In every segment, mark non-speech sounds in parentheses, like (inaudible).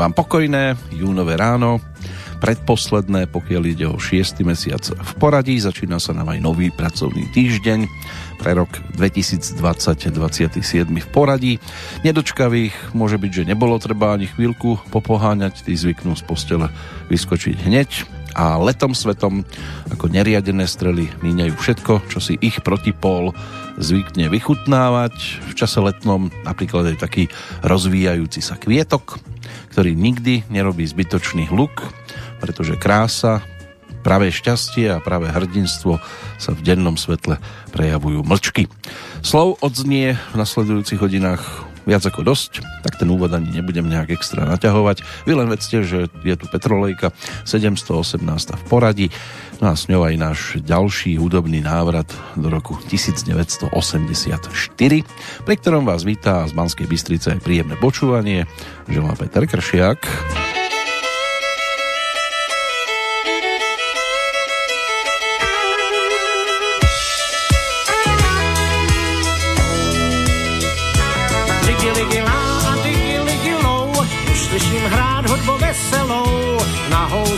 Vám pokojné júnové ráno, predposledné, pokiaľ ide o 6. mesiac v poradí. Začína sa nám aj nový pracovný týždeň pre rok 2020 27. v poradí. Nedočkavých môže byť, že nebolo treba ani chvíľku popoháňať, tí zvyknú z postele vyskočiť hneď a letom svetom ako neriadené strely míňajú všetko, čo si ich protipol zvykne vychutnávať. V čase letnom napríklad aj taký rozvíjajúci sa kvietok, ktorý nikdy nerobí zbytočný hluk, pretože krása, pravé šťastie a pravé hrdinstvo sa v dennom svetle prejavujú mlčky. Slov odznie v nasledujúcich hodinách viac ako dosť, tak ten úvod ani nebudem nejak extra naťahovať. Vy len vedzte, že je tu Petrolejka 718 v poradí, no a s ňou aj náš ďalší hudobný návrat do roku 1984, pri ktorom vás vítá z Banskej Bystrice aj príjemné počúvanie. Želá Peter Kršiak.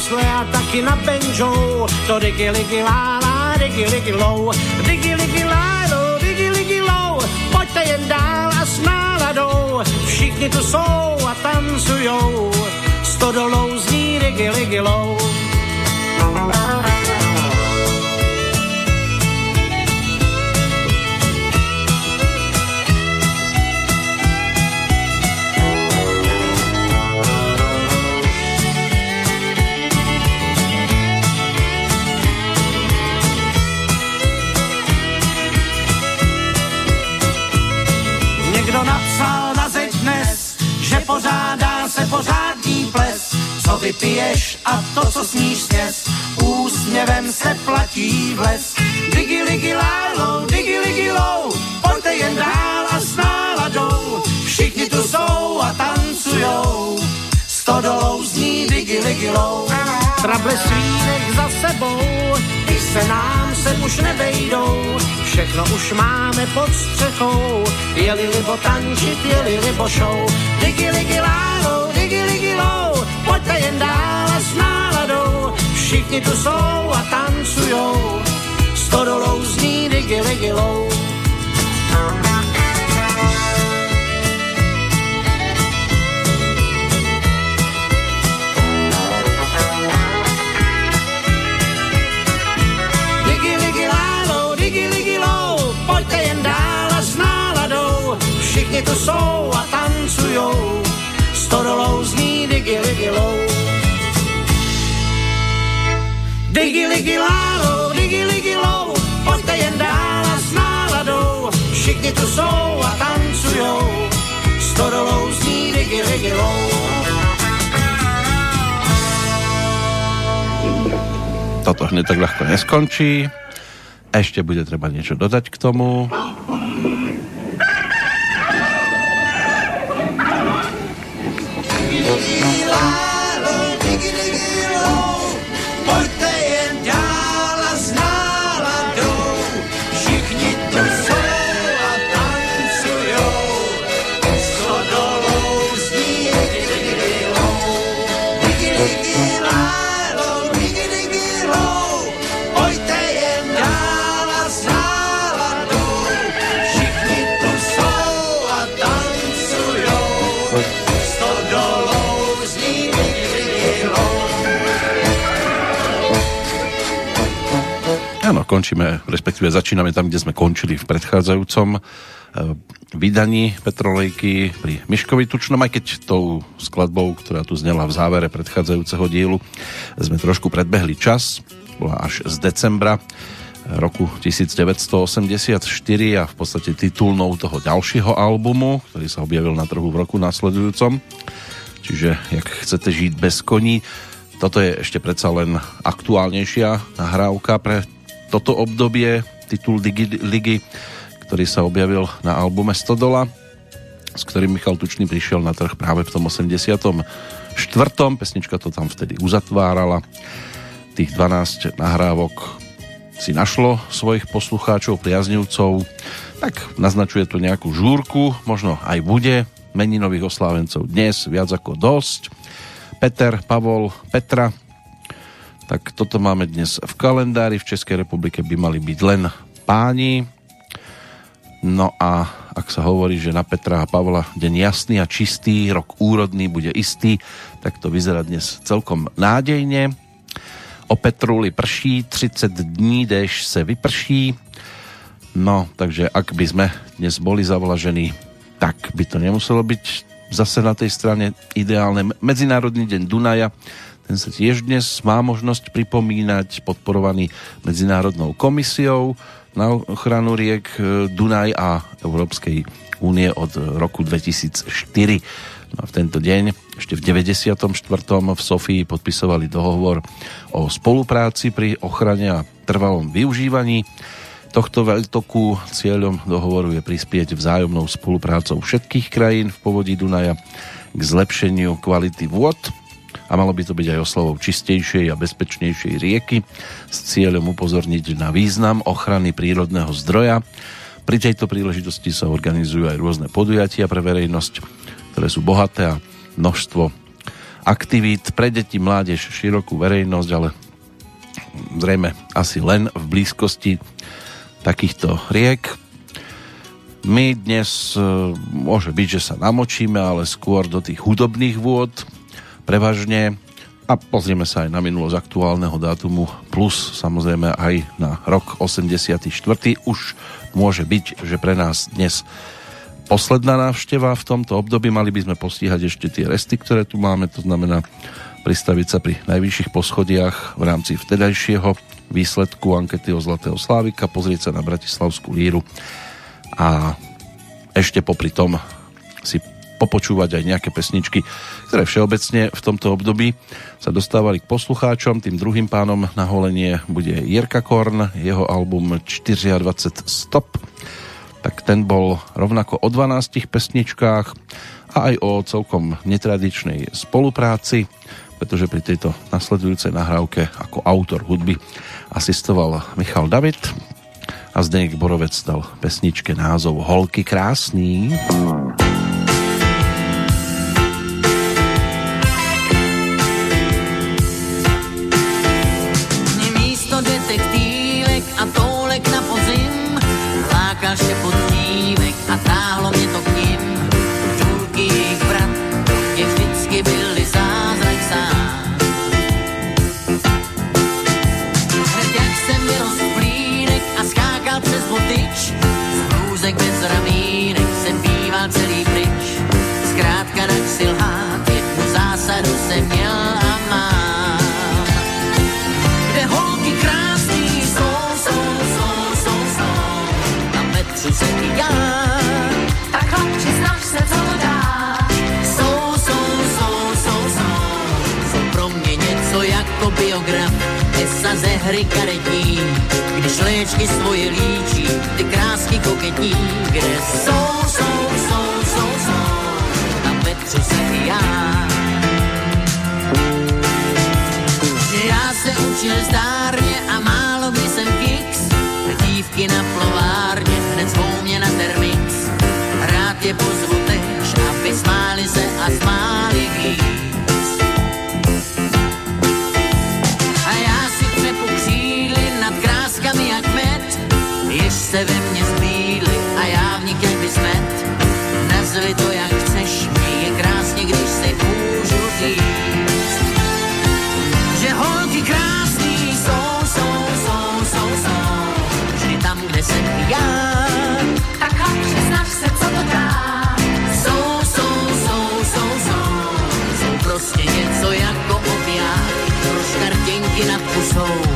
Housle a taky na banjo. To digi ligi lá, lá, digi ligi low, digi ligi lálo, digi ligi low. Pojďte jen dál a s náladou, všichni tu jsou a tancujou. Stodolou zní digi ligi low. Pořádá se pořádný ples, co vypiješ a to, co sníš sněz, úsměvem se platí v les. Digi ligi lálo, digi ligi lou, pojďte jen dál a s náladou, všichni tu jsou a tancujou, stodolou zní digi ligi lou. Trable svínek za sebou, se nám se už nevejdou, všechno už máme pod střechou, jeli libo tančit, jeli libo show, digi ligi lálo, digi ligi lou, pojďte jen dál a s náladou, všichni tu jsou a tancujou, stodolou zní digi ligi lou. Všichni tu jsou a tancujou, stodolou zní digi ligi lou. Digi ligi lálo, digi ligi lou, pojďte jen dál a s náladou, všichni tu jsou a tancujou, stodolou zní digi ligi lou. Toto hned tak ľahko neskončí. Ešte bude treba niečo dodať k tomu. Končíme, respektíve začíname tam, kde sme končili v predchádzajúcom eh, vydaní Petrolejky pri Miškovi Tučnom, aj keď tou skladbou, ktorá tu znela v závere predchádzajúceho dielu, sme trošku predbehli čas, bola až z decembra roku 1984 a v podstate titulnou toho ďalšieho albumu, ktorý sa objavil na trhu v roku nasledujúcom. Čiže, jak chcete žiť bez koní, toto je ešte predsa len aktuálnejšia nahrávka pre toto obdobie, titul Digi Ligy, ktorý sa objavil na albume Stodola, s ktorým Michal Tučný prišiel na trh práve v tom 84. Pesnička to tam vtedy uzatvárala. Tých 12 nahrávok si našlo svojich poslucháčov, priaznivcov, tak naznačuje to nejakú žúrku, možno aj bude meninových oslávencov dnes viac ako dosť. Peter, Pavol, Petra. Tak toto máme dnes v kalendári. V Českej republike by mali byť len páni. No a ak sa hovorí, že na Petra a Pavla deň jasný a čistý, rok úrodný bude istý, tak to vyzerá dnes celkom nádejne. O Petruli prší, 30 dní déž se vyprší. No, takže ak by sme dnes boli zavlažení, tak by to nemuselo byť zase na tej strane ideálne. Medzinárodný deň Dunaja, ten sa tiež dnes má možnosť pripomínať, podporovaný Medzinárodnou komisiou na ochranu riek e, Dunaj a Európskej únie od roku 2004. No v tento deň, ešte v 94. v Sofii podpisovali dohovor o spolupráci pri ochrane a trvalom využívaní tohto veľtoku. Cieľom dohovoru je prispieť vzájomnou spoluprácou všetkých krajín v povodí Dunaja k zlepšeniu kvality vôd a malo by to byť aj oslovou čistejšej a bezpečnejšej rieky s cieľom upozorniť na význam ochrany prírodného zdroja. Pri tejto príležitosti sa organizujú aj rôzne podujatia pre verejnosť ktoré sú bohaté a množstvo aktivít pre deti, mládež, širokú verejnosť, ale zrejme asi len v blízkosti takýchto riek. My dnes e, môže byť, že sa namočíme, ale skôr do tých hudobných vôd prevažne a pozrieme sa aj na minulosť aktuálneho dátumu plus samozrejme aj na rok 84. Už môže byť, že pre nás dnes posledná návšteva v tomto období. Mali by sme postihať ešte tie resty, ktoré tu máme, to znamená pristaviť sa pri najvyšších poschodiach v rámci vtedajšieho výsledku ankety o Zlatého Slávika, pozrieť sa na Bratislavskú líru a ešte popri tom si popočúvať aj nejaké pesničky, ktoré všeobecne v tomto období sa dostávali k poslucháčom. Tým druhým pánom na holenie bude Jirka Korn, jeho album 24 Stop tak ten bol rovnako o 12 pesničkách a aj o celkom netradičnej spolupráci, pretože pri tejto nasledujúcej nahrávke ako autor hudby asistoval Michal David a Zdeněk Borovec dal pesničke názov Holky krásný. Hry karetní, když léčky svoje líčí, ty krásky koketní, kde jsou, jsou, jsou, jsou, jsou, tam Petře se i já. Já se učil zdárně a málo kdy jsem kicks, dívky na plovárně, hned zvou mě na termix, rád je pozvu tež, aby smáli se a smáli soul.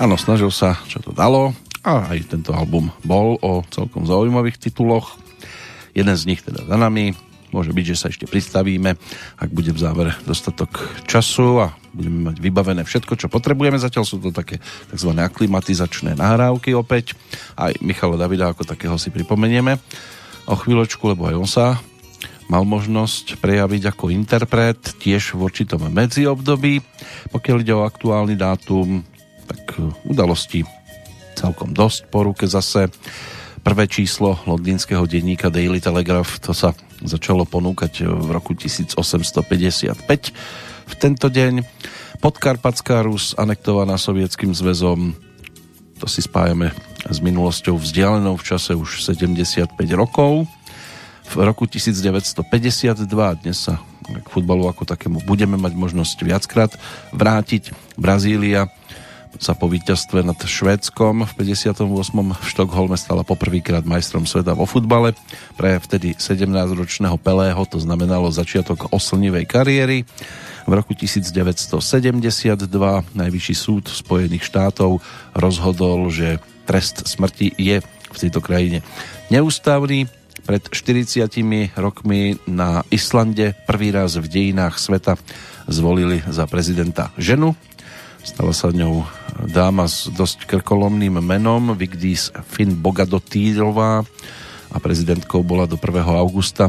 Áno, snažil sa, čo to dalo a aj tento album bol o celkom zaujímavých tituloch. Jeden z nich teda za nami, môže byť, že sa ešte pristavíme, ak bude v závere dostatok času a budeme mať vybavené všetko, čo potrebujeme. Zatiaľ sú to také tzv. aklimatizačné nahrávky opäť. Aj Michala Davida ako takého si pripomenieme o chvíľočku, lebo aj on sa mal možnosť prejaviť ako interpret tiež v určitom medziobdobí. Pokiaľ ide o aktuálny dátum, tak e, udalosti celkom dosť po ruke zase. Prvé číslo londýnskeho denníka Daily Telegraph to sa začalo ponúkať v roku 1855. V tento deň Podkarpatská Rus anektovaná sovietským zväzom to si spájame s minulosťou vzdialenou v čase už 75 rokov. V roku 1952 dnes sa k futbalu ako takému budeme mať možnosť viackrát vrátiť. Brazília sa po víťazstve nad Švédskom v 58. v Štokholme stala poprvýkrát majstrom sveta vo futbale. Pre vtedy 17-ročného Pelého to znamenalo začiatok oslnivej kariéry. V roku 1972 Najvyšší súd Spojených štátov rozhodol, že trest smrti je v tejto krajine neústavný. Pred 40 rokmi na Islande prvý raz v dejinách sveta zvolili za prezidenta ženu, Stala sa ňou dáma s dosť krkolomným menom Vigdís Finn Bogadotýrová a prezidentkou bola do 1. augusta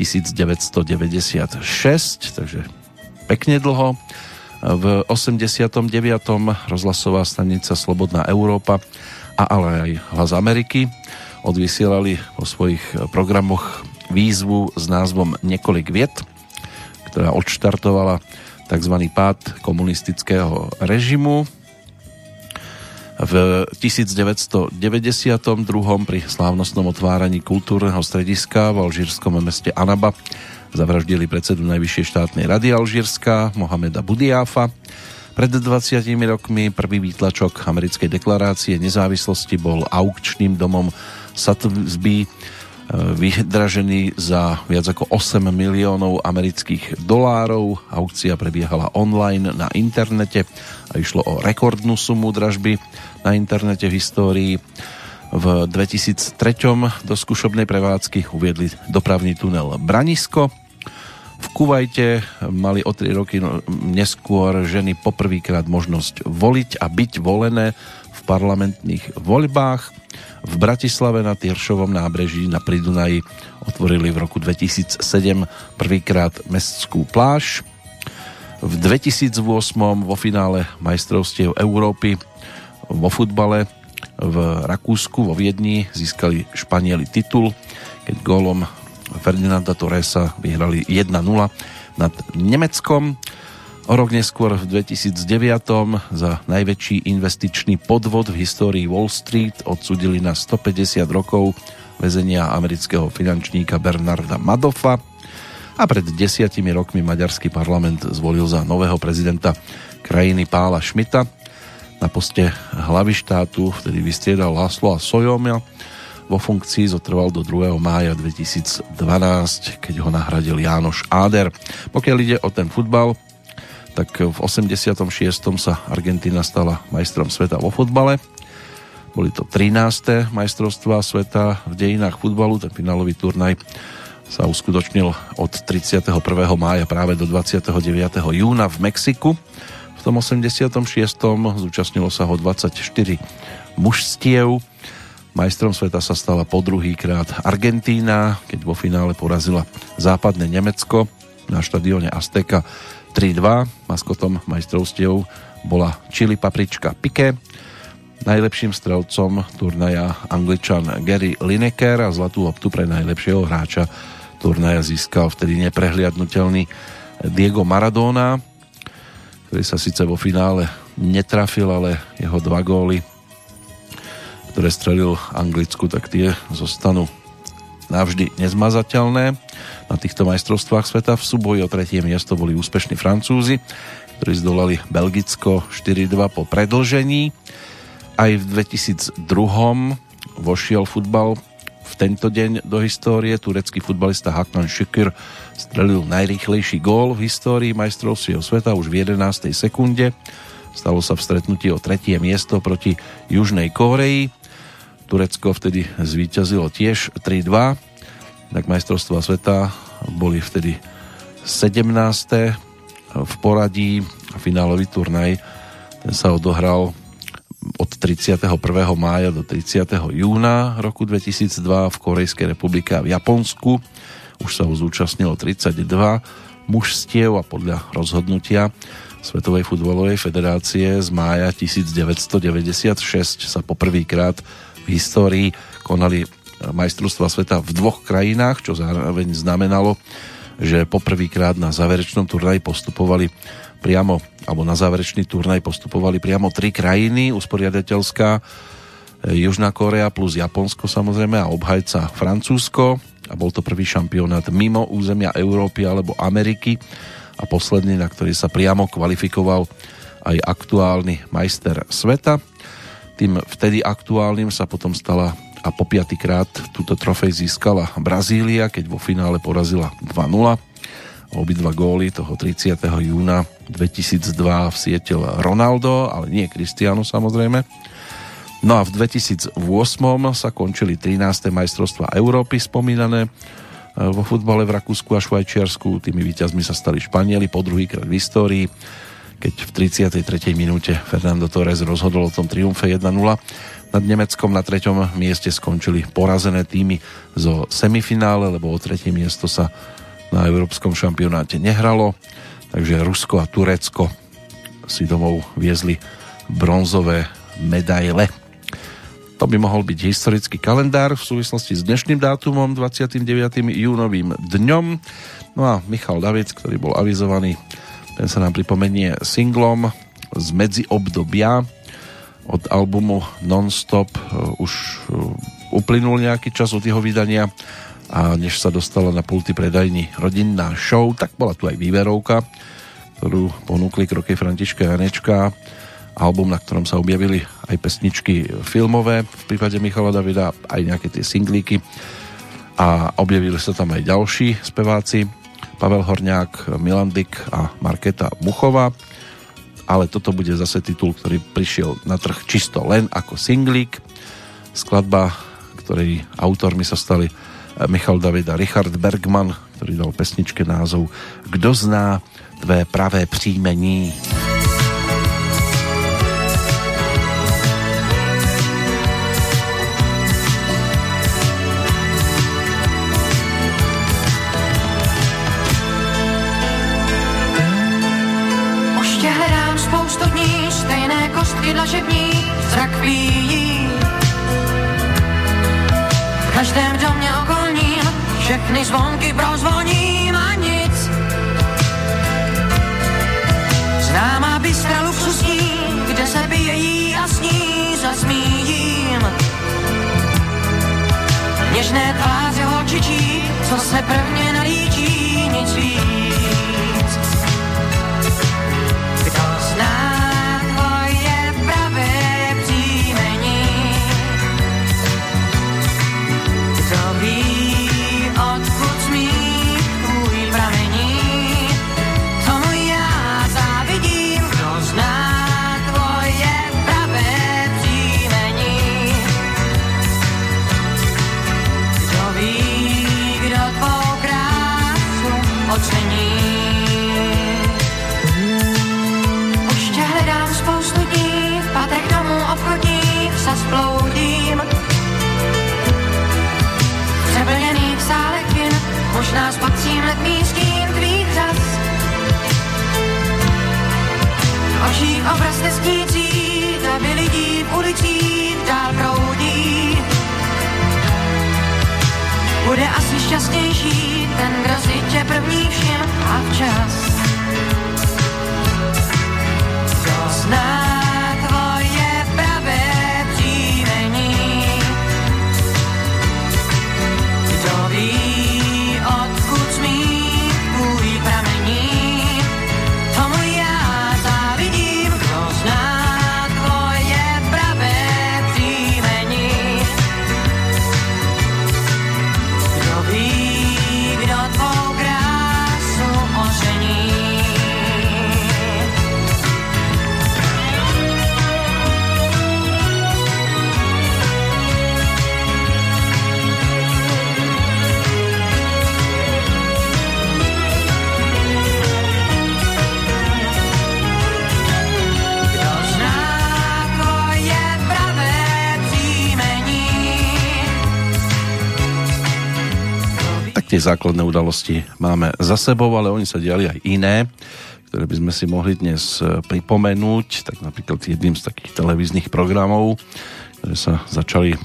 1996, takže pekne dlho. V 89. rozhlasová stanica Slobodná Európa a ale aj Hlas Ameriky odvysielali vo svojich programoch výzvu s názvom Niekoľk viet, ktorá odštartovala tzv. pád komunistického režimu. V 1992. pri slávnostnom otváraní kultúrneho strediska v alžírskom meste Anaba zavraždili predsedu Najvyššej štátnej rady Alžírska Mohameda Budiáfa. Pred 20 rokmi prvý výtlačok americkej deklarácie nezávislosti bol aukčným domom Sotheby's vydražený za viac ako 8 miliónov amerických dolárov. Aukcia prebiehala online na internete a išlo o rekordnú sumu dražby na internete v histórii. V 2003 do skúšobnej prevádzky uviedli dopravný tunel Branisko. V Kuvajte mali o 3 roky neskôr ženy poprvýkrát možnosť voliť a byť volené parlamentných voľbách v Bratislave na Tieršovom nábreží na Pridunaji otvorili v roku 2007 prvýkrát mestskú pláž. V 2008 vo finále majstrovstiev Európy vo futbale v Rakúsku, vo Viedni získali Španieli titul, keď gólom Ferdinanda Torresa vyhrali 1-0 nad Nemeckom. O rok neskôr v 2009 za najväčší investičný podvod v histórii Wall Street odsudili na 150 rokov väzenia amerického finančníka Bernarda Madoffa a pred desiatimi rokmi maďarský parlament zvolil za nového prezidenta krajiny Pála Šmita. Na poste hlavy štátu vtedy vystriedal Láslo a Sojomia. Vo funkcii zotrval do 2. mája 2012, keď ho nahradil Jánoš Áder. Pokiaľ ide o ten futbal, tak v 86. sa Argentína stala majstrom sveta vo futbale. Boli to 13. majstrovstvá sveta v dejinách futbalu. Ten finálový turnaj sa uskutočnil od 31. mája práve do 29. júna v Mexiku. V tom 86. zúčastnilo sa ho 24 mužstiev. Majstrom sveta sa stala po druhý krát Argentína, keď vo finále porazila západné Nemecko na štadióne Azteca 3-2. Maskotom majstrovstiev bola Chili Paprička Pique. Najlepším strelcom turnaja angličan Gary Lineker a zlatú loptu pre najlepšieho hráča turnaja získal vtedy neprehliadnutelný Diego Maradona, ktorý sa síce vo finále netrafil, ale jeho dva góly, ktoré strelil Anglicku, tak tie zostanú navždy nezmazateľné na týchto majstrovstvách sveta. V súboji o tretie miesto boli úspešní Francúzi, ktorí zdolali Belgicko 4-2 po predlžení. Aj v 2002 vošiel futbal v tento deň do histórie. Turecký futbalista Hakan Şükür strelil najrýchlejší gól v histórii majstrovstiev sveta už v 11. sekunde. Stalo sa v stretnutí o tretie miesto proti Južnej Kóreji. Turecko vtedy zvíťazilo tiež 3-2. Tak majstrovstvá sveta boli vtedy 17. v poradí. Finálový turnaj ten sa odohral od 31. mája do 30. júna roku 2002 v Korejskej republike a v Japonsku. Už sa ho zúčastnilo 32 mužstiev a podľa rozhodnutia Svetovej futbalovej federácie z mája 1996 sa poprvýkrát v histórii konali majstrovstva sveta v dvoch krajinách, čo zároveň znamenalo, že poprvýkrát na záverečnom turnaji postupovali priamo, alebo na záverečný turnaj postupovali priamo tri krajiny, usporiadateľská e, Južná Korea plus Japonsko samozrejme a obhajca Francúzsko a bol to prvý šampionát mimo územia Európy alebo Ameriky a posledný, na ktorý sa priamo kvalifikoval aj aktuálny majster sveta. Tým vtedy aktuálnym sa potom stala a po piatýkrát túto trofej získala Brazília, keď vo finále porazila 2-0. Obidva góly toho 30. júna 2002 vsietil Ronaldo, ale nie Cristiano samozrejme. No a v 2008 sa končili 13. majstrovstva Európy spomínané Eh, vo futbale v Rakúsku a Švajčiarsku. Tými víťazmi sa stali Španieli po druhýkrát v histórii, keď v 33. minúte Fernando Torres rozhodol o tom triumfe 1-0. Nad Nemeckom na treťom mieste skončili porazené týmy zo semifinále, lebo o tretie miesto sa na európskom šampionáte nehralo. Takže Rusko a Turecko si domov viezli bronzové medaile. To by mohol byť historický kalendár v súvislosti s dnešným dátumom 29. júnovým dňom. No a Michal Davic, ktorý bol avizovaný, ten sa nám pripomenie singlom z medziobdobia od albumu Non-Stop už uh, uplynul nejaký čas od jeho vydania a než sa dostala na pulty predajní rodinná show, tak bola tu aj výverovka, ktorú ponúkli kroky Františka Janečka album, na ktorom sa objavili aj pesničky filmové, v prípade Michala Davida aj nejaké tie singlíky. A objavili sa tam aj ďalší speváci, Pavel Horňák, Milan Dyk a Marketa Muchová, ale toto bude zase titul, ktorý prišiel na trh čisto len ako singlík. Skladba, ktorej autormi sa stali Michal David a Richard Bergman, ktorý dal pesničke názov Kdo zná tvé pravé příjmení. dlažební všechny zvonky prozvoním a nic. Známá bystra luxusní, kde se bije a sní zasmíjím. Něžné tváře holčičí, co se prvně nalíčí, sploudím. V přeplněných sálech možná spatřím let místím tvých řas. V očích obraz nestící, davy lidí v ulicích dál proudí. Bude asi šťastnější ten, kdo si tě první všim a včas. Kdo zná tak tie základné udalosti máme za sebou, ale oni sa diali aj iné, ktoré by sme si mohli dnes e, pripomenúť, tak napríklad jedným z takých televíznych programov, ktoré sa začali e,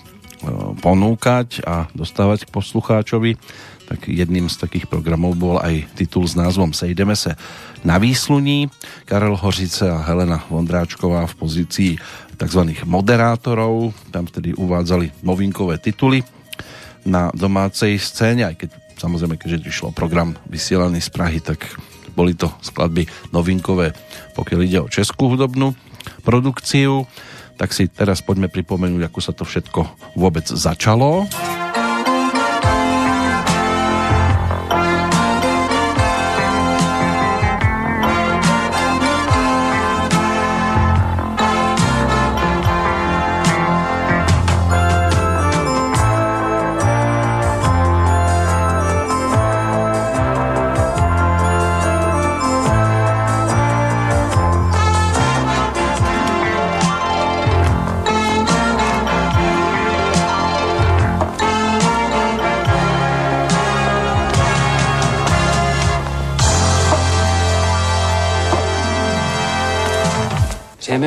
ponúkať a dostávať k poslucháčovi, tak jedným z takých programov bol aj titul s názvom Sejdeme se na výsluní. Karel Hořice a Helena Vondráčková v pozícii tzv. moderátorov. Tam vtedy uvádzali novinkové tituly na domácej scéne, aj keď samozrejme, keďže išlo program vysielaný z Prahy, tak boli to skladby novinkové, pokiaľ ide o českú hudobnú produkciu. Tak si teraz poďme pripomenúť, ako sa to všetko vôbec začalo.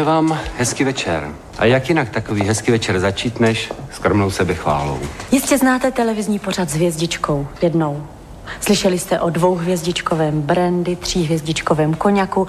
Vám hezký večer. A jak jinak takový hezký večer začít, než skromnou sebechválou? Jistě znáte televizní pořad s hvězdičkou jednou. Slyšeli jste o dvouhvězdičkovém brandy, tříhvězdičkovém koněku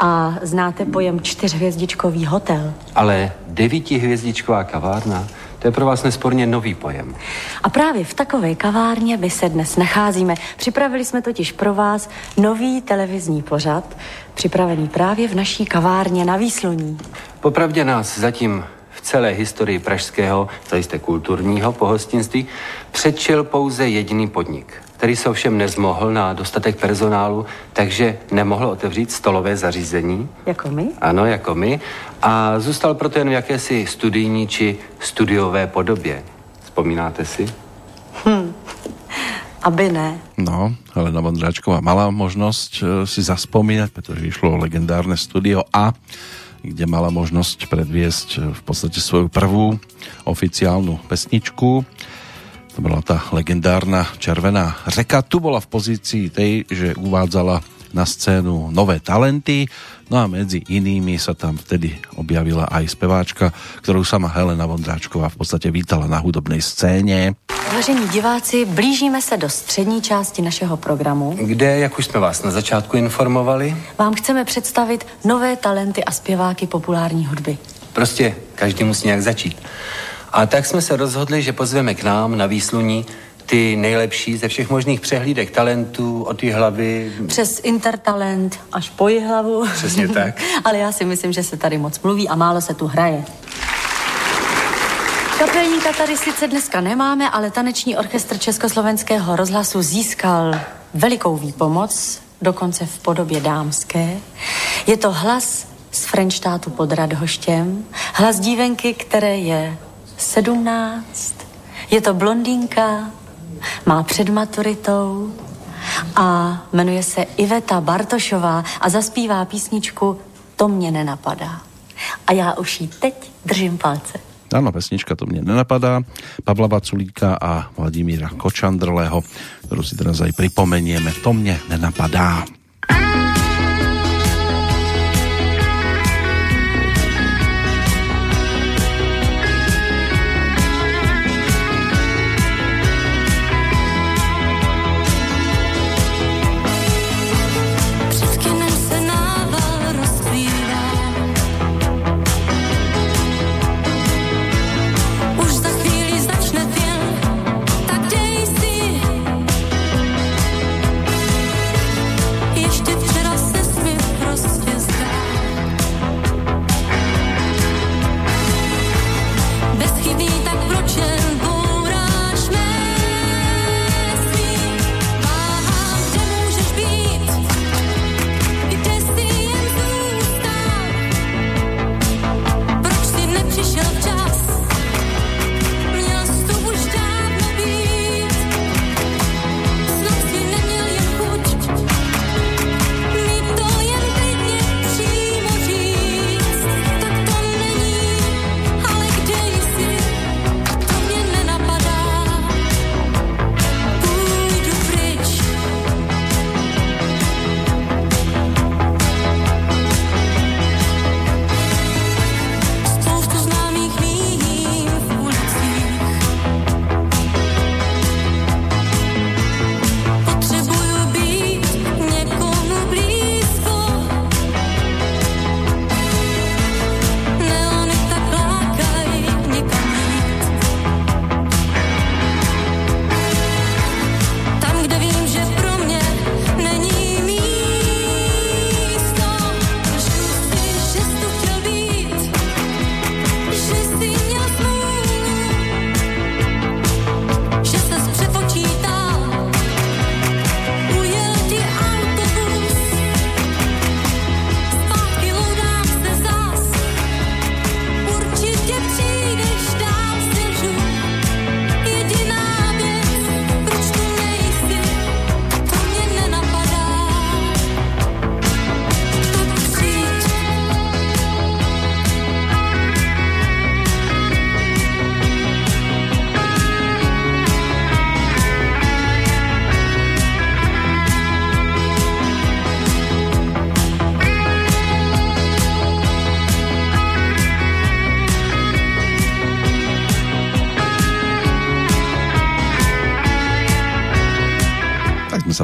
a znáte pojem čtyřhvězdičkový hotel. Ale devítihvězdičková kavárna, to je pro vás nesporně nový pojem. A právě v takové kavárně by se dnes nacházíme. Připravili jsme totiž pro vás nový televizní pořad, připravený právě v naší kavárně na Výsluní. Popravdě nás zatím v celé historii pražského, zajisté kulturního pohostinství, předčil pouze jediný podnik, který se ovšem nezmohl na dostatek personálu, takže nemohl otevřít stolové zařízení. Jako my? Ano, jako my. A zůstal proto jen v jakési studijní či studiové podobě. Vzpomínáte si? Hm. Aby ne. No, Helena Vondráčková mala možnosť e, si zaspomínať, pretože išlo o legendárne studio A, kde mala možnosť predviesť e, v podstate svoju prvú oficiálnu pesničku. To bola tá legendárna Červená reka. Tu bola v pozícii tej, že uvádzala na scénu nové talenty, no a medzi inými sa tam vtedy objavila aj speváčka, ktorú sama Helena Vondráčková v podstate vítala na hudobnej scéne. Vážení diváci, blížíme se do střední části našeho programu. Kde, jak už jsme vás na začátku informovali, Vám chceme představit nové talenty a zpěváky populární hudby. prostě každý musí nějak začít. A tak jsme se rozhodli, že pozveme k nám na výsluní ty nejlepší ze všech možných přehlídek talentů od hlavy. Přes Intertalent až po hlavu. Přesně tak. (laughs) Ale já si myslím, že se tady moc mluví a málo se tu hraje. Kapelníka tady sice dneska nemáme, ale taneční orchestr Československého rozhlasu získal velikou výpomoc, dokonce v podobě dámské. Je to hlas z Frenštátu pod Radhoštěm, hlas dívenky, které je 17, je to blondýnka, má před maturitou a jmenuje se Iveta Bartošová a zaspívá písničku To mě nenapadá. A já už jí teď držím palce. Áno, pesnička to mne nenapadá. Pavla Vaculíka a Vladimíra Kočandrlého, ktorú si teraz aj pripomenieme. To mne nenapadá.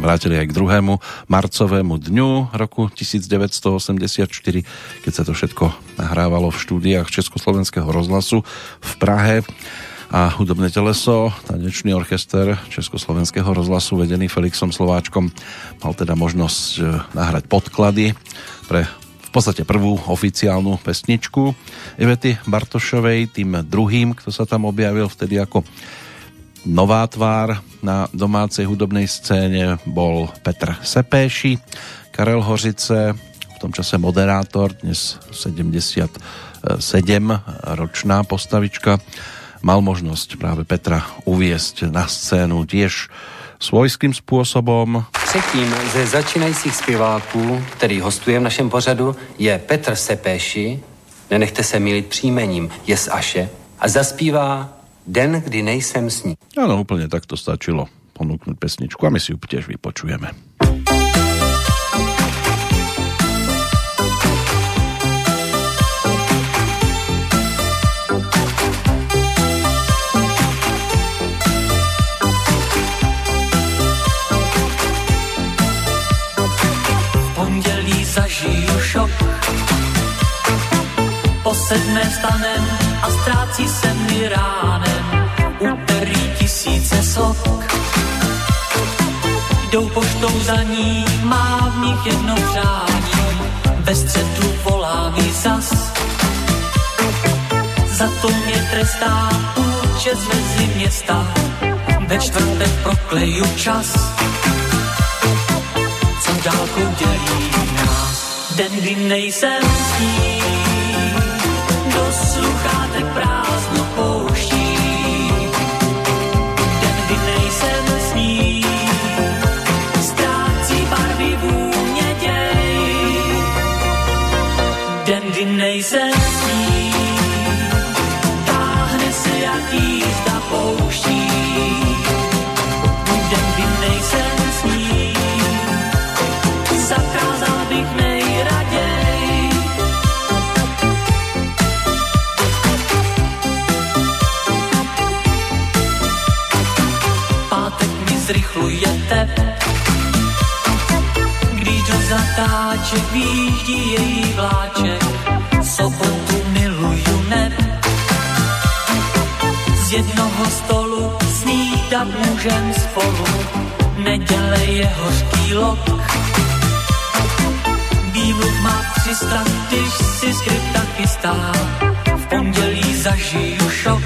Vrátili aj k druhému marcovému dňu roku 1984, keď sa to všetko nahrávalo v štúdiách Československého rozhlasu v Prahe. A hudobné teleso, tanečný orchester Československého rozhlasu vedený Felixom Slováčkom mal teda možnosť e, nahrať podklady pre v podstate prvú oficiálnu pesničku Ivety Bartošovej, tým druhým, kto sa tam objavil vtedy ako nová tvár na domácej hudobnej scéne bol Petr Sepéši, Karel Hořice, v tom čase moderátor, dnes 77 ročná postavička mal možnosť práve Petra uviesť na scénu tiež svojským způsobem. Třetím ze začínajících zpěváků, který hostuje v našem pořadu, je Petr Sepéši, nenechte se milit příjmením, je z Aše, a zaspívá Den, kdy nejsem s ní. Áno, úplne takto stačilo ponúknuť pesničku a my si ju tiež vypočujeme. sedne vstanem a ztrácí se mi ránem. Úterý tisíce sok. Jdou poštou za ní, má v nich jedno přání. Ve středu volá mi zas. Za to mě trestá účes mezi města. Ve čtvrtek prokleju čas. Co dálkou dělí nás, den, kdy nejsem s ním zatáček výjíždí její vláček, sobotu miluju neb. Z jednoho stolu snídat můžem spolu, neděle je hořký lok. Výmluv má 300, když si skrypta chystá, v pondělí zažiju šok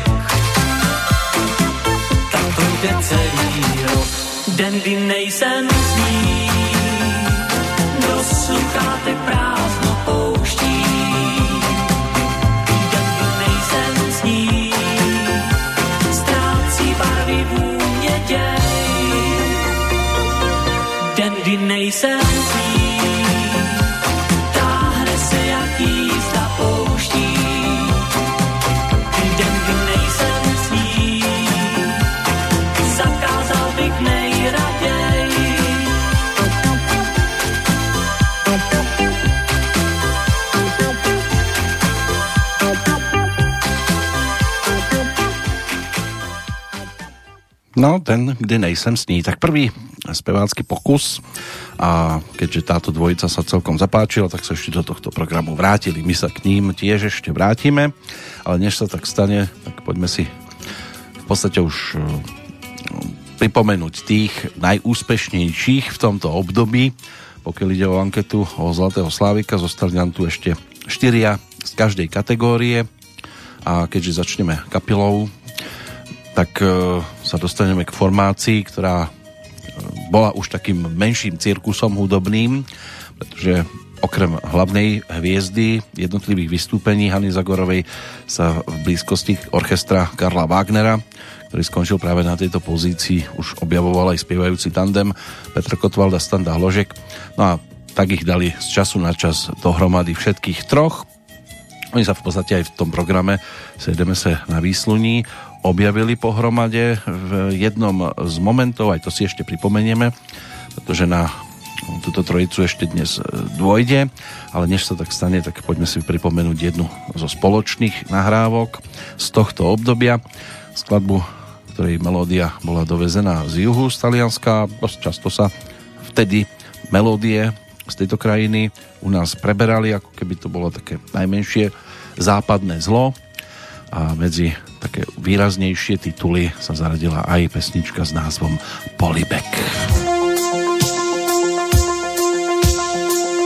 projde celý rok. Den, kdy nejsem s ní, sluchátek prázdno pouští. Kdy nejsem s ní, ztrácí barvy vůně děj. Den, nejsem s ní, No, ten, kde nejsem ní. Tak prvý spevácky pokus a keďže táto dvojica sa celkom zapáčila, tak sa ešte do tohto programu vrátili. My sa k ním tiež ešte vrátime, ale než sa tak stane, tak poďme si v podstate už eh, pripomenúť tých najúspešnejších v tomto období. Pokiaľ ide o anketu o Zlatého Slávika, zostali nám tu ešte štyria z každej kategórie a keďže začneme kapilou, tak e, sa dostaneme k formácii, ktorá e, bola už takým menším cirkusom hudobným, pretože okrem hlavnej hviezdy jednotlivých vystúpení Hany Zagorovej sa v blízkosti orchestra Karla Wagnera, ktorý skončil práve na tejto pozícii, už objavoval aj spievajúci tandem Petr Kotwald a Standa Hložek. No a tak ich dali z času na čas dohromady všetkých troch. Oni sa v podstate aj v tom programe Sejdeme sa na výsluní objavili pohromade v jednom z momentov, aj to si ešte pripomenieme, pretože na túto trojicu ešte dnes dôjde, ale než sa tak stane, tak poďme si pripomenúť jednu zo spoločných nahrávok z tohto obdobia. Skladbu, ktorej melódia bola dovezená z juhu z Talianska, dosť často sa vtedy melódie z tejto krajiny u nás preberali, ako keby to bolo také najmenšie západné zlo a medzi také výraznejšie tituly sa zaradila aj pesnička s názvom Polibek.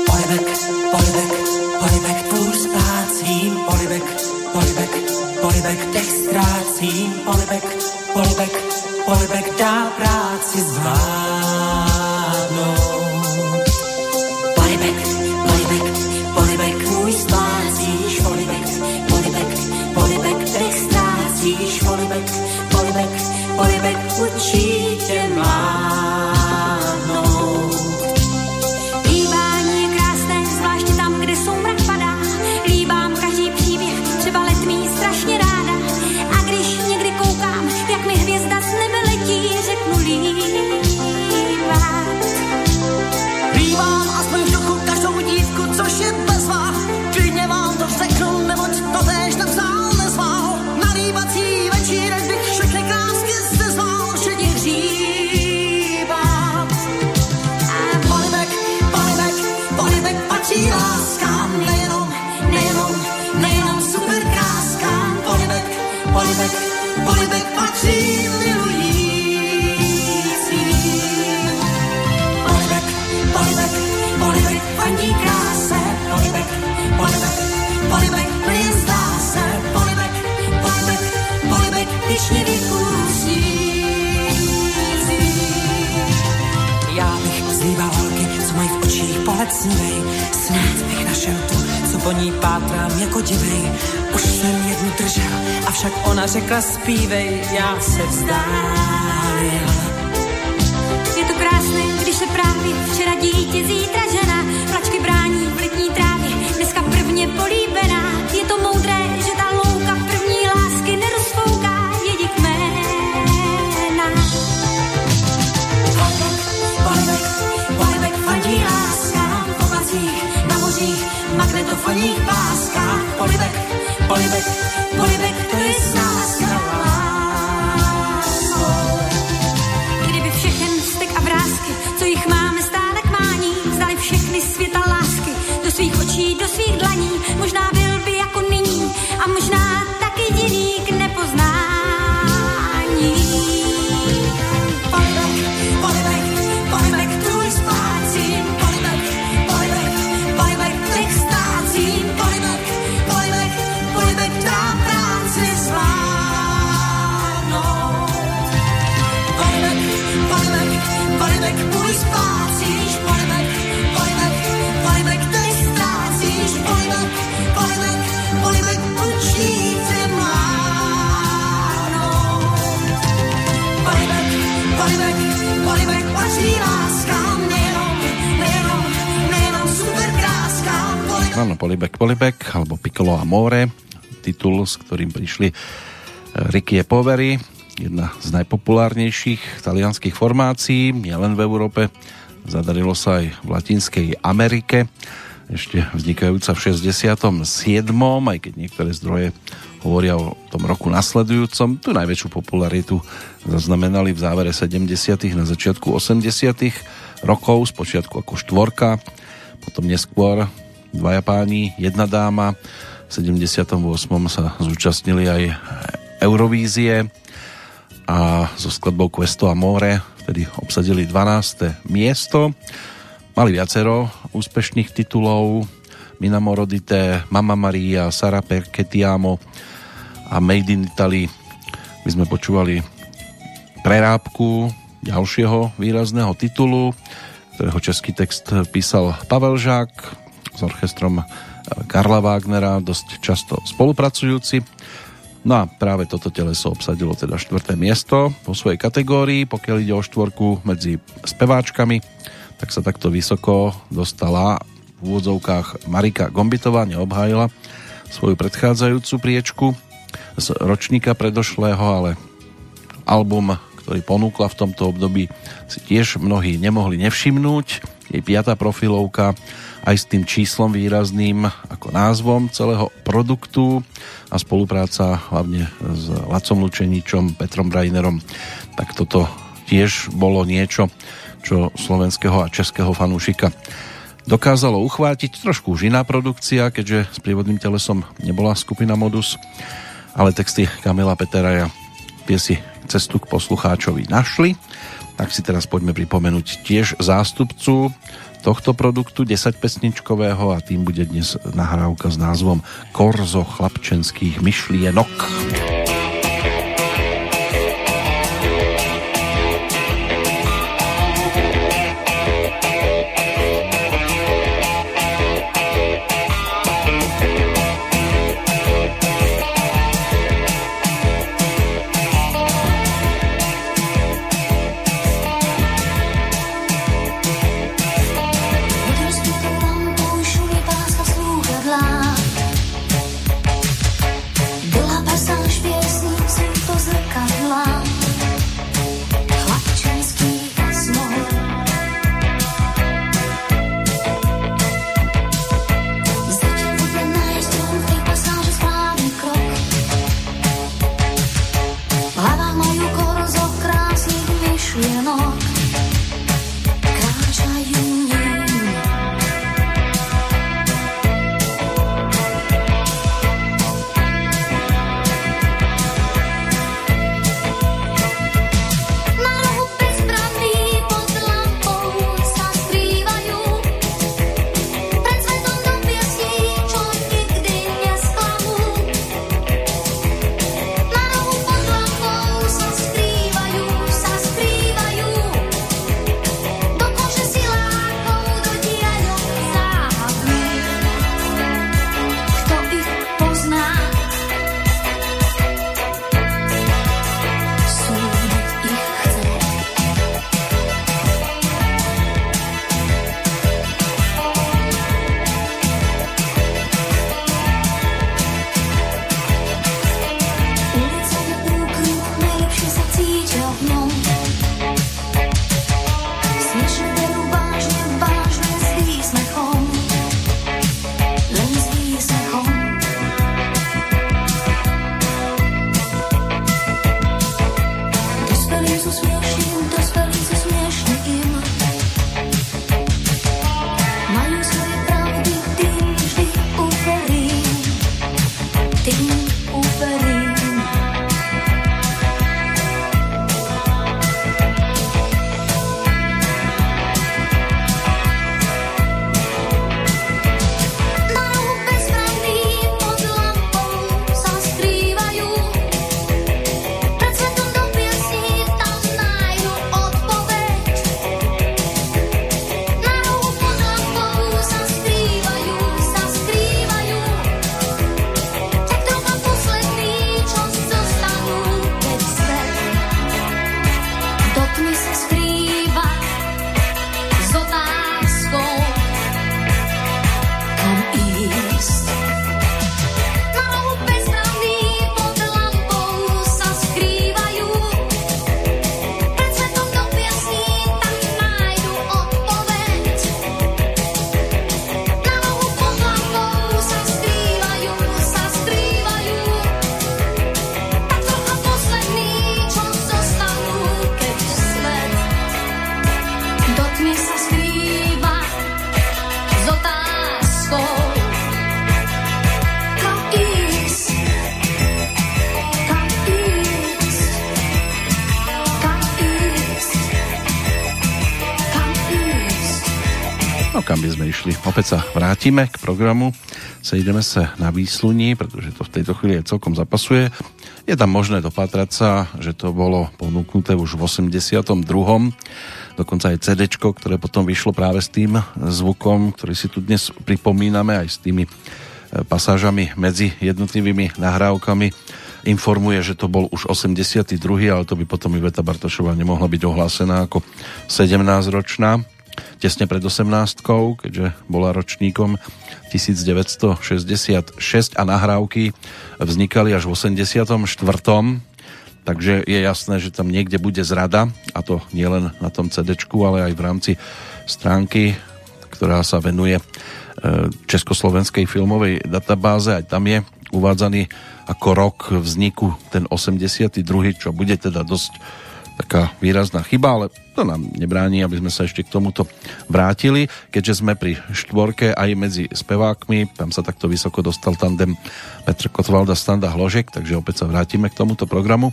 Polibek, polibek, polibek tvůj splácím, polibek, polibek, polibek dech ztrácím, polibek, polibek, zpívej, já se vzdálil. Ricky e Poveri, jedna z najpopulárnejších talianských formácií, nielen v Európe, zadarilo sa aj v Latinskej Amerike, ešte vznikajúca v 67. aj keď niektoré zdroje hovoria o tom roku nasledujúcom. Tu najväčšiu popularitu zaznamenali v závere 70. na začiatku 80. rokov, spočiatku ako štvorka, potom neskôr dvaja páni, jedna dáma. V 78. sa zúčastnili aj Eurovízie a so skladbou Questo Amore vtedy obsadili 12. miesto. Mali viacero úspešných titulov Mina Morodite, Mama Maria, Sara Perchetiamo a Made in Italy. My sme počúvali prerábku ďalšieho výrazného titulu, ktorého český text písal Pavel Žák s orchestrom Karla Wagnera, dosť často spolupracujúci. No a práve toto teleso obsadilo teda štvrté miesto vo svojej kategórii, pokiaľ ide o štvorku medzi speváčkami, tak sa takto vysoko dostala v úvodzovkách Marika Gombitová, neobhájila svoju predchádzajúcu priečku z ročníka predošlého, ale album, ktorý ponúkla v tomto období, si tiež mnohí nemohli nevšimnúť. Jej piata profilovka aj s tým číslom výrazným ako názvom celého produktu a spolupráca hlavne s Lacom Lučeničom, Petrom Brainerom, tak toto tiež bolo niečo, čo slovenského a českého fanúšika dokázalo uchvátiť. Trošku už iná produkcia, keďže s prívodným telesom nebola skupina Modus, ale texty Kamila Peteraja tie si cestu k poslucháčovi našli. Tak si teraz poďme pripomenúť tiež zástupcu tohto produktu 10 pesničkového a tým bude dnes nahrávka s názvom Korzo chlapčenských myšlienok. Vrátime k programu, sejdeme sa na výsluní, pretože to v tejto chvíli je celkom zapasuje. Je tam možné dopatrať sa, že to bolo ponúknuté už v 82. Dokonca aj CD, ktoré potom vyšlo práve s tým zvukom, ktorý si tu dnes pripomíname, aj s tými e, pasážami medzi jednotlivými nahrávkami informuje, že to bol už 82., ale to by potom Iveta Bartošová nemohla byť ohlásená ako 17-ročná tesne pred 18 keďže bola ročníkom 1966 a nahrávky vznikali až v 84. Takže je jasné, že tam niekde bude zrada a to nielen na tom CD, ale aj v rámci stránky, ktorá sa venuje e, Československej filmovej databáze. Aj tam je uvádzaný ako rok vzniku ten 82., čo bude teda dosť taká výrazná chyba, ale to nám nebráni, aby sme sa ešte k tomuto vrátili, keďže sme pri štvorke aj medzi spevákmi, tam sa takto vysoko dostal tandem Petr Kotvalda, Standa Hložek, takže opäť sa vrátime k tomuto programu.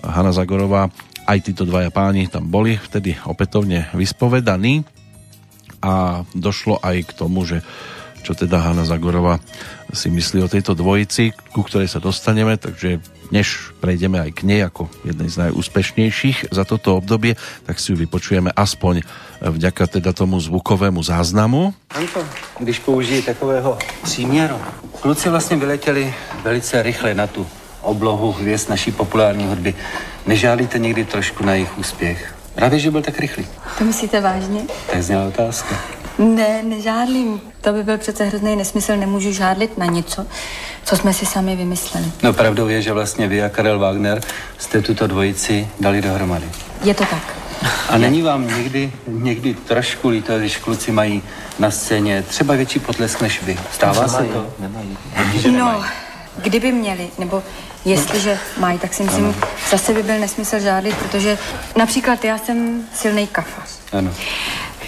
Hanna Zagorová, aj títo dvaja páni tam boli vtedy opätovne vyspovedaní a došlo aj k tomu, že čo teda Hanna Zagorová si myslí o tejto dvojici, ku ktorej sa dostaneme, takže než prejdeme aj k nej ako jednej z najúspešnejších za toto obdobie, tak si ju vypočujeme aspoň vďaka teda tomu zvukovému záznamu. Anto, když použijí takového příměru, kluci vlastně vyletěli velice rychle na tu oblohu hvězd naší populární hudby. Nežádíte někdy trošku na jejich úspěch? Právě, že byl tak rychlý. To myslíte vážně? Tak zněla otázka. Ne, nežádlím. To by byl přece hrozný nesmysl. Nemůžu žádlit na něco, co jsme si sami vymysleli. No pravdou je, že vlastně vy a Karel Wagner jste tuto dvojici dali dohromady. Je to tak. A není vám někdy, někdy trošku líto, když kluci mají na scéně třeba větší potlesk než vy? Stává se to? Nemají. No, kdyby měli, nebo jestliže mají, tak si myslím, zase by byl nesmysl žádlit, protože například já jsem silný kafař. Ano.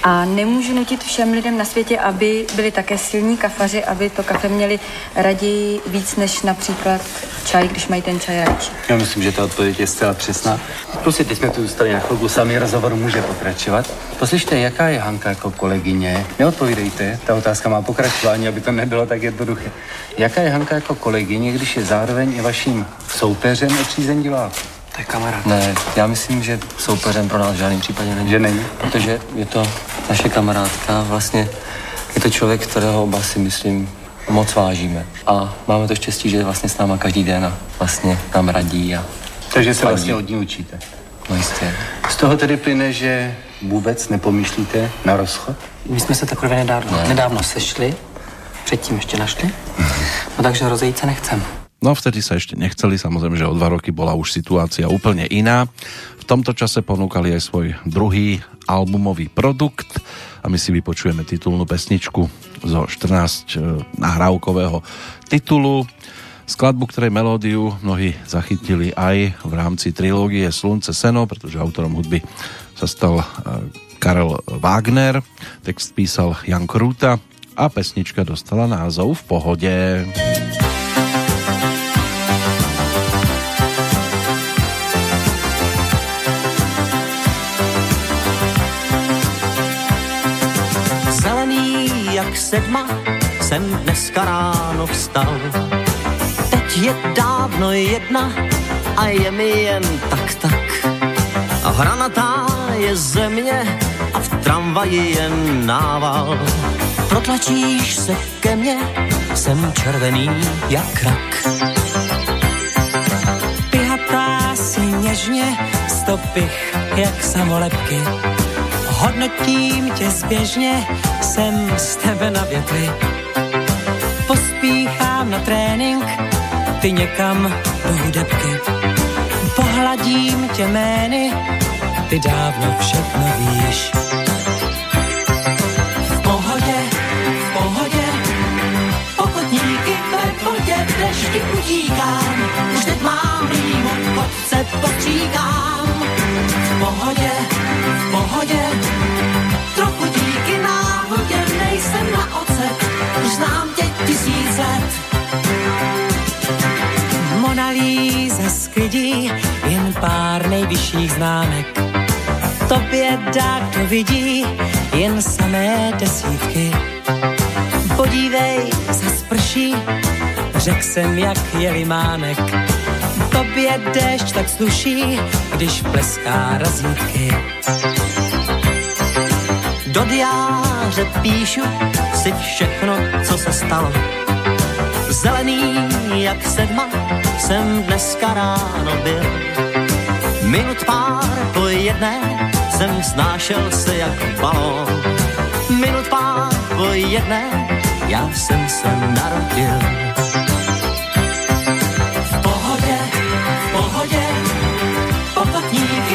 A nemůžu nutit všem lidem na světě, aby byli také silní kafaři, aby to kafe měli raději víc než například čaj, když mají ten čaj radši. Já myslím, že ta odpověď je zcela přesná. Kluci, teď jsme tu zůstali na chvilku sami, rozhovor může pokračovat. Poslyšte, jaká je Hanka jako kolegyně? Neodpovídejte, ta otázka má pokračování, aby to nebylo tak jednoduché. Jaká je Hanka jako kolegyně, když je zároveň i vaším soupeřem a přízeň diváků? To je kamarád. Ne, já myslím, že soupeřem pro nás v žádném případě není. Že není? Protože je to naše kamarádka, vlastně je to člověk, kterého oba si myslím moc vážíme. A máme to štěstí, že je vlastně s náma každý den a vlastně nám radí a Takže se vlastně od ní učíte. No jistě. Z toho tedy plyne, že vůbec nepomýšlíte na rozchod? My jsme se teprve nedávno, Ne. nedávno sešli, předtím ještě našli, no takže rozejít se nechcem. No vtedy sa ešte nechceli, samozrejme, že o dva roky bola už situácia úplne iná. V tomto čase ponúkali aj svoj druhý albumový produkt a my si vypočujeme titulnú pesničku zo 14 e, nahrávkového titulu. Skladbu, ktorej melódiu mnohí zachytili aj v rámci trilógie Slunce Seno, pretože autorom hudby sa stal e, Karel Wagner, text písal Jan Krúta a pesnička dostala názov V pohode. Zelený sedma jsem dneska ráno vstal. Teď je dávno jedna a je mi jen tak tak. A hranatá je země a v tramvaji jen nával. Protlačíš se ke mně, jsem červený jak rak. Pihatá si něžně, stopych jak samolepky. Hodnotím tě zběžně, jsem z tebe na větvi. Pospíchám na trénink, ty někam do hudebky. Pohladím tě jmény, ty dávno všechno víš. V pohodě, v pohodě, ve vodě, v dešti utíkám, už teď mám rýmu, chodce potříkám. V pohodě, pohodě, trochu díky náhodě, nejsem na ocet, už znám tě tisíc let. Mona Lisa sklidí jen pár nejvyšších známek. Tobě dá, kdo vidí, jen samé desítky. Podívej, zas prší, řek jsem, jak je limánek. Tobě déšť tak sluší, když pleská razítky. Do diáře píšu si všechno, co se stalo. Zelený jak sedma jsem dneska ráno byl. Minut pár po jedné jsem snášel se jak balón. Minut pár po jedné já jsem se narodil.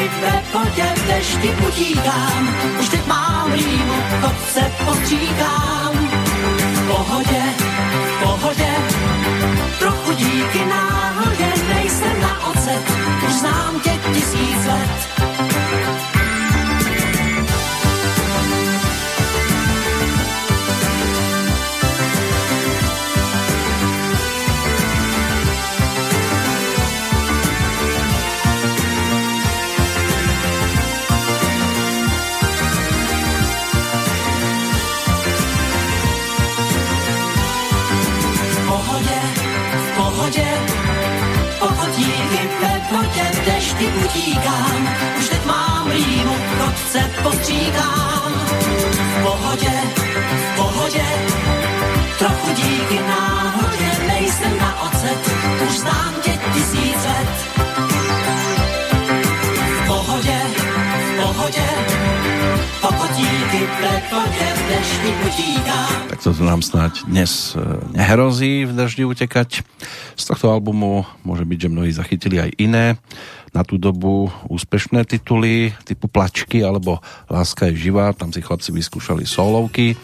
Ve vodě, v dešti utíkám. Už teď mám rýmu, chodce postříkám. V pohodě, v pohodě, trochu díky náhodě, nejsem na ocet, už znám tě tisíc let. Díky ve vodě dešti utíkám, už teď mám rýmu, chodce postříkám. V pohodě, v pohodě, trochu díky náhodě, nejsem na ocet, už znám tě tisíc let. V pohodě, v pohodě. Tak to nám snáď dnes e, nehrozí v daždi utekať. Z tohto albumu môže byť, že mnohí zachytili aj iné na tú dobu úspešné tituly typu Plačky alebo Láska je živá, tam si chlapci vyskúšali solovky.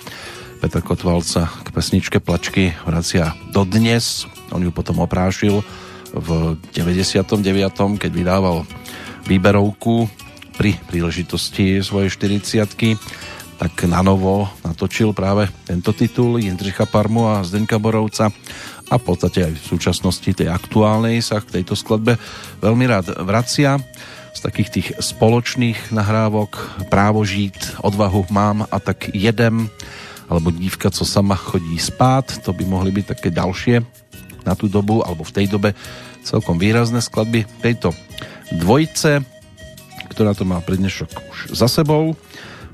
Petr Kotvalca k pesničke Plačky vracia dodnes. On ju potom oprášil v 99. keď vydával výberovku pri príležitosti svojej 40 tak na novo natočil práve tento titul Jindřicha Parmu a Zdenka Borovca a v podstate aj v súčasnosti tej aktuálnej sa k tejto skladbe veľmi rád vracia. Z takých tých spoločných nahrávok Právo žít, Odvahu mám a tak jedem alebo Dívka, co sama chodí spát. To by mohli byť také ďalšie na tú dobu alebo v tej dobe celkom výrazné skladby tejto dvojce ktorá to má prednešok už za sebou.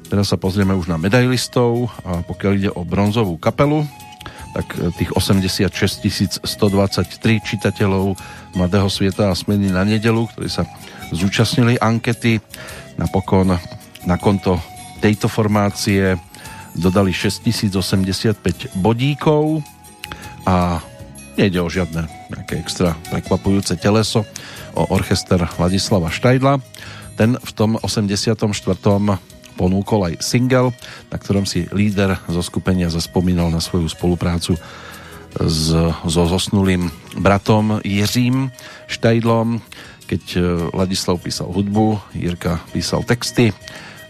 Teraz sa pozrieme už na medailistov a pokiaľ ide o bronzovú kapelu, tak e, tých 86 123 čitateľov Mladého sveta a smeny na nedelu, ktorí sa zúčastnili ankety, napokon na konto tejto formácie dodali 6085 bodíkov a nejde o žiadne nejaké extra prekvapujúce teleso, o orchester Vladislava Štajdla. Ten v tom 84 ponúkol aj single, na ktorom si líder zo skupenia zaspomínal na svoju spoluprácu s, so zosnulým bratom Jiřím Štajdlom, keď e, Ladislav písal hudbu, Jirka písal texty.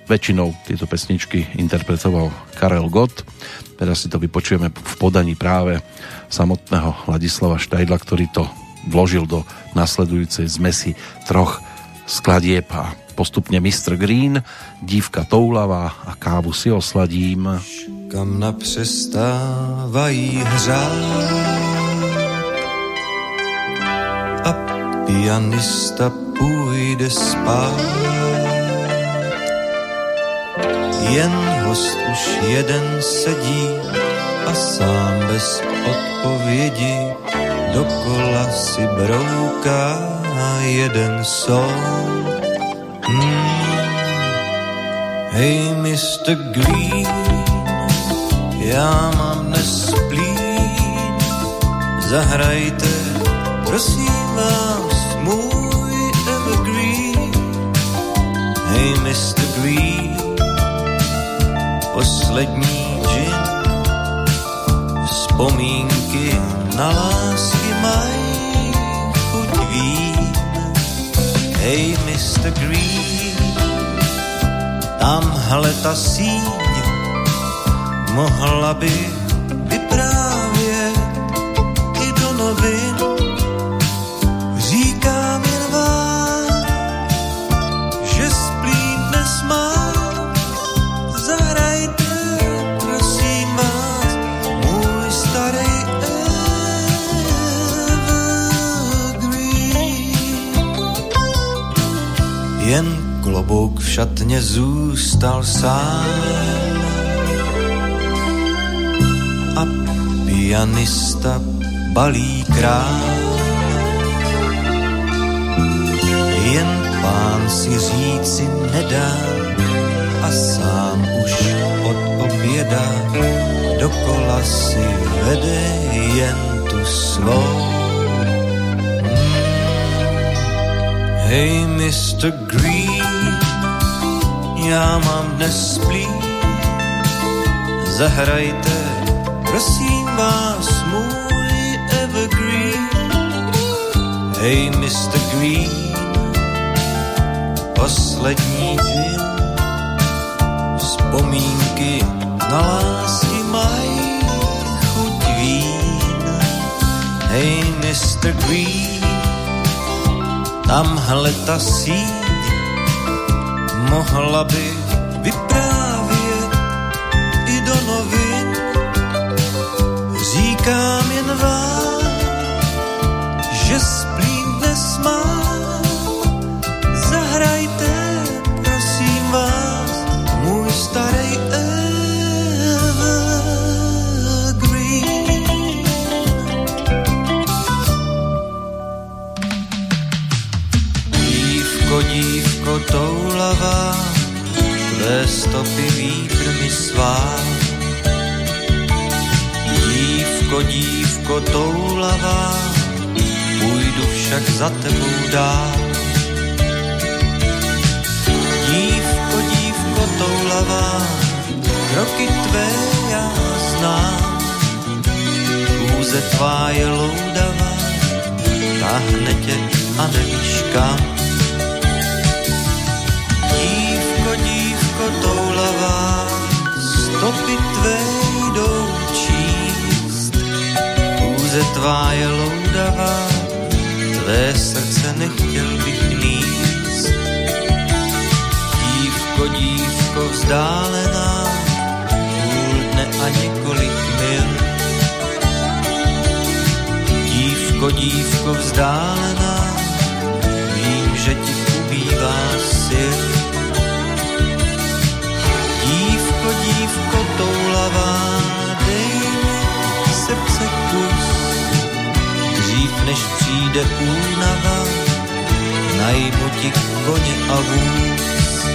Väčšinou tieto pesničky interpretoval Karel Gott. Teraz si to vypočujeme v podaní práve samotného Ladislava Štajdla, ktorý to vložil do nasledujúcej zmesi troch skladieb a postupne Mr. Green, dívka toulavá a kávu si osladím. Kam napřestávají hřát a pianista půjde spát. Jen host už jeden sedí a sám bez odpovědi dokola si brouká jeden song Hej, Mr. Green, já mám dnes plín, zahrajte, prosím vás, můj evergreen. Hej, Mr. Green, poslední gin, vzpomínky na lásky mají Hej, Mr. Green, tamhle ta síň mohla by klobouk v šatně zůstal sám a pianista balí král. Jen pán si říci nedá a sám už od oběda dokola si vede jen tu svou. Hej, Mr. Green, já mám dnes plín, zahrajte, prosím vás, můj evergreen. Hej, Mr. Green, poslední džin, vzpomínky na lásky mají chuť vín. Hej, Mr. Green, tamhle ta síň mohla by dívko toulavá, půjdu však za tebou dál. Dívko, dívko toulavá, kroky tvé já znám. Kůze tvá je loudavá, táhne tě a nevíš kam. Dívko, dívko toulavá, stopy tvé Kůze tvá je loudavá, tvé srdce nechtěl bych níst. Dívko, dívko vzdálená, půl dne a několik mil. Dívko, dívko vzdálená, vím, že ti ubývá sil. Než přijde únava, najmu ti koně a vůz.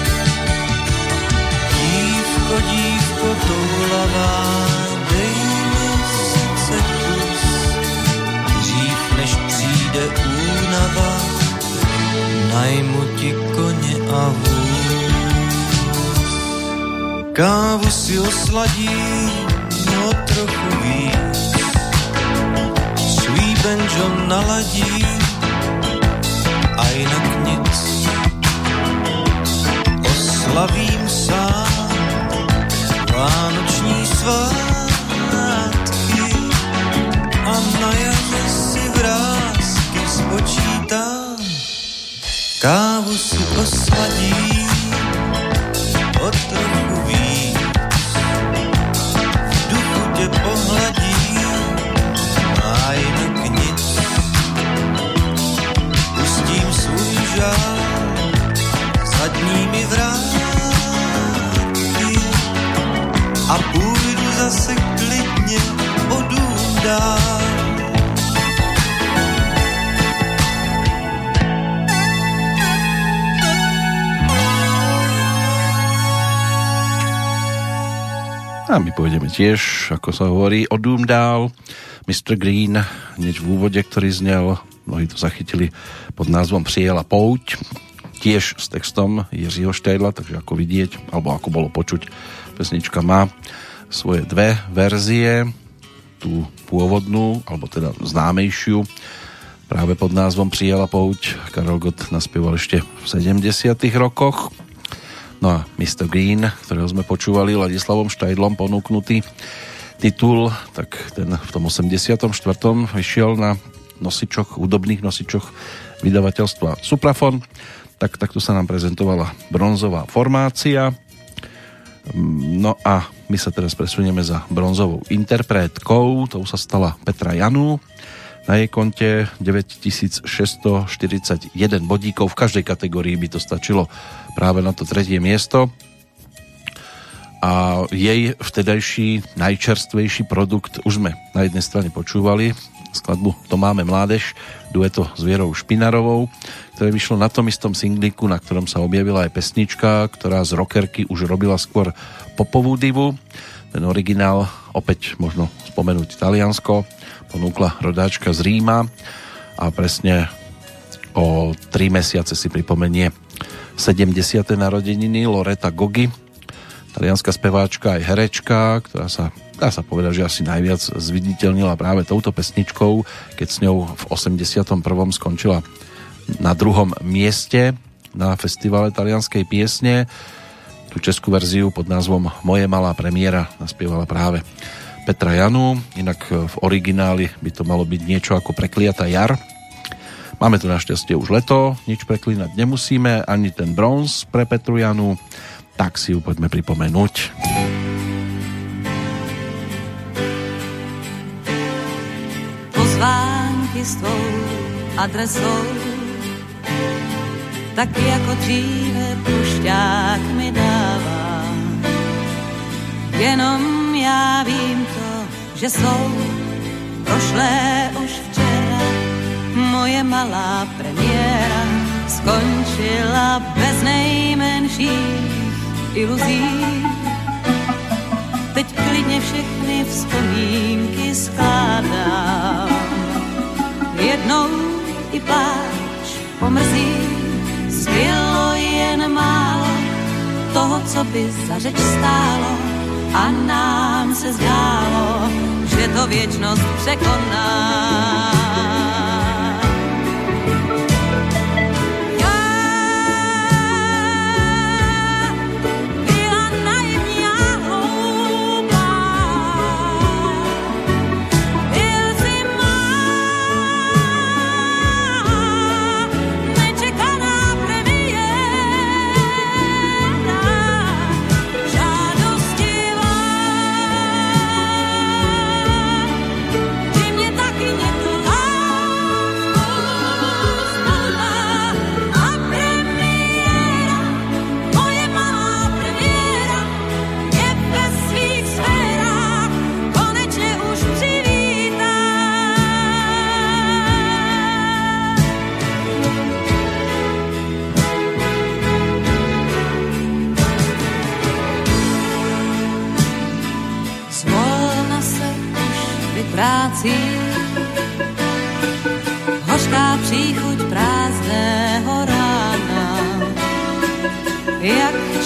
Dívko, dívko toulavá, dej mi srdce kus. Dřív než přijde únava, najmu ti koně a vůz. Kávu si osladí o trochu víc, svý banjo naladí a jinak nic. Oslavím sám vánoční svátky a na jaře si vrázky spočítám. Kávu si osladím zase klidně o dům dál. A my pôjdeme tiež, ako sa hovorí, o Doomdal. Mr. Green, hneď v úvode, ktorý znel, mnohí to zachytili pod názvom Prijela pouť, tiež s textom Jiřího Štejla, takže ako vidieť, alebo ako bolo počuť, pesnička má svoje dve verzie, tú pôvodnú, alebo teda známejšiu, práve pod názvom Prijela pouť. Karel Gott naspieval ešte v 70 rokoch. No a Mr. Green, ktorého sme počúvali Ladislavom Štajdlom ponúknutý titul, tak ten v tom 84. vyšiel na nosičoch, hudobných nosičoch vydavateľstva Suprafon. Tak takto sa nám prezentovala bronzová formácia. No a my sa teraz presunieme za bronzovou interpretkou, tou sa stala Petra Janu. Na jej konte 9641 bodíkov, v každej kategórii by to stačilo práve na to tretie miesto. A jej vtedajší najčerstvejší produkt už sme na jednej strane počúvali skladbu To máme mládež dueto s Vierou Špinarovou ktoré vyšlo na tom istom singliku na ktorom sa objavila aj pesnička ktorá z rockerky už robila skôr popovú divu ten originál opäť možno spomenúť Taliansko ponúkla rodáčka z Ríma a presne o tri mesiace si pripomenie 70. narodeniny Loreta Gogi, talianská speváčka aj herečka, ktorá sa, dá sa povedať, že asi najviac zviditeľnila práve touto pesničkou, keď s ňou v 81. skončila na druhom mieste na festivale talianskej piesne. Tú českú verziu pod názvom Moje malá premiéra naspievala práve Petra Janu, inak v origináli by to malo byť niečo ako Prekliatá jar, Máme tu našťastie už leto, nič preklínať nemusíme, ani ten bronz pre Petru Janu, tak si ju poďme pripomenúť. Tvou adresou tak jako dříve pušťák mi dává. Jenom já vím to, že jsou prošlé už moje malá premiéra skončila bez nejmenších iluzí. Teď klidně všechny vzpomínky skládám. Jednou i pláč pomrzí, zbylo jen málo toho, co by za řeč stálo a nám se zdálo, že to věčnost překoná.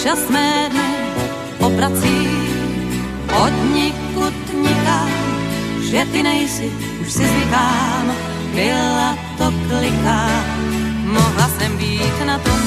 Mé dny obrací od nikud nikam, že ty nejsi, už si zvykám, byla to kliká, mohla jsem být na tom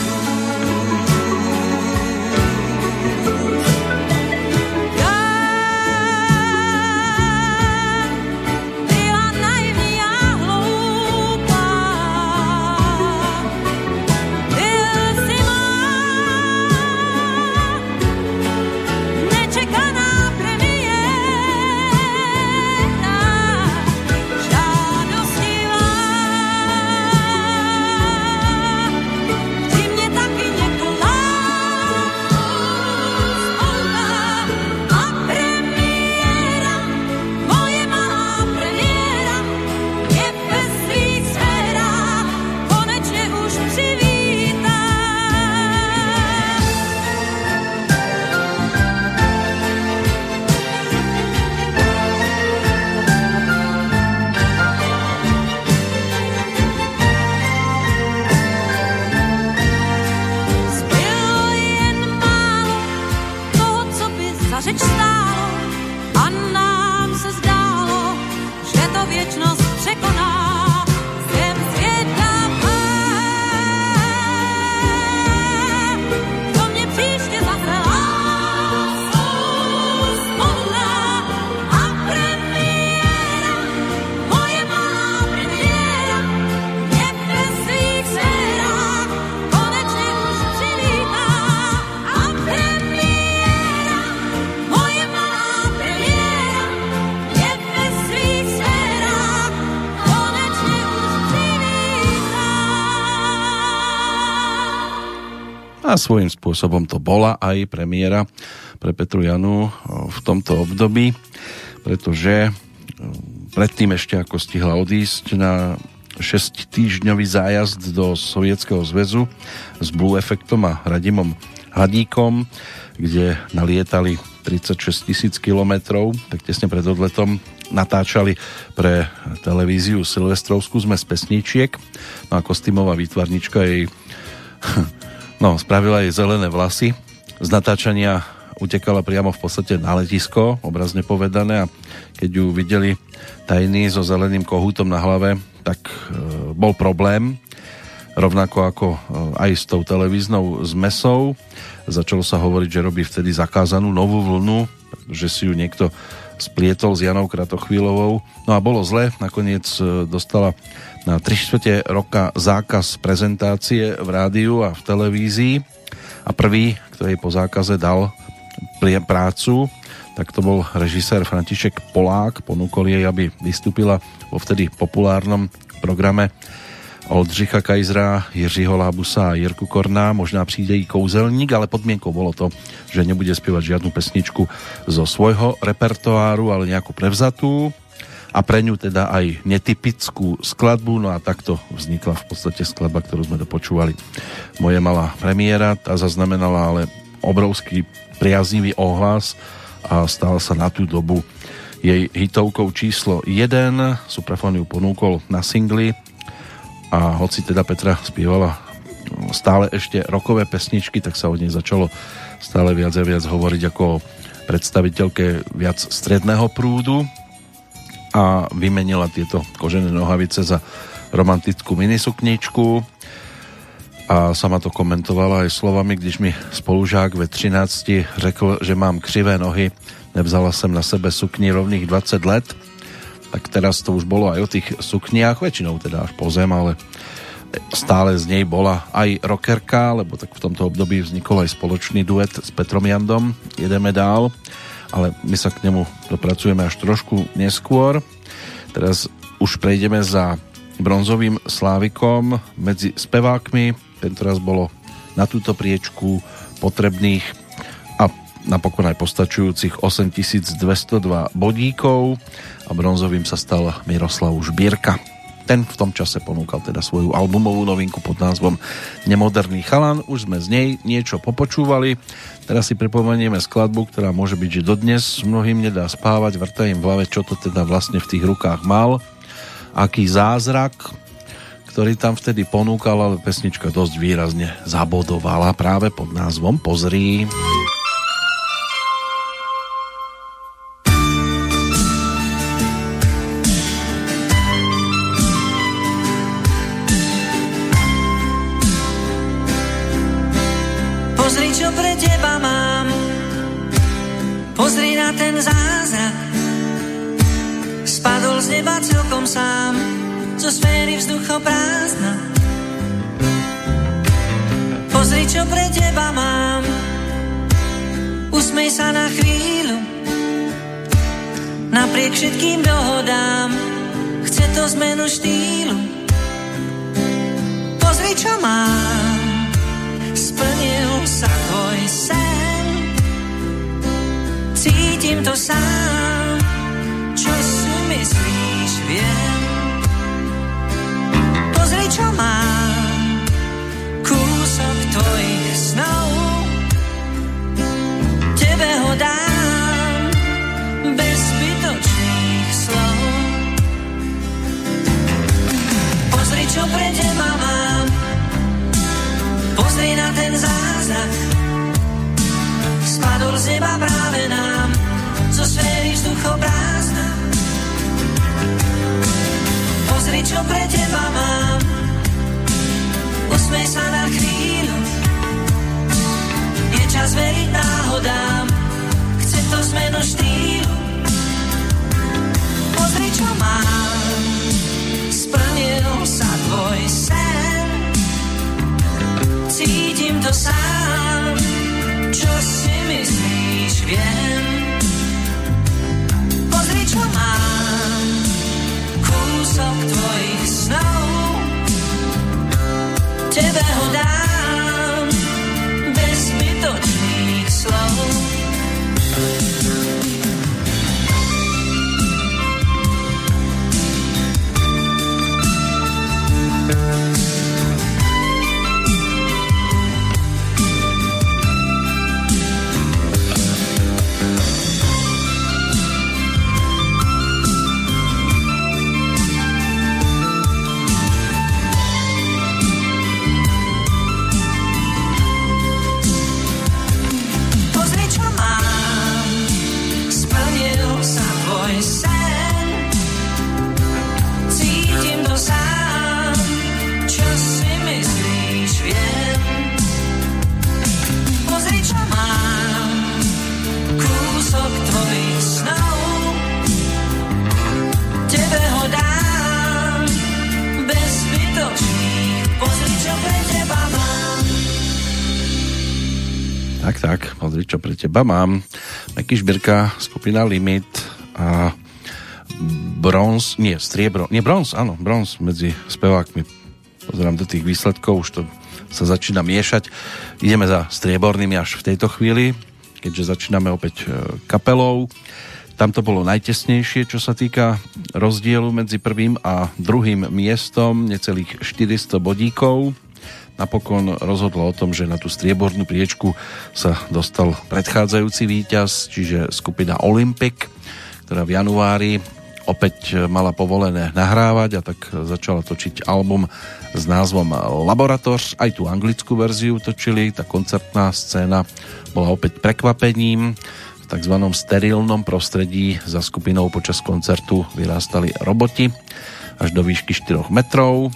A svojím spôsobom to bola aj premiéra pre Petru Janu v tomto období, pretože predtým ešte ako stihla odísť na 6-týždňový zájazd do Sovietskeho zväzu s Blue Effectom a Radimom Hadíkom, kde nalietali 36 tisíc kilometrov, tak tesne pred odletom natáčali pre televíziu Silvestrovskú sme z pesničiek. No a kostýmová výtvarnička jej (laughs) no, spravila jej zelené vlasy. Z natáčania utekala priamo v podstate na letisko, obrazne povedané a keď ju videli tajní so zeleným kohútom na hlave, tak e, bol problém rovnako ako e, aj s tou televíznou zmesou. Začalo sa hovoriť, že robí vtedy zakázanú novú vlnu, že si ju niekto splietol s Janou Kratochvílovou. No a bolo zle, nakoniec e, dostala na 3 čtvrte roka zákaz prezentácie v rádiu a v televízii a prvý, ktorý po zákaze dal prácu, tak to bol režisér František Polák, ponúkol jej, aby vystúpila vo vtedy populárnom programe Oldřicha Kajzra, Jiřího Lábusa a Jirku Korná, možná přijde i kouzelník, ale podmienkou bolo to, že nebude spievať žiadnu pesničku zo svojho repertoáru, ale nejakú prevzatú a pre ňu teda aj netypickú skladbu, no a takto vznikla v podstate skladba, ktorú sme dopočúvali. Moje malá premiéra, tá zaznamenala ale obrovský priaznivý ohlas a stala sa na tú dobu jej hitovkou číslo 1. Suprafon ju ponúkol na singli a hoci teda Petra spievala stále ešte rokové pesničky, tak sa o nej začalo stále viac a viac hovoriť ako predstaviteľke viac stredného prúdu a vymenila tieto kožené nohavice za romantickú minisukničku. A sama to komentovala aj slovami, když mi spolužák ve 13 řekl, že mám křivé nohy, nevzala jsem na sebe sukni rovných 20 let, tak teraz to už bolo aj o tých sukniach, väčšinou teda až po zem, ale stále z nej bola aj rockerka, lebo tak v tomto období vznikol aj spoločný duet s Petrom Jandom, jedeme dál, ale my sa k nemu dopracujeme až trošku neskôr. Teraz už prejdeme za bronzovým slávikom medzi spevákmi. Tentoraz bolo na túto priečku potrebných a napokon aj postačujúcich 8202 bodíkov a bronzovým sa stal Miroslav Žbírka. Ten v tom čase ponúkal teda svoju albumovú novinku pod názvom Nemoderný chalan. Už sme z nej niečo popočúvali. Teraz si pripomenieme skladbu, ktorá môže byť, že dodnes mnohým nedá spávať, vrta im v hlave, čo to teda vlastne v tých rukách mal aký zázrak, ktorý tam vtedy ponúkal, ale pesnička dosť výrazne zabodovala práve pod názvom Pozrí. Pozri, Neba celkom sám, zo sféry vzduchoprázdna. Pozri, čo pre teba mám, usmej sa na chvíľu. Napriek všetkým dohodám, chce to zmenu štýlu. Pozri, čo mám, splnil sa tvoj sen. Cítim to sám, čo si myslíš, viem. Pozri, čo mám, kúsok tvojich snov. Tebe ho dám, bez zbytočných slov. Pozri, čo pre teba mám, pozri na ten zázrak. Spadol z neba práve nám, zo sféry vzduchoprázdna. Pozri, čo pre teba mám, usmej sa na chvíľu. Je čas veriť náhodám, chce to zmenu štýlu. Pozri, čo mám, splnil sa tvoj sen. Cítim to sám, čo si myslíš, viem. Pozri, čo mám, kúsok tvojich teba mám. Meky Žbirka, skupina Limit a bronz, nie, striebro, nie, bronz, áno, bronz medzi spevákmi. Pozerám do tých výsledkov, už to sa začína miešať. Ideme za striebornými až v tejto chvíli, keďže začíname opäť e, kapelou. Tam to bolo najtesnejšie, čo sa týka rozdielu medzi prvým a druhým miestom, necelých 400 bodíkov. Napokon rozhodlo o tom, že na tú striebornú priečku sa dostal predchádzajúci víťaz, čiže skupina Olympic, ktorá v januári opäť mala povolené nahrávať a tak začala točiť album s názvom Laboratoř. Aj tú anglickú verziu točili, tá koncertná scéna bola opäť prekvapením. V tzv. sterilnom prostredí za skupinou počas koncertu vyrástali roboti až do výšky 4 metrov.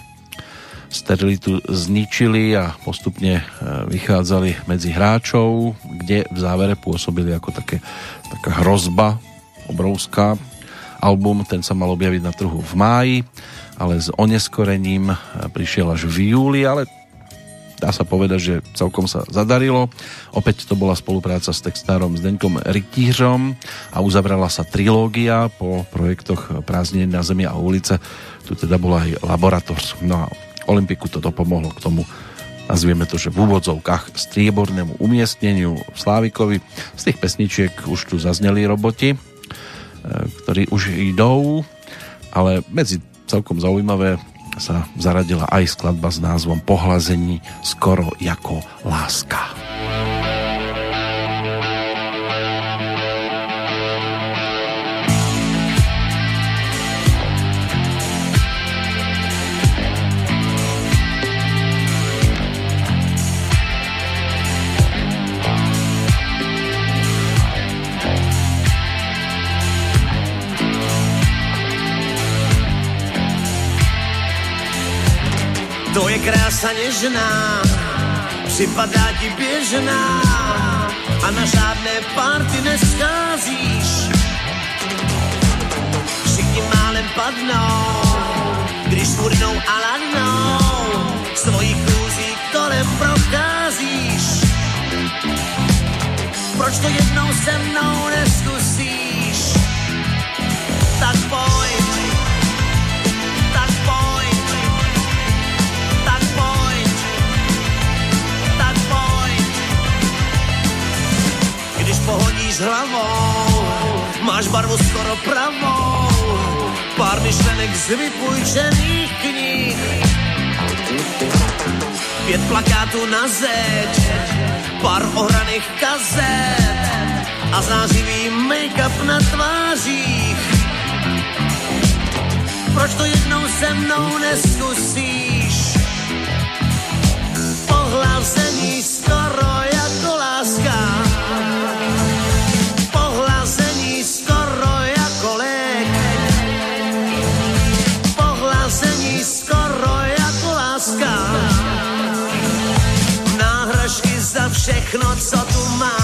Sterilitu zničili a postupne e, vychádzali medzi hráčov, kde v závere pôsobili ako také, taká hrozba obrovská. Album ten sa mal objaviť na trhu v máji ale s oneskorením prišiel až v júli, ale dá sa povedať, že celkom sa zadarilo. Opäť to bola spolupráca s textárom Zdeňkom Rytířom a uzavrala sa trilógia po projektoch Prázdnenie na zemi a ulice. Tu teda bola aj laboratóř. No a Olympiku to pomohlo k tomu, nazvieme to, že v úvodzovkách striebornému umiestneniu v Slávikovi. Z tých pesničiek už tu zazneli roboti, e, ktorí už idú, ale medzi celkom zaujímavé sa zaradila aj skladba s názvom Pohlazení skoro ako láska. To je krása nežná, připadá ti běžná a na žádné party nescházíš. Všichni málem padnou, když furnou a ladnou, svojich krůzí kolem procházíš. Proč to jednou se mnou neskusíš? Tak pojď, pohodíš hlavou, máš barvu skoro pravou, pár myšlenek z vypůjčených knih. Pět plakátů na zeď, pár ohraných kazet a zářivý make-up na tvářích. Proč to jednou se mnou neskusíš? Pohlazení skoro všechno, co tu máš.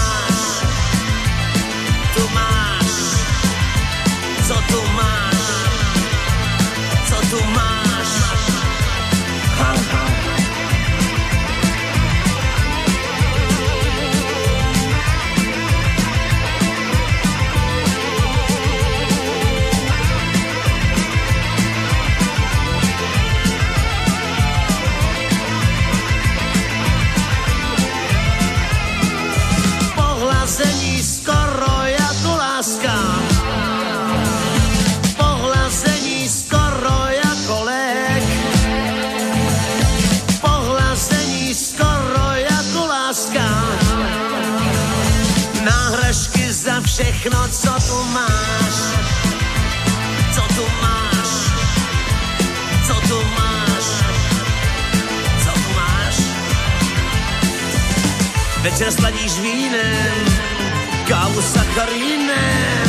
Všechno, co tu máš. Co tu máš. Co tu máš. Co tu máš. Večer sladíš vínem, kávu sacharínem.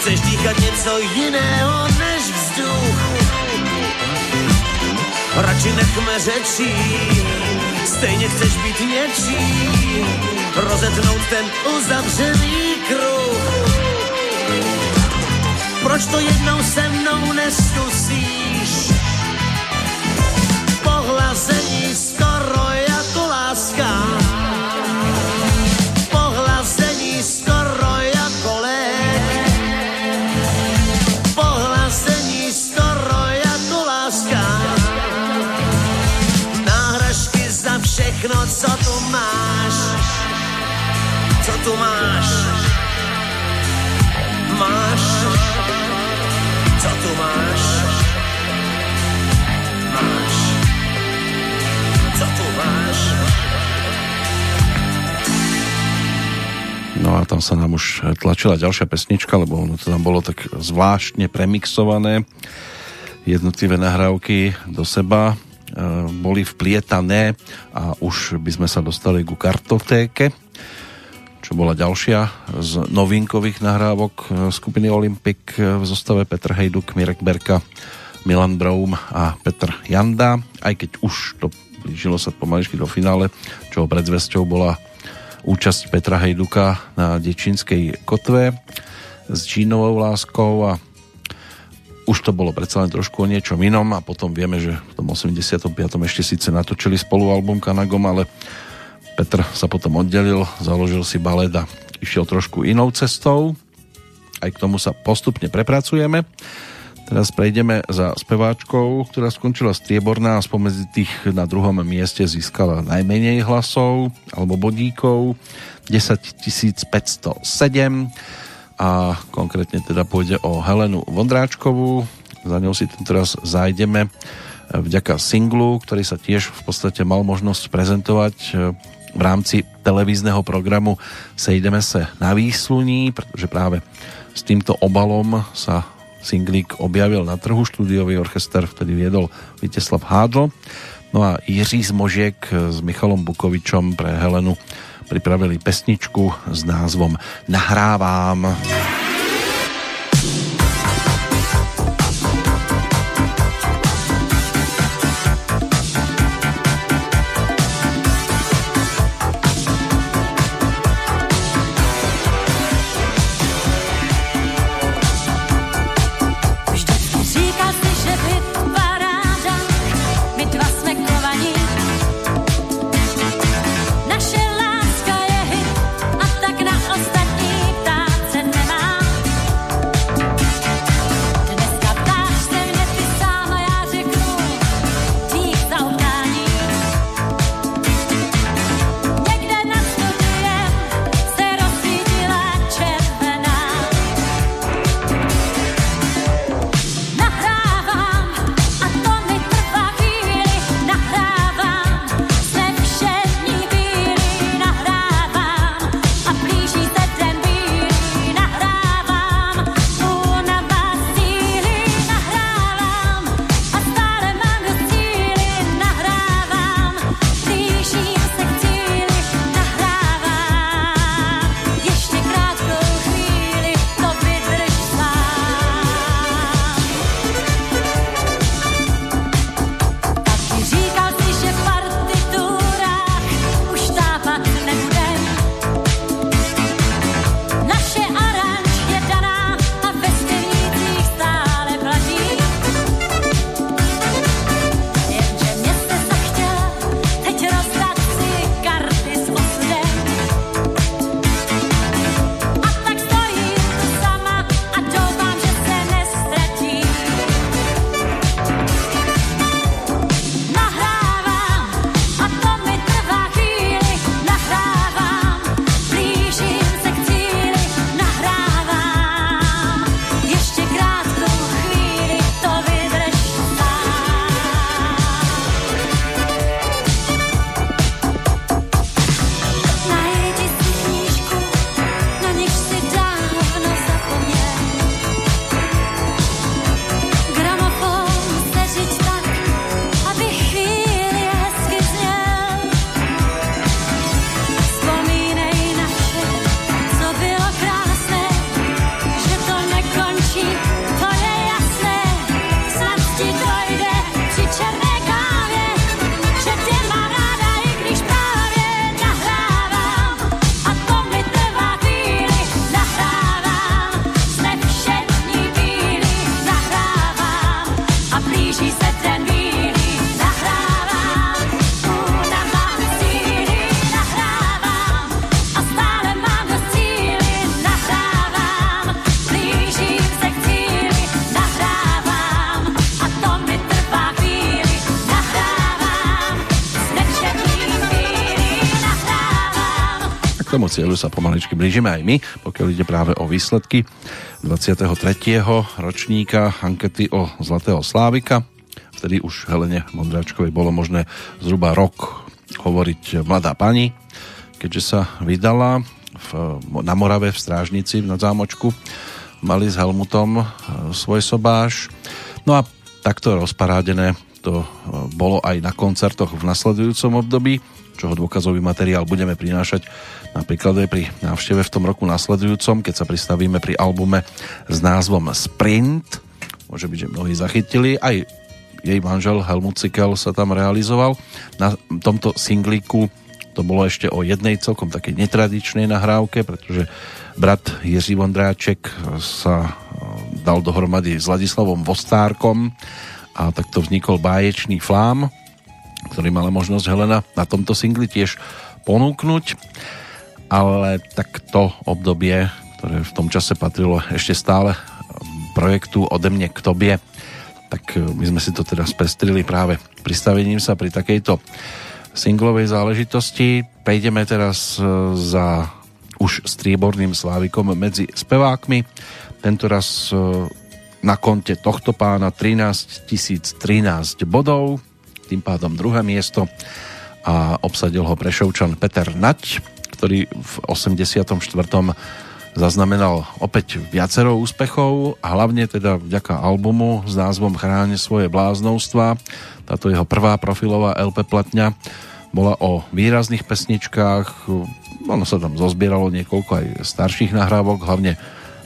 Chceš dýchat něco jiného než vzduch. Radši nechme řečí, stejně chceš být něčí. Rozetnout ten uzavřený kruh. Proč to jednou se mnou neskusíš? Pohlazení skoro jako láska. Pohlazení skoro jako lék. Pohlazení skoro jako láska. Náhražky za všechno, co tu máš. Co tu máš? Sa nám už tlačila ďalšia pesnička, lebo ono to tam bolo tak zvláštne premixované. Jednotlivé nahrávky do seba e, boli vplietané a už by sme sa dostali ku kartotéke, čo bola ďalšia z novinkových nahrávok e, skupiny Olympic v zostave Petr Hejduk, Mirek Berka, Milan Broum a Petr Janda, aj keď už to blížilo sa pomaličky do finále, čo predzvesťou bola účasť Petra Hejduka na Dečínskej kotve s Čínovou láskou a už to bolo predsa len trošku o niečom inom a potom vieme, že v tom 85. ešte síce natočili spolu album Kanagom, ale Petr sa potom oddelil, založil si balet a išiel trošku inou cestou. Aj k tomu sa postupne prepracujeme. Teraz prejdeme za speváčkou, ktorá skončila strieborná a spomedzi tých na druhom mieste získala najmenej hlasov alebo bodíkov 10 507 a konkrétne teda pôjde o Helenu Vondráčkovú. Za ňou si teraz zájdeme vďaka singlu, ktorý sa tiež v podstate mal možnosť prezentovať e, v rámci televízneho programu Sejdeme se na výsluní, pretože práve s týmto obalom sa singlík objavil na trhu, štúdiový orchester vtedy viedol Viteslav Hádl. No a Jiří Zmožiek s Michalom Bukovičom pre Helenu pripravili pesničku s názvom Nahrávám. Nahrávám. Pomaličky blížime aj my, pokiaľ ide práve o výsledky 23. ročníka ankety o Zlatého Slávika. Vtedy už Helene Mondráčkovej bolo možné zhruba rok hovoriť mladá pani, keďže sa vydala v na Morave v Strážnici na zámočku mali s Helmutom svoj sobáš. No a takto rozparádené to bolo aj na koncertoch v nasledujúcom období, čoho dôkazový materiál budeme prinášať napríklad aj pri návšteve v tom roku nasledujúcom, keď sa pristavíme pri albume s názvom Sprint. Môže byť, že mnohí zachytili. Aj jej manžel Helmut Cikel sa tam realizoval. Na tomto singlíku to bolo ešte o jednej celkom takej netradičnej nahrávke, pretože brat Jiří Vondráček sa e, dal dohromady s Ladislavom Vostárkom a takto vznikol báječný flám, ktorý mala možnosť Helena na tomto singli tiež ponúknuť, ale tak to obdobie, ktoré v tom čase patrilo ešte stále projektu Ode mne k tobie, tak e, my sme si to teda spestrili práve pristavením sa pri takejto singlovej záležitosti. Pejdeme teraz e, za už strieborným slávikom medzi spevákmi. Tento raz e, na konte tohto pána 13 013 bodov, tým pádom druhé miesto a obsadil ho Prešovčan Peter Nať, ktorý v 84 zaznamenal opäť viacero úspechov a hlavne teda vďaka albumu s názvom Chráne svoje bláznovstva. Táto jeho prvá profilová LP platňa bola o výrazných pesničkách, ono sa tam zozbieralo niekoľko aj starších nahrávok, hlavne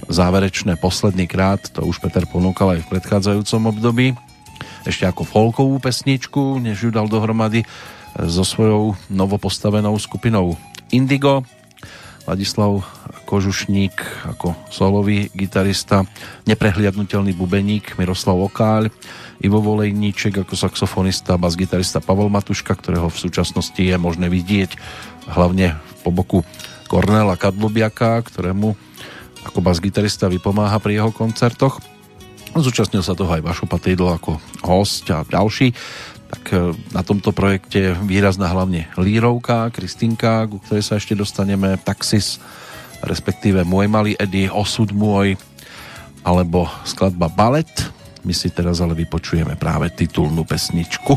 záverečné posledný krát, to už Peter ponúkal aj v predchádzajúcom období, ešte ako folkovú pesničku, než ju dal dohromady so svojou novopostavenou skupinou Indigo. Ladislav Kožušník ako solový gitarista, neprehliadnutelný bubeník Miroslav Okáľ, Ivo Volejníček ako saxofonista, bas-gitarista Pavel Matuška, ktorého v súčasnosti je možné vidieť hlavne po boku Kornela Kadlubiaka, ktorému ako bas-gitarista vypomáha pri jeho koncertoch. Zúčastnil sa toho aj Vašo Patýdlo ako host a ďalší tak e, na tomto projekte výrazná hlavne Lírovka, Kristinka, ku ktorej sa ešte dostaneme, Taxis, respektíve Môj malý Eddie, Osud môj, alebo skladba Balet. My si teraz ale vypočujeme práve titulnú pesničku.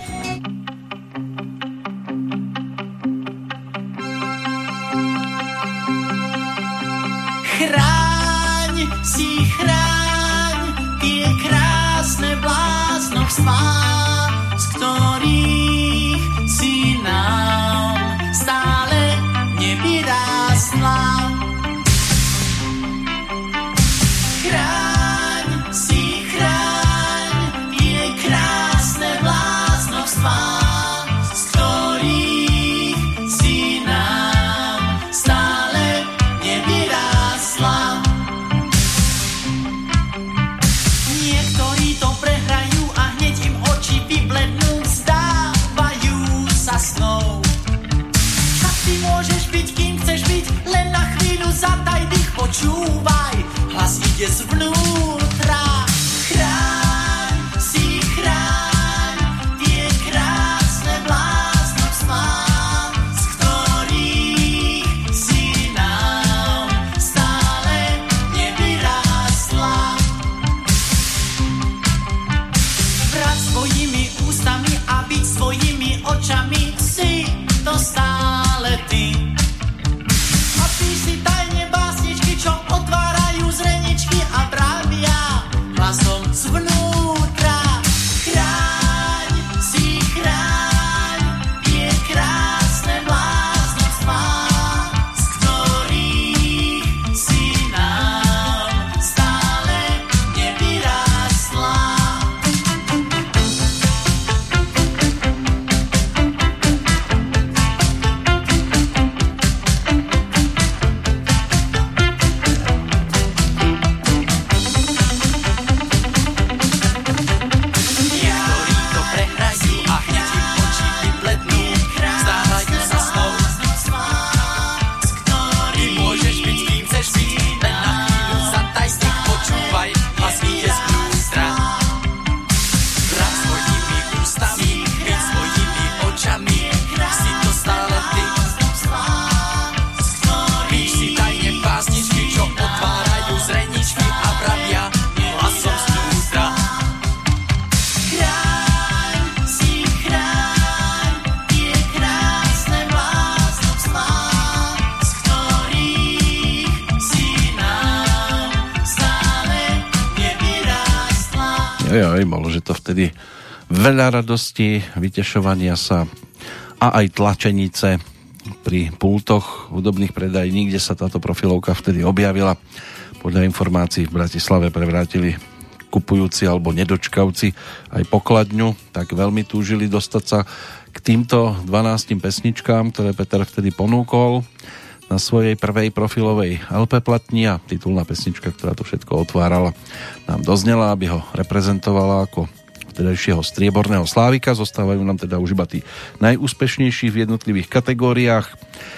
Veľa radosti, vytešovania sa a aj tlačenice pri pultoch hudobných predaj. Nikde sa táto profilovka vtedy objavila. Podľa informácií v Bratislave prevrátili kupujúci alebo nedočkavci aj pokladňu, tak veľmi túžili dostať sa k týmto 12 pesničkám, ktoré Peter vtedy ponúkol na svojej prvej profilovej LP platni a titulná pesnička, ktorá to všetko otvárala, nám doznela, aby ho reprezentovala ako vtedajšieho strieborného slávika. Zostávajú nám teda už iba tí najúspešnejší v jednotlivých kategóriách.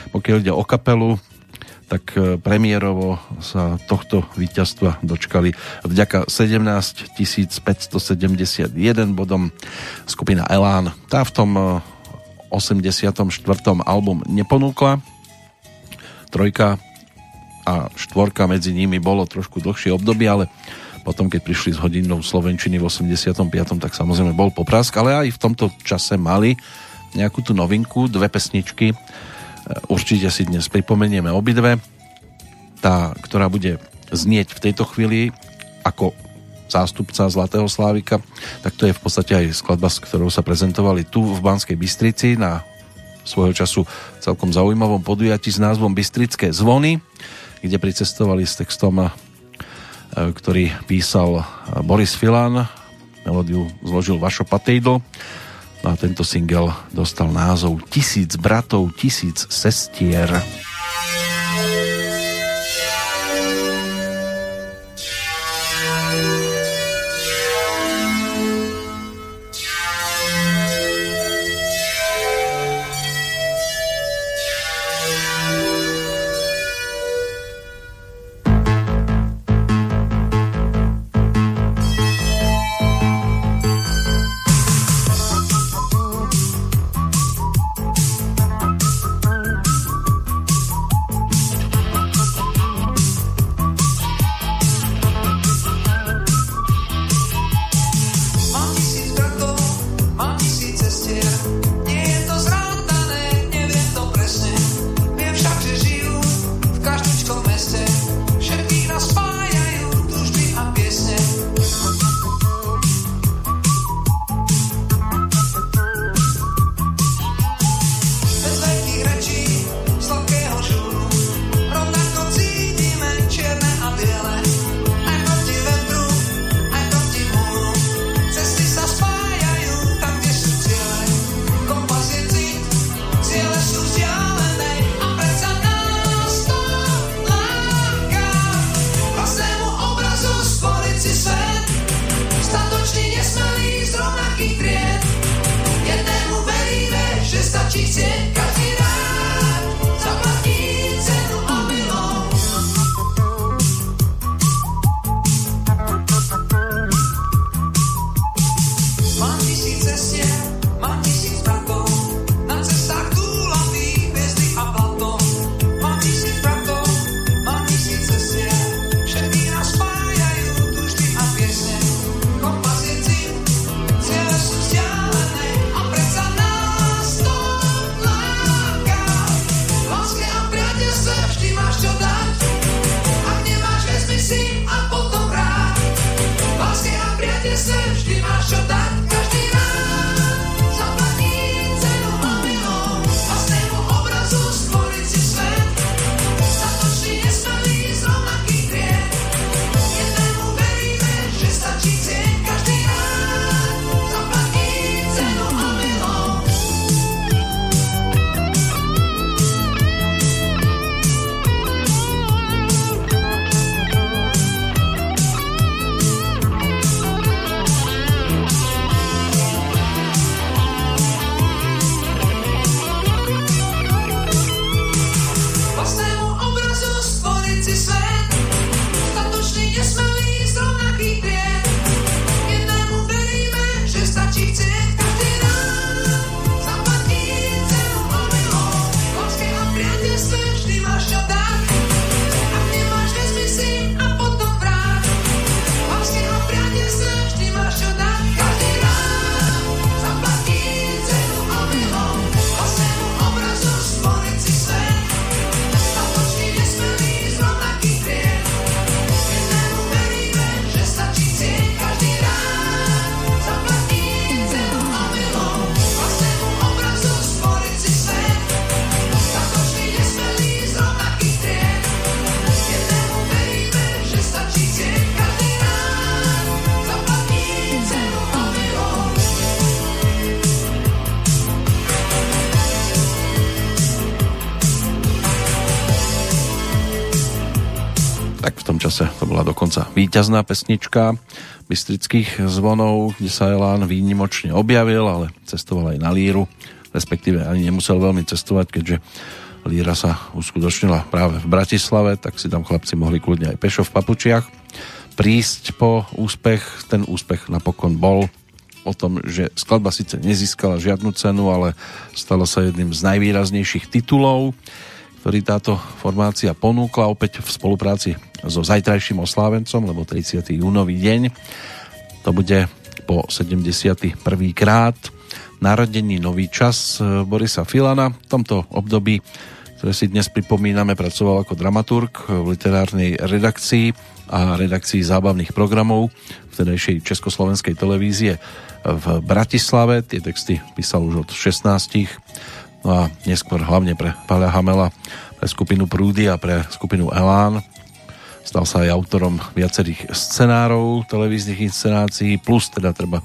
Pokiaľ ide o kapelu, tak e, premiérovo sa tohto víťazstva dočkali vďaka 17 571 bodom skupina Elán. Tá v tom 84. E, album neponúkla, trojka a štvorka medzi nimi bolo trošku dlhšie obdobie, ale potom, keď prišli s hodinou Slovenčiny v 85. tak samozrejme bol poprask, ale aj v tomto čase mali nejakú tú novinku, dve pesničky. E, určite si dnes pripomenieme obidve. Tá, ktorá bude znieť v tejto chvíli ako zástupca Zlatého Slávika, tak to je v podstate aj skladba, s ktorou sa prezentovali tu v Banskej Bystrici na svojho času celkom zaujímavom podujatí s názvom Bystrické zvony, kde pricestovali s textom, ktorý písal Boris Filan, melódiu zložil Vašo Patejdl no a tento single dostal názov Tisíc bratov, tisíc sestier. čase víťazná pesnička Bystrických zvonov, kde sa Elán výnimočne objavil, ale cestoval aj na Líru, respektíve ani nemusel veľmi cestovať, keďže Líra sa uskutočnila práve v Bratislave, tak si tam chlapci mohli kľudne aj pešo v papučiach prísť po úspech. Ten úspech napokon bol o tom, že skladba síce nezískala žiadnu cenu, ale stala sa jedným z najvýraznejších titulov, ktorý táto formácia ponúkla opäť v spolupráci so zajtrajším oslávencom, lebo 30. júnový deň. To bude po 71. krát narodení nový čas Borisa Filana. V tomto období, ktoré si dnes pripomíname, pracoval ako dramaturg v literárnej redakcii a redakcii zábavných programov vtedajšej Československej televízie v Bratislave. Tie texty písal už od 16. No a neskôr hlavne pre Paľa Hamela, pre skupinu Prúdy a pre skupinu Elán. Stal sa aj autorom viacerých scenárov televíznych inscenácií, plus teda treba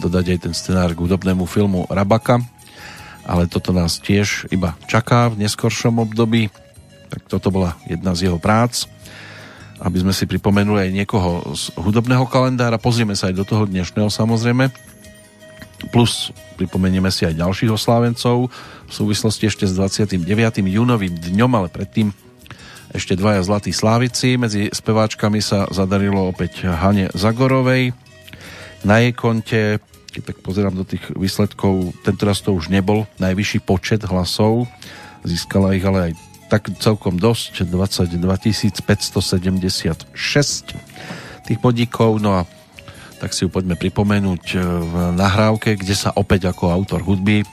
dodať aj ten scenár k hudobnému filmu Rabaka. Ale toto nás tiež iba čaká v neskoršom období. Tak toto bola jedna z jeho prác aby sme si pripomenuli aj niekoho z hudobného kalendára. Pozrieme sa aj do toho dnešného samozrejme. Plus pripomenieme si aj ďalších oslávencov v súvislosti ešte s 29. júnovým dňom, ale predtým ešte dvaja zlatí slávici. Medzi speváčkami sa zadarilo opäť Hane Zagorovej. Na jej konte, keď tak pozerám do tých výsledkov, tentoraz to už nebol najvyšší počet hlasov. Získala ich ale aj tak celkom dosť, 22 576 tých podíkov, no a tak si ju poďme pripomenúť e, v nahrávke, kde sa opäť ako autor hudby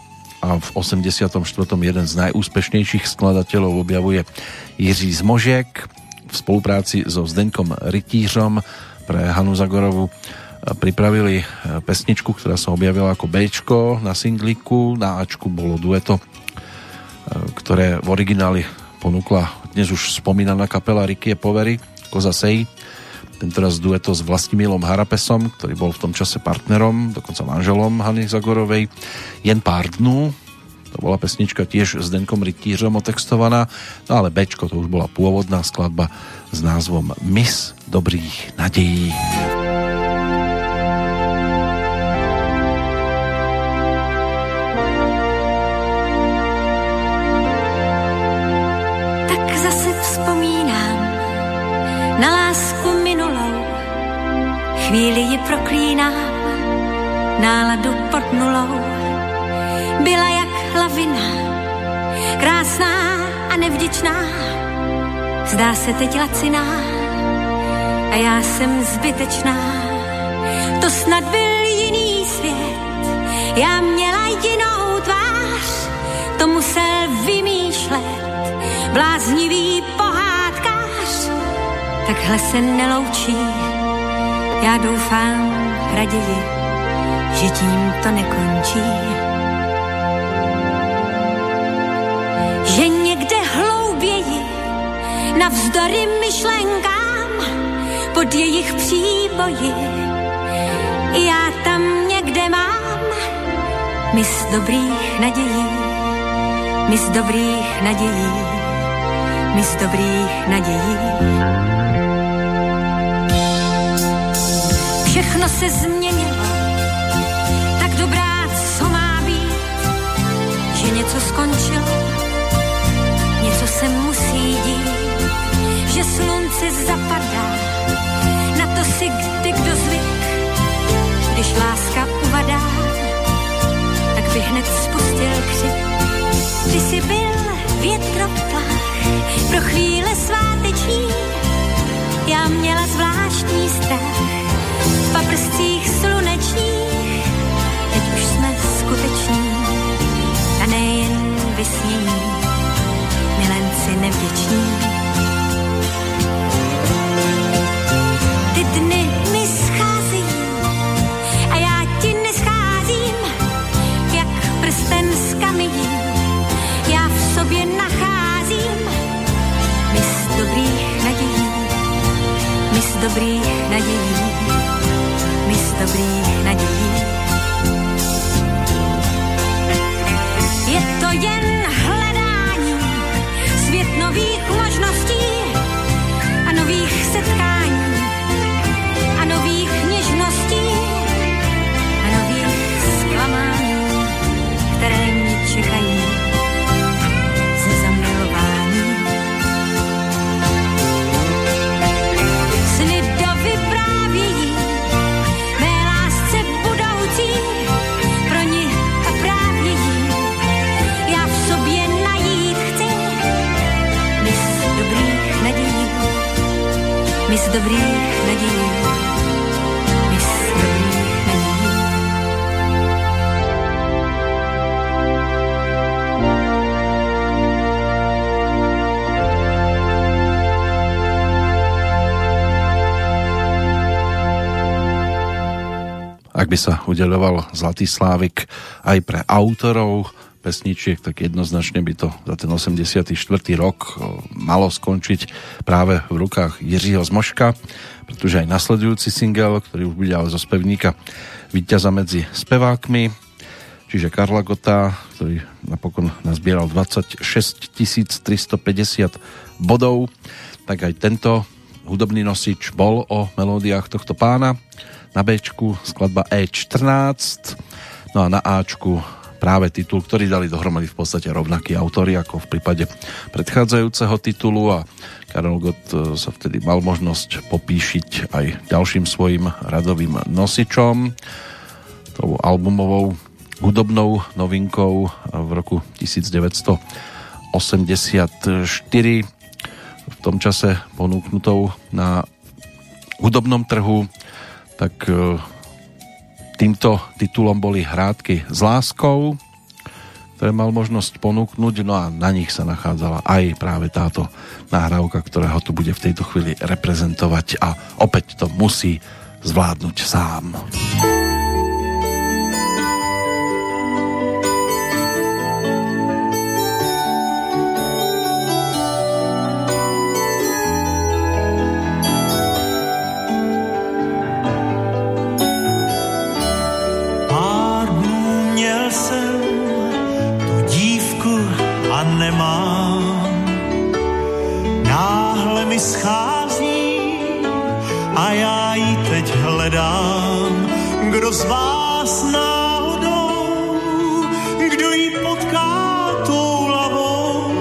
a v 84. jeden z najúspešnejších skladateľov objavuje Jiří Zmožiek v spolupráci so Zdeňkom Rytířom pre Hanu Zagorovu e, pripravili e, pesničku, ktorá sa objavila ako B na singliku, na Ačku bolo dueto, ktoré v origináli ponúkla dnes už spomínaná kapela Rikie Povery, Koza Sej, tentoraz dueto s Vlastimilom Harapesom, ktorý bol v tom čase partnerom, dokonca manželom Hany Zagorovej, Jen pár dnú, to bola pesnička tiež s Denkom Rytířom otextovaná, no ale Bčko to už bola pôvodná skladba s názvom Mis dobrých nadejí. Chvíli ji proklínám, náladu pod nulou. Byla jak lavina, krásná a nevděčná. Zdá se teď laciná a já jsem zbytečná. To snad byl jiný svět, já měla jinou tvář, to musel vymýšlet bláznivý pohádkář. Takhle se neloučí já doufám raději, že tím to nekončí. Že někde hlouběji, navzdory myšlenkám, pod jejich příboji, já tam někde mám mis dobrých nadějí, mis dobrých nadějí, mis dobrých nadějí. Všechno se změnilo, tak dobrá, co má být, že něco skončilo, něco se musí dít, že slunce zapadá, na to si kdy kdo zvyk, když láska uvadá, tak by hned spustil křik. Ty jsi byl větroplach pro chvíle sváteční, já měla zvláštní strach, v paprscích slunečních, teď už jsme skuteční a nejen vysnění, milenci nevděční. Ty dny mi schází a já ti nescházím, jak prsten z já v sobě nacházím mis dobrých nadějí, mis dobrých nadějí dobrých nadějí. Je to jen Ak by sa udeľoval Zlatý Slávik aj pre autorov pesničiek, tak jednoznačne by to za ten 84. rok malo skončiť práve v rukách Jiřího Zmoška, pretože aj nasledujúci single, ktorý už bude ale zo spevníka víťaza medzi spevákmi, čiže Karla Gota, ktorý napokon nazbieral 26 350 bodov, tak aj tento hudobný nosič bol o melódiách tohto pána na B skladba E14 no a na Ačku práve titul, ktorý dali dohromady v podstate rovnakí autory ako v prípade predchádzajúceho titulu a Karol Gott e, sa vtedy mal možnosť popíšiť aj ďalším svojim radovým nosičom. Tou albumovou hudobnou novinkou v roku 1984 v tom čase ponúknutou na hudobnom trhu tak e, týmto titulom boli hrádky s láskou, ktoré mal možnosť ponúknuť, no a na nich sa nachádzala aj práve táto nahrávka, ktorá ho tu bude v tejto chvíli reprezentovať a opäť to musí zvládnuť sám. Kdo z vás náhodou, kdo jí potká tou lavou,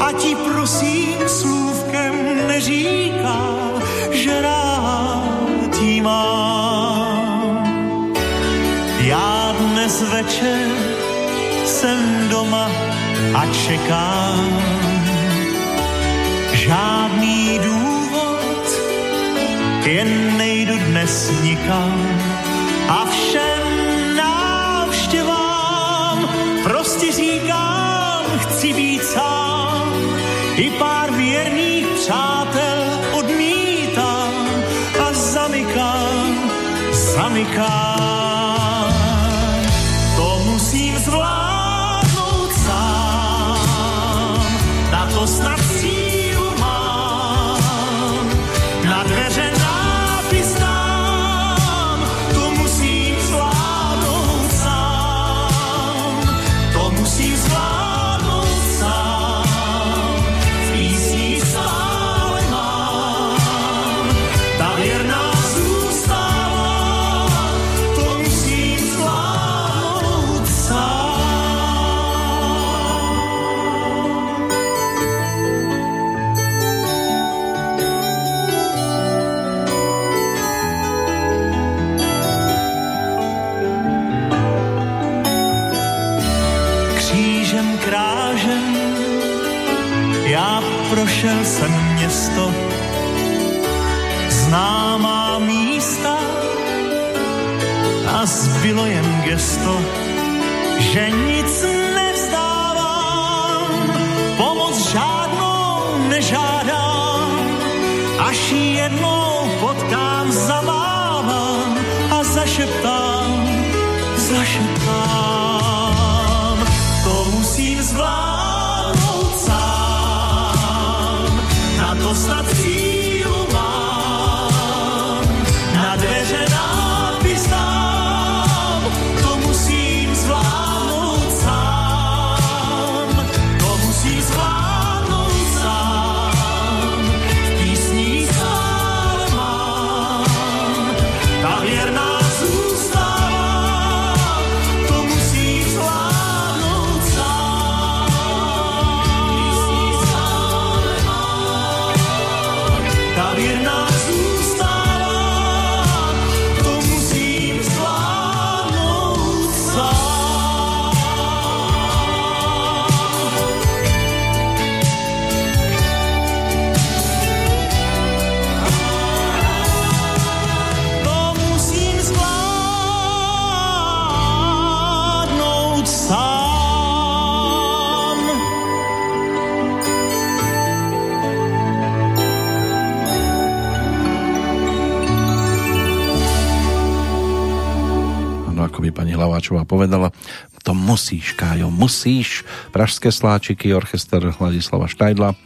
a ti prosím slůvkem neříká, že rád jí mám. Já dnes večer jsem doma a čekám žádný důvod, jen nejdu dnes nikam a všem návštěvám prostě říkám, chci být sám. I pár věrných přátel odmítám a zamykám, zamykám. A zbylo jen gesto, že nic nevzdávám, pomoc žádnou nežádám, až jednou potkám, zamávám a zašeptám, zašeptám. Pani povedala, to musíš, Kájo, musíš. Pražské sláčiky, orchester Hladislava Štajdla,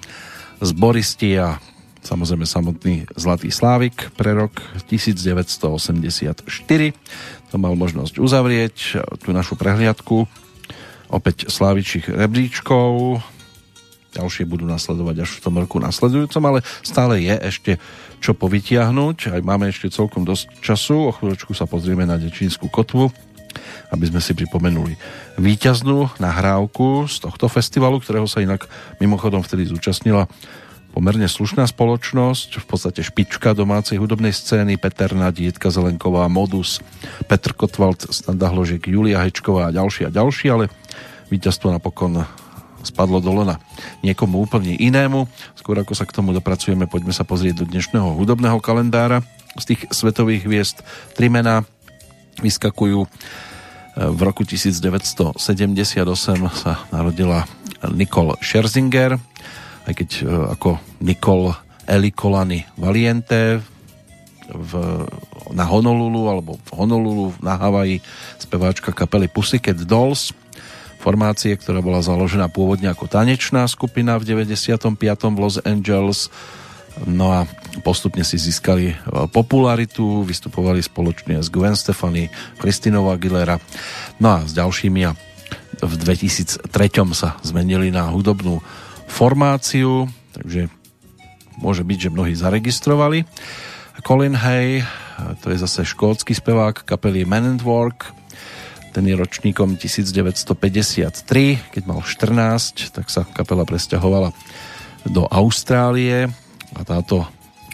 zboristi a samozrejme samotný Zlatý Slávik pre rok 1984. To mal možnosť uzavrieť tú našu prehliadku opäť slávičích rebríčkov. Ďalšie budú nasledovať až v tom roku nasledujúcom, ale stále je ešte čo povytiahnuť. Aj máme ešte celkom dosť času. O chvíľočku sa pozrieme na Dečínsku kotvu aby sme si pripomenuli víťaznú nahrávku z tohto festivalu, ktorého sa inak mimochodom vtedy zúčastnila pomerne slušná spoločnosť, v podstate špička domácej hudobnej scény, Peter Nadietka Zelenková, Modus, Petr Kotwald, Standa Hložek, Julia Hečková a ďalší a ďalší, ale víťazstvo napokon spadlo dole na niekomu úplne inému. Skôr ako sa k tomu dopracujeme, poďme sa pozrieť do dnešného hudobného kalendára. Z tých svetových hviezd tri mená vyskakujú v roku 1978 sa narodila Nicole Scherzinger, aj keď e, ako Nicole Elikolany Valiente v, na Honolulu alebo v Honolulu na Havaji speváčka kapely Pussycat Dolls formácie, ktorá bola založená pôvodne ako tanečná skupina v 95. v Los Angeles No a postupne si získali e, popularitu, vystupovali spoločne s Gwen Stefani, Kristinou Aguilera, no a s ďalšími a v 2003 sa zmenili na hudobnú formáciu, takže môže byť, že mnohí zaregistrovali. Colin Hay, to je zase škótsky spevák kapely Man and Work, ten je ročníkom 1953, keď mal 14, tak sa kapela presťahovala do Austrálie, a táto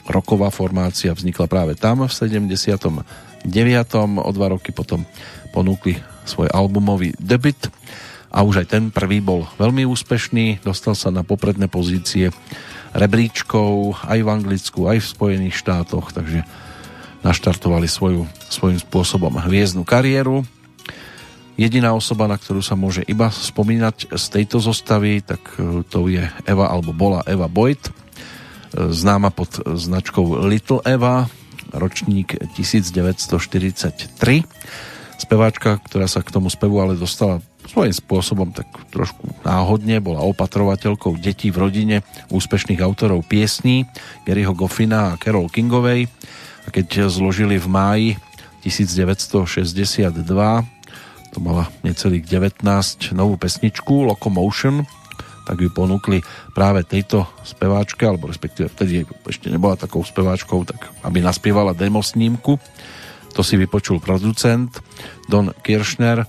roková formácia vznikla práve tam v 79. O dva roky potom ponúkli svoj albumový debut a už aj ten prvý bol veľmi úspešný, dostal sa na popredné pozície rebríčkov aj v Anglicku, aj v Spojených štátoch, takže naštartovali svoju, svojím spôsobom hviezdnu kariéru. Jediná osoba, na ktorú sa môže iba spomínať z tejto zostavy, tak to je Eva, alebo bola Eva Boyd, známa pod značkou Little Eva, ročník 1943. Speváčka, ktorá sa k tomu spevu ale dostala svojím spôsobom tak trošku náhodne, bola opatrovateľkou detí v rodine úspešných autorov piesní Garyho Goffina a Carol Kingovej a keď zložili v máji 1962 to mala necelých 19 novú pesničku Locomotion tak ju ponúkli práve tejto speváčke, alebo respektíve vtedy ešte nebola takou speváčkou, tak aby naspievala demo snímku. To si vypočul producent Don Kirchner,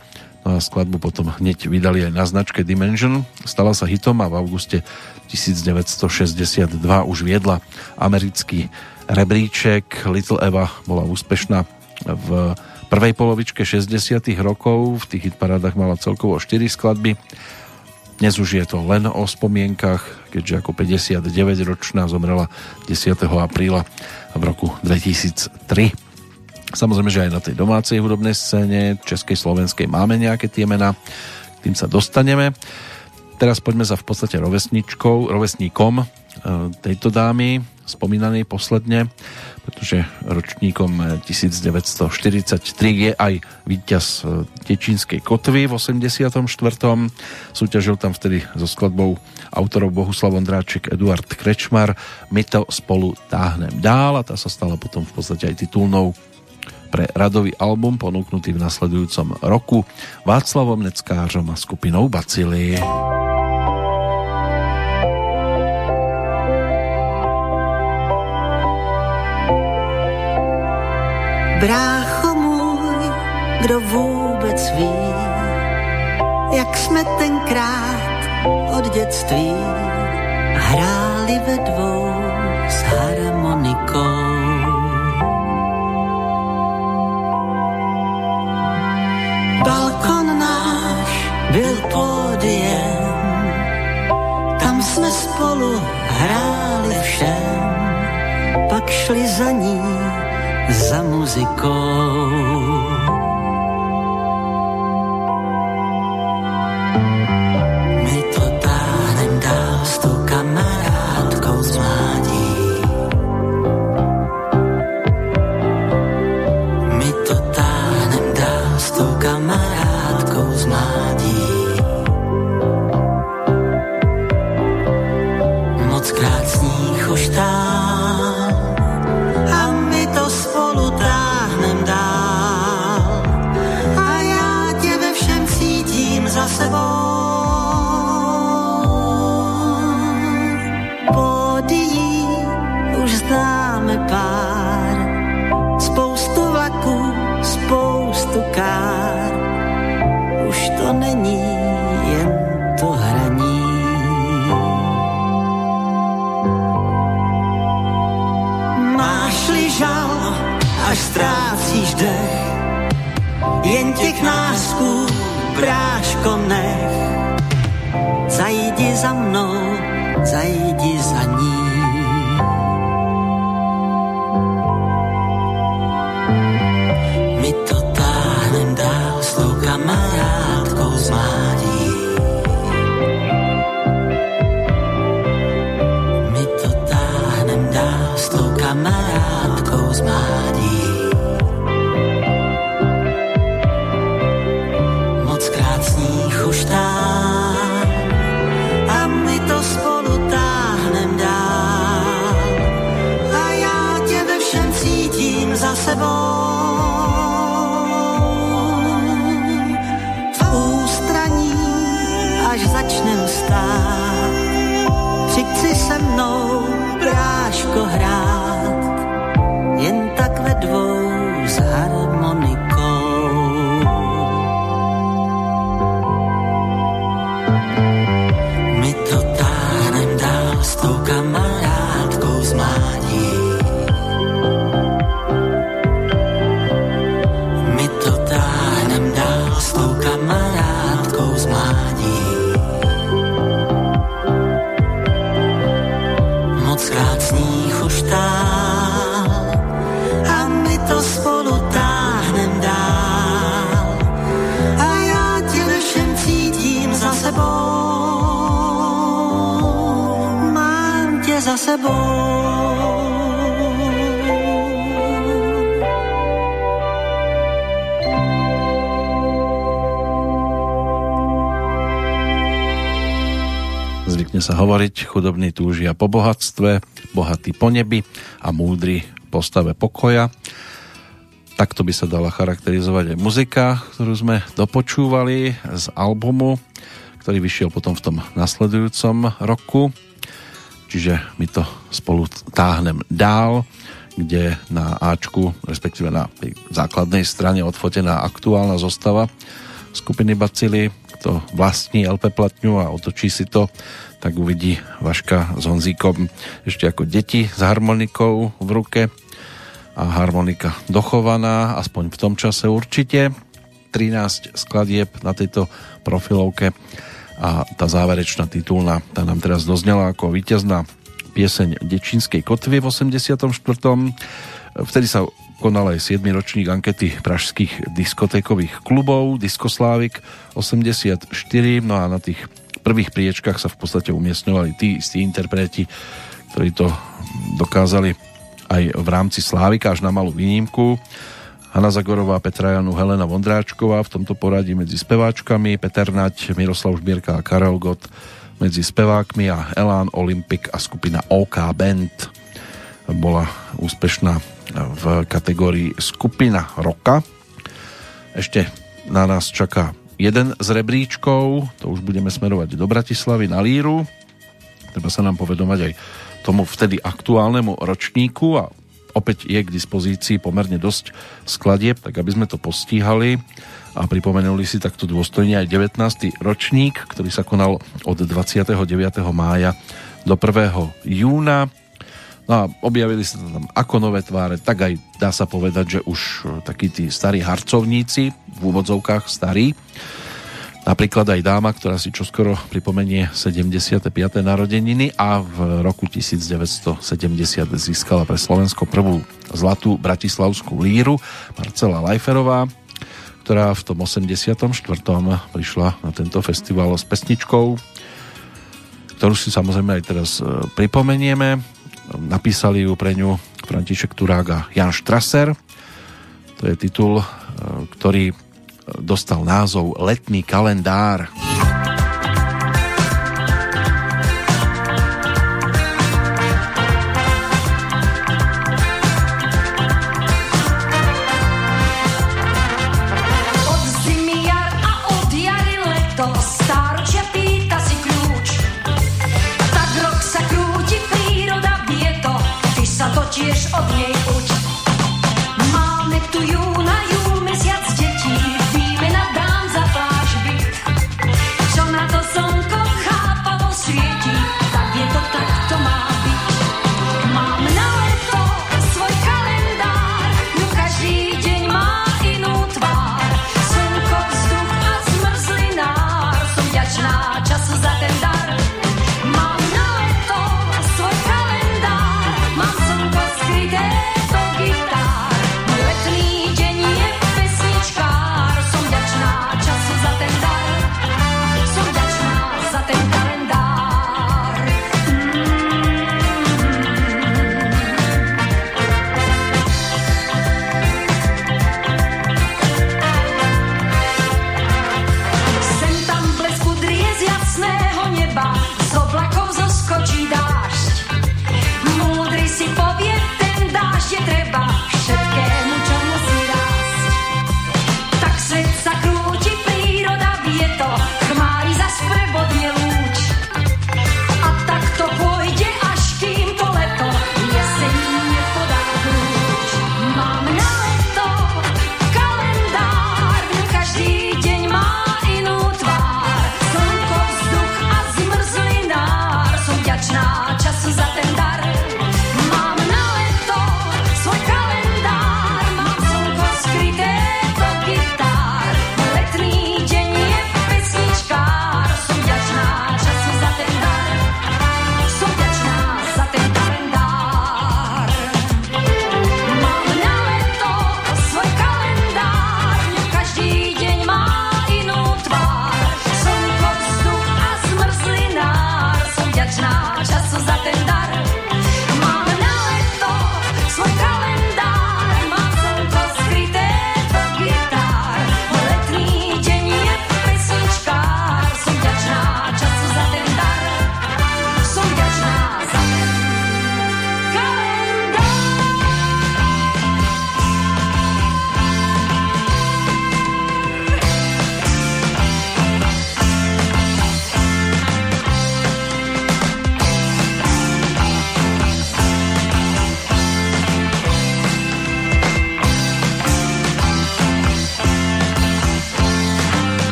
no a skladbu potom hneď vydali aj na značke Dimension. Stala sa hitom a v auguste 1962 už viedla americký rebríček. Little Eva bola úspešná v prvej polovičke 60 rokov, v tých hitparádach mala celkovo 4 skladby dnes už je to len o spomienkach, keďže ako 59-ročná zomrela 10. apríla v roku 2003. Samozrejme, že aj na tej domácej hudobnej scéne, českej, slovenskej máme nejaké tie mená, k tým sa dostaneme. Teraz poďme za v podstate rovesničkou, rovesníkom e, tejto dámy, spomínanej posledne, pretože ročníkom 1943 je aj víťaz e, Tečínskej kotvy v 84. Súťažil tam vtedy so skladbou autorov Bohuslav Ondráček, Eduard Krečmar. My to spolu táhnem dál a tá sa stala potom v podstate aj titulnou pre radový album ponúknutý v nasledujúcom roku Václavom Neckářom a skupinou Bacily. Brácho můj, kdo vůbec ví, jak jsme tenkrát od dětství hráli ve dvou s harmonikou. Balkon náš byl pódiem, tam jsme spolu hráli všem, pak šli za ní za muzikou. Nech. Zajdi za mnou, se mnou, práško, hrát, Zvykne sa hovoriť, chudobný túžia po bohatstve, bohatý po nebi a múdry po stave pokoja. Takto by sa dala charakterizovať aj muzika, ktorú sme dopočúvali z albumu, ktorý vyšiel potom v tom nasledujúcom roku. Čiže my to spolu táhnem dál, kde na Ačku, respektíve na základnej strane odfotená aktuálna zostava skupiny Bacily, kto vlastní LP platňu a otočí si to, tak uvidí Vaška s Honzíkom ešte ako deti s harmonikou v ruke a harmonika dochovaná, aspoň v tom čase určite. 13 skladieb na tejto profilovke a tá záverečná titulná, tá nám teraz doznela ako víťazná pieseň Dečínskej kotvy v 84. Vtedy sa konal aj 7. ročník ankety pražských diskotékových klubov Diskoslávik 84, no a na tých prvých priečkách sa v podstate umiestňovali tí istí interpreti, ktorí to dokázali aj v rámci Slávika až na malú výnimku. Hanna Zagorová, Petra Janu, Helena Vondráčková v tomto poradí medzi speváčkami, Peter Nať, Miroslav Žbierka a Karel Gott medzi spevákmi a Elán Olympic a skupina OK Band bola úspešná v kategórii skupina roka. Ešte na nás čaká jeden z rebríčkov, to už budeme smerovať do Bratislavy na Líru. Treba sa nám povedomať aj tomu vtedy aktuálnemu ročníku a opäť je k dispozícii pomerne dosť skladieb, tak aby sme to postíhali a pripomenuli si takto dôstojne aj 19. ročník, ktorý sa konal od 29. mája do 1. júna No a objavili sa tam ako nové tváre, tak aj dá sa povedať, že už takí tí starí harcovníci, v úvodzovkách starí, napríklad aj dáma, ktorá si čoskoro pripomenie 75. narodeniny a v roku 1970 získala pre Slovensko prvú zlatú bratislavskú líru Marcela Lajferová, ktorá v tom 84. prišla na tento festival s pesničkou, ktorú si samozrejme aj teraz pripomenieme napísali ju pre ňu František Turák a Jan Strasser. To je titul, ktorý dostal názov Letný kalendár.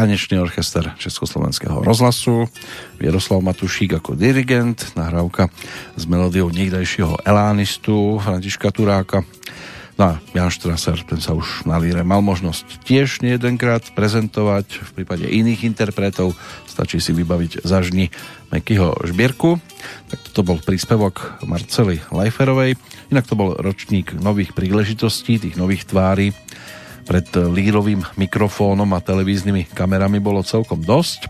Tanečný orchester Československého rozhlasu, Jaroslav Matušík ako dirigent, nahrávka s melódiou niekdajšieho elánistu Františka Turáka. No a Jan Strasser, ten sa už na líre mal možnosť tiež nejedenkrát prezentovať, v prípade iných interpretov stačí si vybaviť zažni Mekyho Žbierku. Tak toto bol príspevok Marcely Lajferovej. Inak to bol ročník nových príležitostí, tých nových tvári. Pred lírovým mikrofónom a televíznymi kamerami bolo celkom dosť.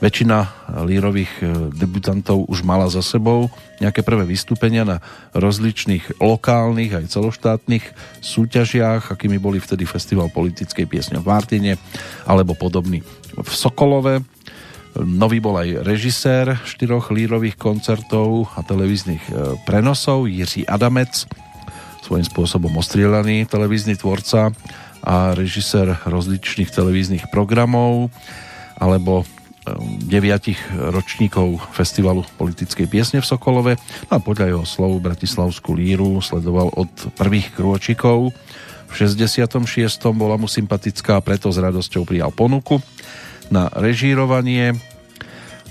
Väčšina lírových e, debutantov už mala za sebou nejaké prvé vystúpenia na rozličných lokálnych aj celoštátnych súťažiach, akými boli vtedy Festival politickej piesne v Martine alebo podobný v Sokolove. Nový bol aj režisér štyroch lírových koncertov a televíznych prenosov Jiří Adamec, svojím spôsobom ostrielaný televízny tvorca a režisér rozličných televíznych programov alebo deviatich ročníkov Festivalu politickej piesne v Sokolove no a podľa jeho slov Bratislavskú líru sledoval od prvých krôčikov. V 66. bola mu sympatická, preto s radosťou prijal ponuku na režírovanie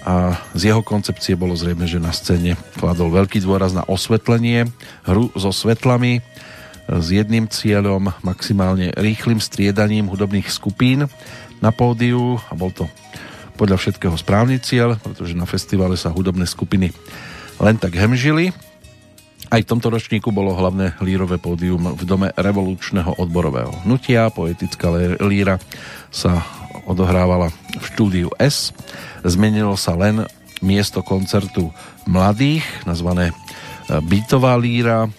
a z jeho koncepcie bolo zrejme, že na scéne kladol veľký dôraz na osvetlenie, hru so svetlami s jedným cieľom, maximálne rýchlým striedaním hudobných skupín na pódiu a bol to podľa všetkého správny cieľ, pretože na festivale sa hudobné skupiny len tak hemžili. Aj v tomto ročníku bolo hlavné lírové pódium v dome revolučného odborového hnutia. Poetická líra sa odohrávala v štúdiu S. Zmenilo sa len miesto koncertu mladých, nazvané Bytová líra.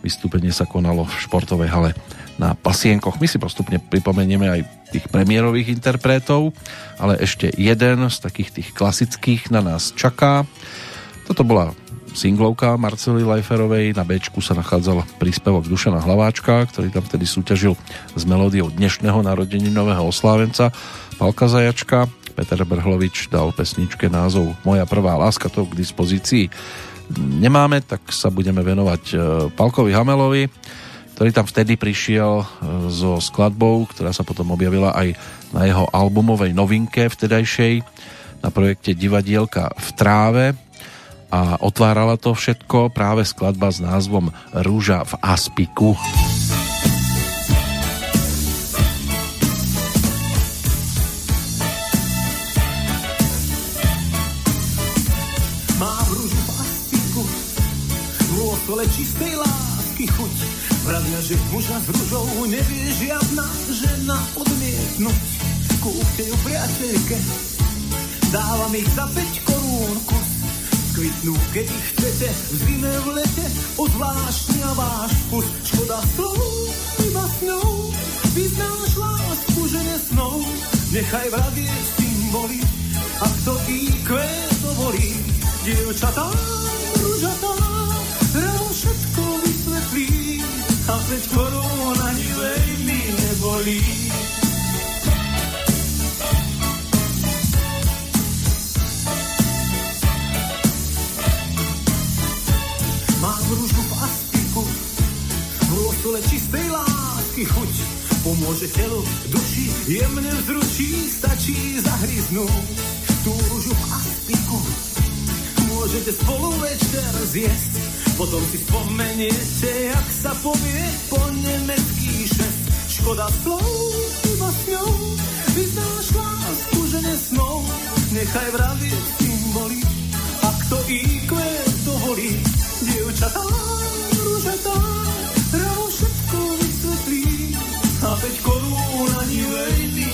Vystúpenie sa konalo v športovej hale na Pasienkoch. My si postupne pripomenieme aj tých premiérových interpretov, ale ešte jeden z takých tých klasických na nás čaká. Toto bola singlovka Marcely Leiferovej, na B sa nachádzal príspevok Dušana Hlaváčka, ktorý tam vtedy súťažil s melódiou dnešného narodeninového oslávenca Palka Zajačka. Peter Brhlovič dal pesničke názov Moja prvá láska, to k dispozícii nemáme, tak sa budeme venovať e, Palkovi Hamelovi ktorý tam vtedy prišiel e, so skladbou, ktorá sa potom objavila aj na jeho albumovej novinke vtedajšej na projekte Divadielka v tráve a otvárala to všetko práve skladba s názvom Rúža v Aspiku. Že muža s ružou nevie žiadna žena odmietnúť. Kúpte ju priateľke, dávam ich za 5 korún kus. Kvitnú, keď ich chcete, v zime, v lete, odvláštnia váš kus. Škoda slov, iba s ňou, vyznáš lásku žene snou. Nechaj vravie symboly, ak to IQ dovolí. Dievčatá, a veď korona ani veľmi nebolí. Mám rúžu v aspiku, v rôstole čistej lásky chuť. Pomôže telu, duši, jemne vzruší, stačí zahryznúť tú rúžu v aspiku. Môžete spolu večer zjesť, potom si spomeniete, jak sa povie po nemecký šest. Škoda slov, iba s ňou, vyznáš lásku, že nesnou. Nechaj vravieť symboly, ak to IQ dovolí. Dievčatá, rúžatá, ravo všetko vysvetlí. A veď korún ani veľmi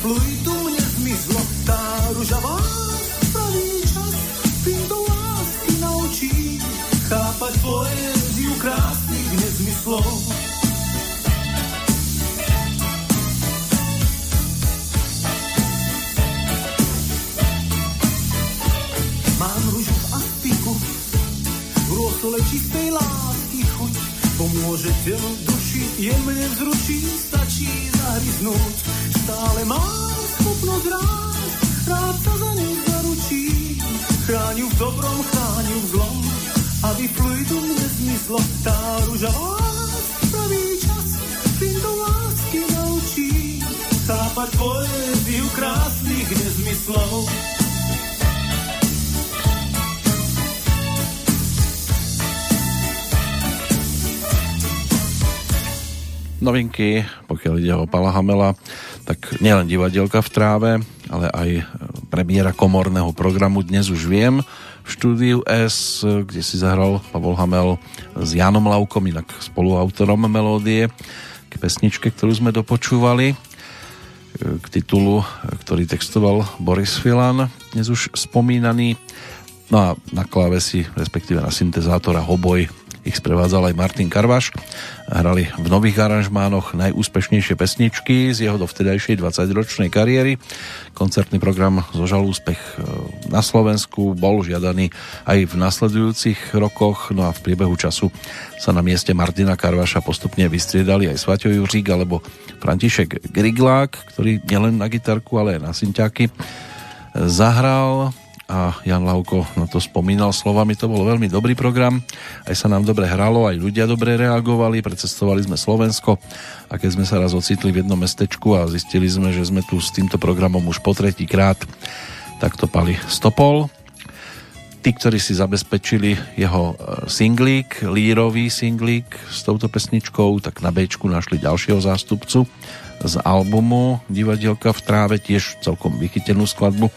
Fluidu mne zmizlo, tá ružavá pravý čas, tým do lásky naučí chápať poéziu krásnych nezmyslov. Mám ružu v aspiku, v rôsole čistej lásky chuť, pomôže telu duši, jemne vzruší, stačí zahryznúť Stále mám schopnosť rád, rád sa za ňu zaručí. Chráňu v dobrom, chráňu v zlom, aby fluidu nezmyslo. Tá rúža vás pravý čas, fintu lásky naučí. Chápať poéziu krásnych nezmyslov. novinky, pokiaľ ide o Pala Hamela, tak nielen divadielka v tráve, ale aj premiéra komorného programu Dnes už viem v štúdiu S, kde si zahral Pavol Hamel s Janom Laukom, inak spoluautorom melódie k pesničke, ktorú sme dopočúvali k titulu, ktorý textoval Boris Filan, dnes už spomínaný. No a na klávesi, respektíve na syntezátora Hoboj ich sprevádzal aj Martin Karvaš. Hrali v nových aranžmánoch najúspešnejšie pesničky z jeho dovtedajšej 20-ročnej kariéry. Koncertný program zožal úspech e, na Slovensku, bol žiadaný aj v nasledujúcich rokoch, no a v priebehu času sa na mieste Martina Karvaša postupne vystriedali aj Svaťo Juřík alebo František Griglák, ktorý nielen na gitarku, ale aj na synťáky zahral a Jan Lauko na to spomínal slovami, to bol veľmi dobrý program, aj sa nám dobre hralo, aj ľudia dobre reagovali, precestovali sme Slovensko. A keď sme sa raz ocitli v jednom mestečku a zistili sme, že sme tu s týmto programom už po tretí krát, tak to pali stopol. Tí, ktorí si zabezpečili jeho e, singlík, lírový singlík s touto pesničkou, tak na B našli ďalšieho zástupcu z albumu Divadielka v tráve, tiež celkom vychytenú skladbu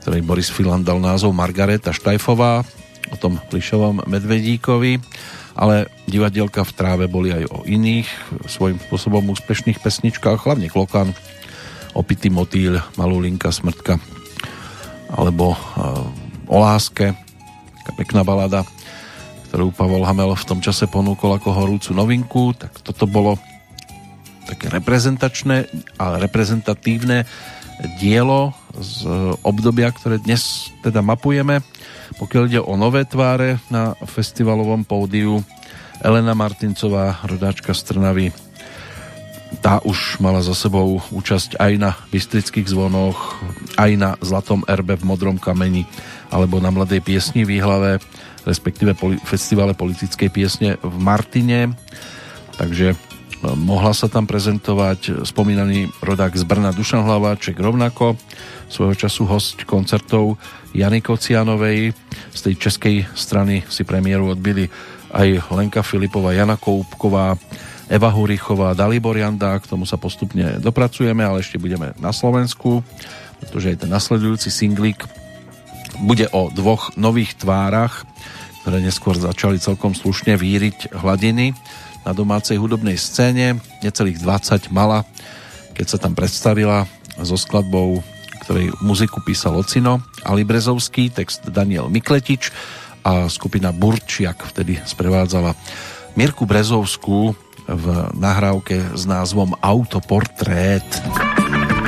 ktorej Boris Filan dal názov Margareta Štajfová, o tom plišovom medvedíkovi, ale divadielka v tráve boli aj o iných svojím spôsobom úspešných pesničkách, hlavne Klokan, Opitý motýl, Malú linka smrtka alebo uh, o láske, taká pekná balada, ktorú Pavol Hamel v tom čase ponúkol ako horúcu novinku, tak toto bolo také reprezentačné a reprezentatívne dielo z obdobia, ktoré dnes teda mapujeme. Pokiaľ ide o nové tváre na festivalovom pódiu, Elena Martincová, rodáčka z Trnavy, tá už mala za sebou účasť aj na Bystrických zvonoch, aj na Zlatom erbe v Modrom kameni, alebo na Mladej piesni v Výhlave, respektíve poli- festivale politickej piesne v Martine. Takže mohla sa tam prezentovať spomínaný rodák z Brna Dušan Hlaváček rovnako, svojho času host koncertov Jany Kocianovej. Z tej českej strany si premiéru odbili aj Lenka Filipová, Jana Koupková, Eva Hurichová, Dalibor Janda, k tomu sa postupne dopracujeme, ale ešte budeme na Slovensku, pretože aj ten nasledujúci singlík bude o dvoch nových tvárach, ktoré neskôr začali celkom slušne víriť hladiny na domácej hudobnej scéne. Necelých 20 mala, keď sa tam predstavila so skladbou, ktorej muziku písal Ocino, Ali Brezovský, text Daniel Mikletič a skupina Burčiak vtedy sprevádzala Mirku Brezovskú v nahrávke s názvom Autoportrét. Autoportrét.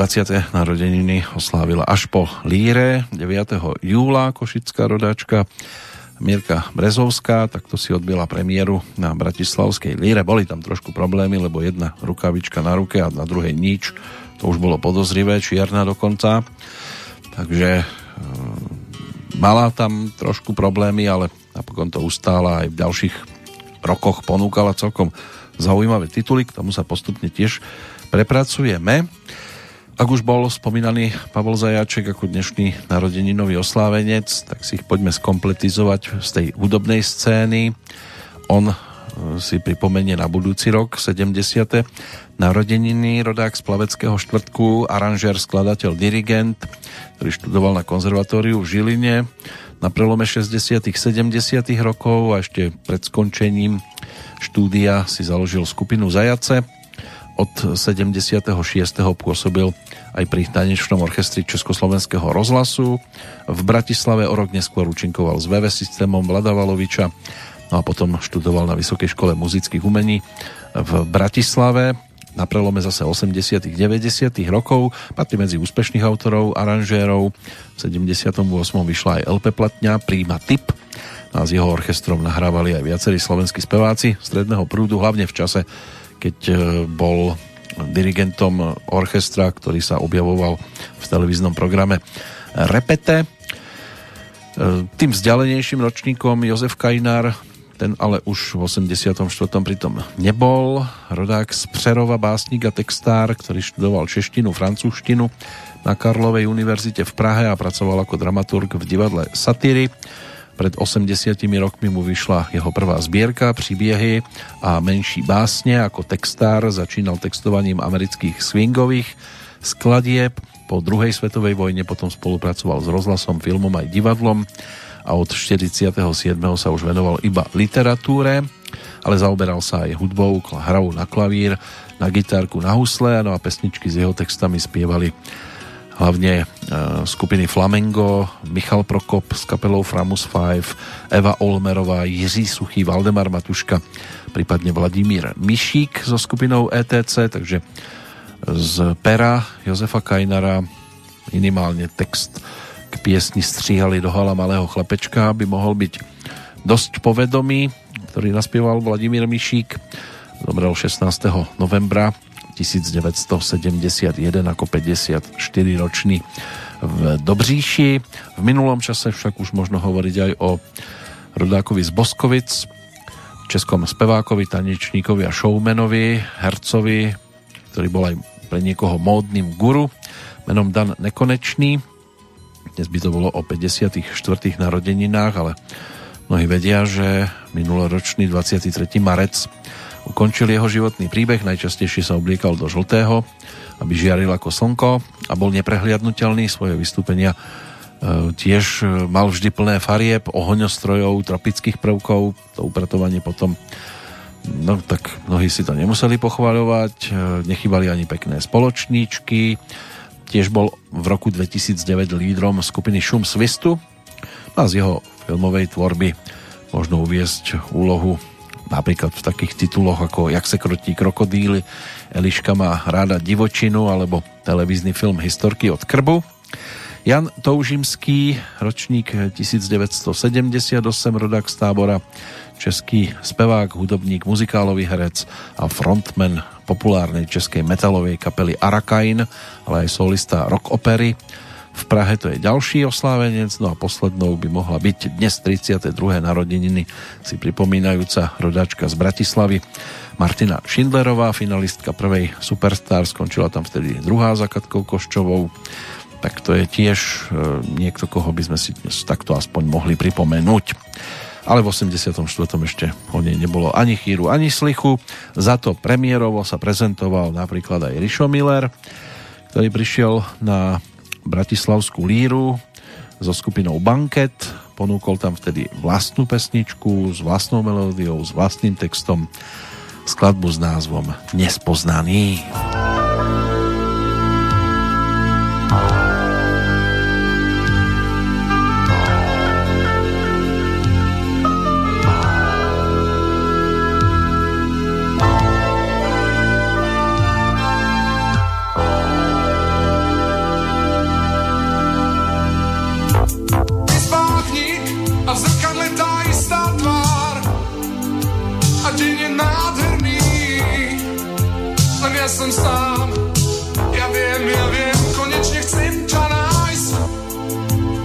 20. narodeniny oslávila až po Líre 9. júla košická rodáčka Mirka Brezovská, takto si odbila premiéru na Bratislavskej líre. Boli tam trošku problémy, lebo jedna rukavička na ruke a na druhej nič. To už bolo podozrivé, čierna dokonca. Takže e, mala tam trošku problémy, ale napokon to ustála aj v ďalších rokoch ponúkala celkom zaujímavé tituly, k tomu sa postupne tiež prepracujeme. Ak už bol spomínaný Pavol Zajaček ako dnešný narodeninový oslávenec, tak si ich poďme skompletizovať z tej hudobnej scény. On e, si pripomenie na budúci rok 70. narodeniny, rodák z Plaveckého štvrtku, aranžér, skladateľ, dirigent, ktorý študoval na konzervatóriu v Žiline na prelome 60. 70. rokov a ešte pred skončením štúdia si založil skupinu Zajace, od 76. pôsobil aj pri tanečnom orchestri Československého rozhlasu. V Bratislave o rok neskôr účinkoval s VV systémom Vlada Valoviča no a potom študoval na Vysokej škole muzických umení v Bratislave na prelome zase 80 90 rokov, patrí medzi úspešných autorov, aranžérov. V 78. vyšla aj LP platňa Príma Tip a s jeho orchestrom nahrávali aj viacerí slovenskí speváci stredného prúdu, hlavne v čase keď e, bol dirigentom orchestra, ktorý sa objavoval v televíznom programe Repete. E, tým vzdialenejším ročníkom Jozef Kajnár, ten ale už v 84. pritom nebol. Rodák z Přerova, básnik a textár, ktorý študoval češtinu, francúzštinu na Karlovej univerzite v Prahe a pracoval ako dramaturg v divadle Satyry. Pred 80 rokmi mu vyšla jeho prvá zbierka Příběhy a menší básne. Ako textár začínal textovaním amerických swingových skladieb. Po druhej svetovej vojne potom spolupracoval s rozhlasom, filmom aj divadlom a od 47. sa už venoval iba literatúre, ale zaoberal sa aj hudbou, hrou na klavír, na gitárku, na husle, no a pesničky s jeho textami spievali hlavne e, skupiny Flamengo, Michal Prokop s kapelou Framus 5, Eva Olmerová, Jiří Suchý, Valdemar Matuška, prípadne Vladimír Mišík so skupinou ETC, takže z pera Jozefa Kajnara minimálne text k piesni Stříhali do hala malého chlapečka by mohol byť dosť povedomý, ktorý naspieval Vladimír Mišík. Zomrel 16. novembra 1971 ako 54-ročný v Dobříši. V minulom čase však už možno hovoriť aj o rodákovi z Boskovic, českom spevákovi, tanečníkovi a showmanovi, hercovi, ktorý bol aj pre niekoho módnym guru, menom Dan Nekonečný. Dnes by to bolo o 54. narodeninách, ale mnohí vedia, že minuloročný 23. marec ukončil jeho životný príbeh, najčastejšie sa obliekal do žltého, aby žiaril ako slnko a bol neprehliadnutelný, svoje vystúpenia e, tiež e, mal vždy plné farieb, ohoňostrojov, tropických prvkov, to upratovanie potom no tak mnohí si to nemuseli pochváľovať, e, nechybali ani pekné spoločníčky, tiež bol v roku 2009 lídrom skupiny Šum Svistu a z jeho filmovej tvorby možno uviesť úlohu napríklad v takých tituloch ako Jak se krotí krokodíly, Eliška má ráda divočinu alebo televízny film Historky od krbu. Jan Toužimský, ročník 1978, rodák z tábora, český spevák, hudobník, muzikálový herec a frontman populárnej českej metalovej kapely Arakain, ale aj solista rock opery v Prahe to je ďalší oslávenec, no a poslednou by mohla byť dnes 32. narodeniny si pripomínajúca rodačka z Bratislavy Martina Schindlerová, finalistka prvej Superstar, skončila tam vtedy druhá za Katkou Koščovou, tak to je tiež e, niekto, koho by sme si dnes takto aspoň mohli pripomenúť. Ale v 84. ešte o nej nebolo ani chýru, ani slichu. Za to premiérovo sa prezentoval napríklad aj Rišo Miller, ktorý prišiel na Bratislavskú líru so skupinou Banket. Ponúkol tam vtedy vlastnú pesničku s vlastnou melódiou, s vlastným textom, skladbu s názvom Nespoznaný. Nespoznaný. Som sám. Ja viem, ja viem, konečne chcem ťa nájsť.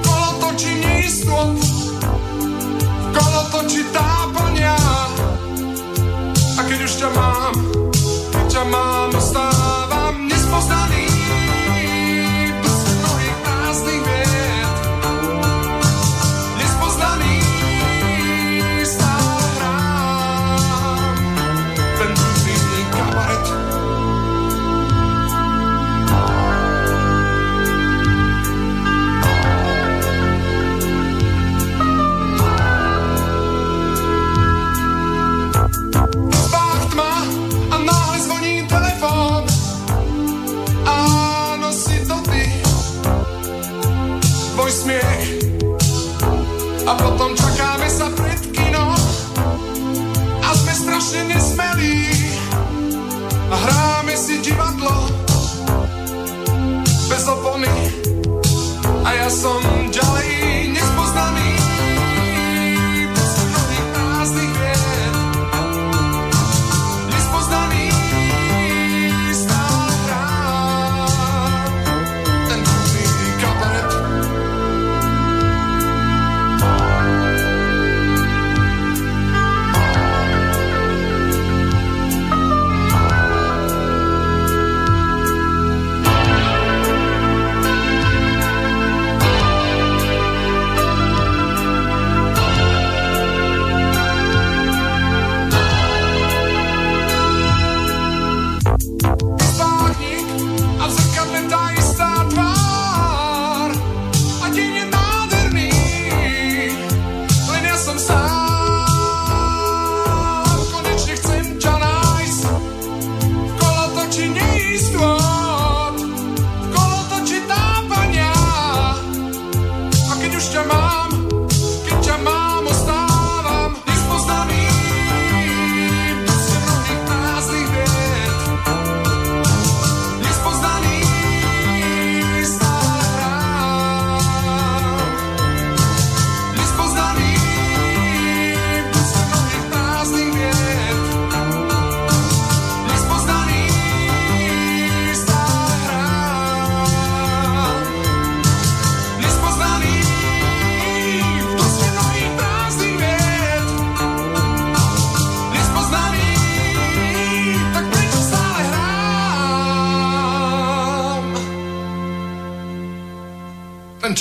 Kolo točí neistot, kolo točí tápania. A keď už ťa mám, keď ťa mám, A potom čakáme sa pred kino. A sme strašne nesmelí. A hráme si divadlo. Bez opony. A ja som ďalej nespoznaný.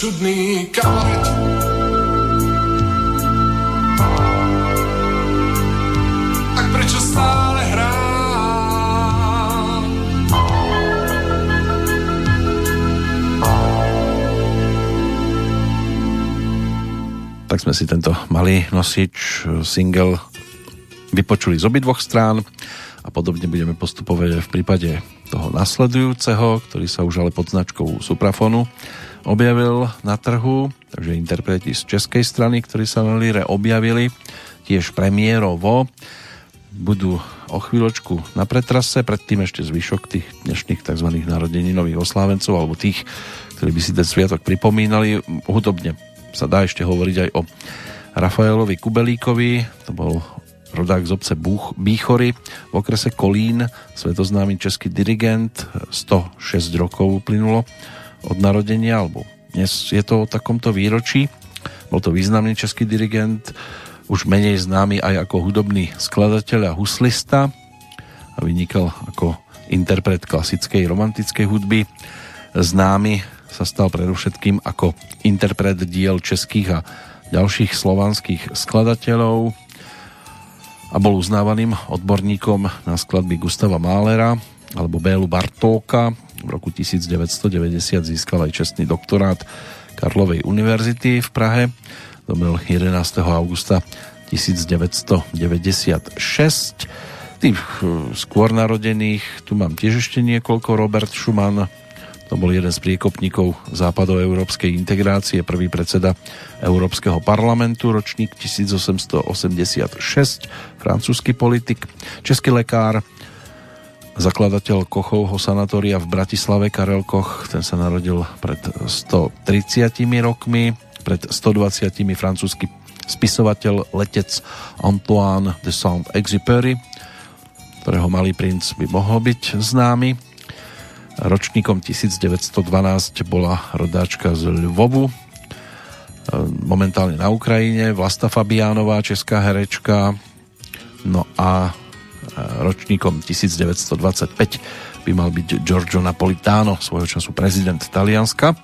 Čudný kabaret. Tak prečo stále hrám? Tak sme si tento malý nosič, single vypočuli z obidvoch strán a podobne budeme postupovať aj v prípade toho nasledujúceho, ktorý sa už ale pod značkou Suprafonu objavil na trhu, takže interpreti z českej strany, ktorí sa na Lire objavili, tiež premiérovo, budú o chvíľočku na pretrase, predtým ešte zvyšok tých dnešných tzv. narodeninových oslávencov alebo tých, ktorí by si ten sviatok pripomínali. Hudobne sa dá ešte hovoriť aj o Rafaelovi Kubelíkovi, to bol rodák z obce Búch, Bíchory v okrese Kolín, svetoznámy český dirigent, 106 rokov uplynulo od narodenia, alebo dnes je to o takomto výročí. Bol to významný český dirigent, už menej známy aj ako hudobný skladateľ a huslista a vynikal ako interpret klasickej romantickej hudby. Známy sa stal predovšetkým ako interpret diel českých a ďalších slovanských skladateľov a bol uznávaným odborníkom na skladby Gustava Mahlera alebo Bélu Bartóka. V roku 1990 získal aj čestný doktorát Karlovej univerzity v Prahe. Zomrel 11. augusta 1996. Tých skôr narodených, tu mám tiež ešte niekoľko. Robert Schumann, to bol jeden z priekopníkov západoeurópskej integrácie, prvý predseda Európskeho parlamentu, ročník 1886, francúzsky politik, český lekár, zakladateľ Kochovho sanatória v Bratislave Karel Koch, ten sa narodil pred 130 rokmi, pred 120 francúzsky spisovateľ, letec Antoine de Saint-Exupéry, ktorého malý princ by mohol byť známy. Ročníkom 1912 bola rodáčka z Lvovu, momentálne na Ukrajine, Vlasta Fabiánová, česká herečka, no a ročníkom 1925 by mal byť Giorgio Napolitano, svojho času prezident Talianska.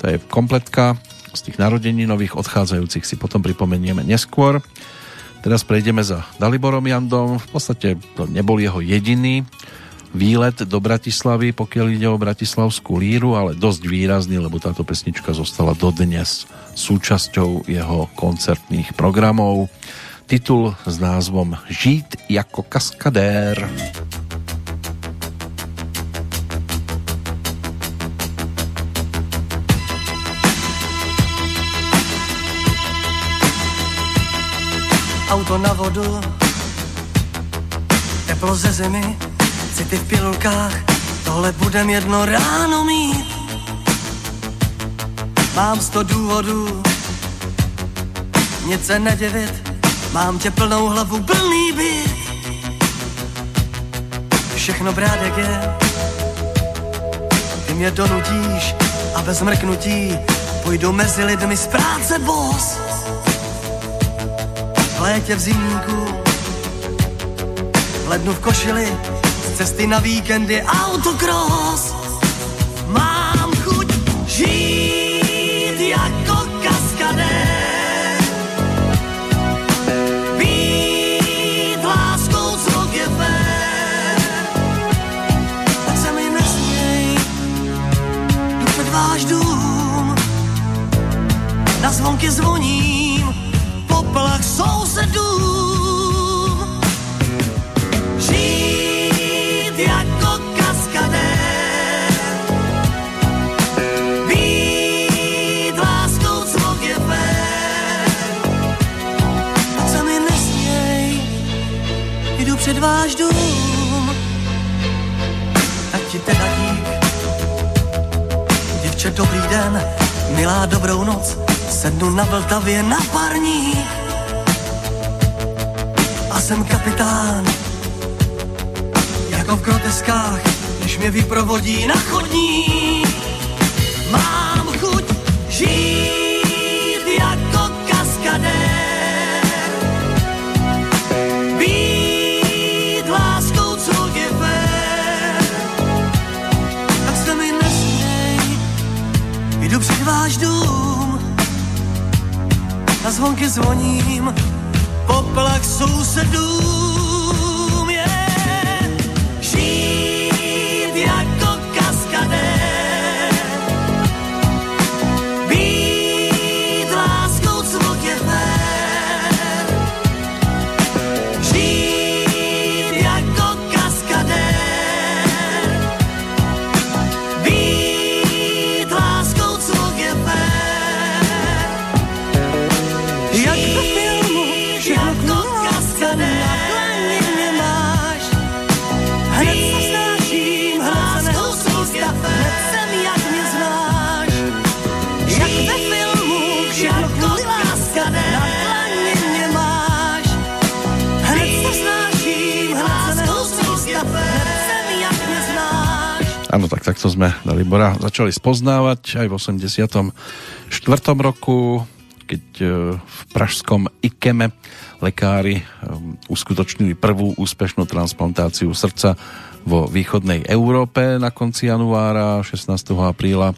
To je kompletka z tých narodení nových odchádzajúcich si potom pripomenieme neskôr. Teraz prejdeme za Daliborom Jandom. V podstate to nebol jeho jediný výlet do Bratislavy, pokiaľ ide o bratislavskú líru, ale dosť výrazný, lebo táto pesnička zostala dodnes súčasťou jeho koncertných programov. Titul s názvom Žít jako kaskadér. auto na vodu, teplo ze zimy, city v pilulkách, tohle budem jedno ráno mít. Mám sto důvodů, nic se nedivit, mám tě plnou hlavu, plný byt. Všechno brát jak je, ty mě donutíš a bez mrknutí půjdu mezi lidmi z práce boss v létě v zimníku, v lednu v košili, z cesty na víkendy autocross. Mám chuť žít jako zvonky zvoním, poplach sousedům. Žít jako kaskadér, být láskou, co je fér. Tak se mi nesměj, jdu před váš dům. Tak ti teda dík, děvče, dobrý den, milá dobrou noc, sednu na Vltavě na parník a jsem kapitán. Jako v groteskách, když mě vyprovodí na chodník. Mám chuť žít Zvonky zvoním, poplach sousedům tak takto sme Dalibora začali spoznávať aj v 84. roku, keď e, v pražskom IKEME lekári e, uskutočnili prvú úspešnú transplantáciu srdca vo východnej Európe na konci januára 16. apríla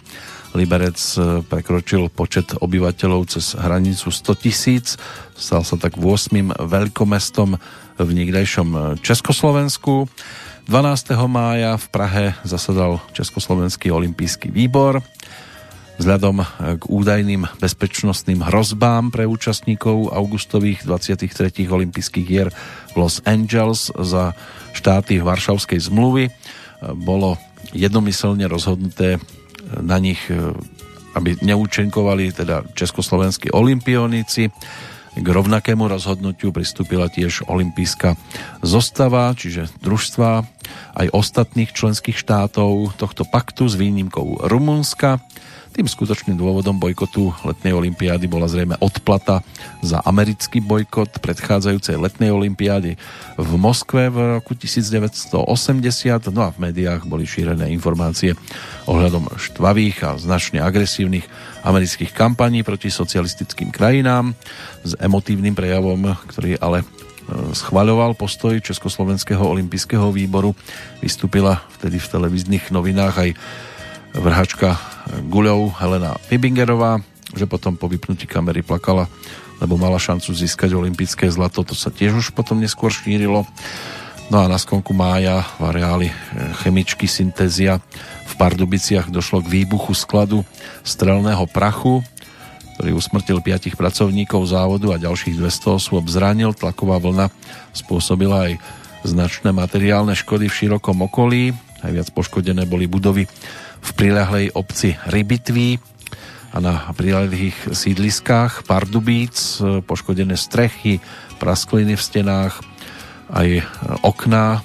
Liberec e, prekročil počet obyvateľov cez hranicu 100 tisíc, stal sa tak 8. veľkomestom v nikdejšom Československu. 12. mája v Prahe zasadal Československý olimpijský výbor. Vzhľadom k údajným bezpečnostným hrozbám pre účastníkov augustových 23. olympijských hier v Los Angeles za štáty Varšavskej zmluvy bolo jednomyselne rozhodnuté na nich, aby neúčenkovali teda československí olimpionici. K rovnakému rozhodnutiu pristúpila tiež olimpijská zostava, čiže družstva aj ostatných členských štátov tohto paktu s výnimkou Rumunska. Tým skutočným dôvodom bojkotu letnej olympiády bola zrejme odplata za americký bojkot predchádzajúcej letnej olympiády v Moskve v roku 1980. No a v médiách boli šírené informácie ohľadom štvavých a značne agresívnych amerických kampaní proti socialistickým krajinám s emotívnym prejavom, ktorý ale e, schvaľoval postoj Československého olympijského výboru. Vystúpila vtedy v televíznych novinách aj vrhačka guľou Helena Fibingerová, že potom po vypnutí kamery plakala, lebo mala šancu získať olympijské zlato. To sa tiež už potom neskôr šírilo. No a na skonku mája v areáli e, chemičky Syntézia v Pardubiciach došlo k výbuchu skladu strelného prachu, ktorý usmrtil piatich pracovníkov závodu a ďalších 200 osôb zranil. Tlaková vlna spôsobila aj značné materiálne škody v širokom okolí. Najviac poškodené boli budovy v priľahlej obci Rybitví a na priľahlých sídliskách Pardubíc, poškodené strechy, praskliny v stenách, aj okná.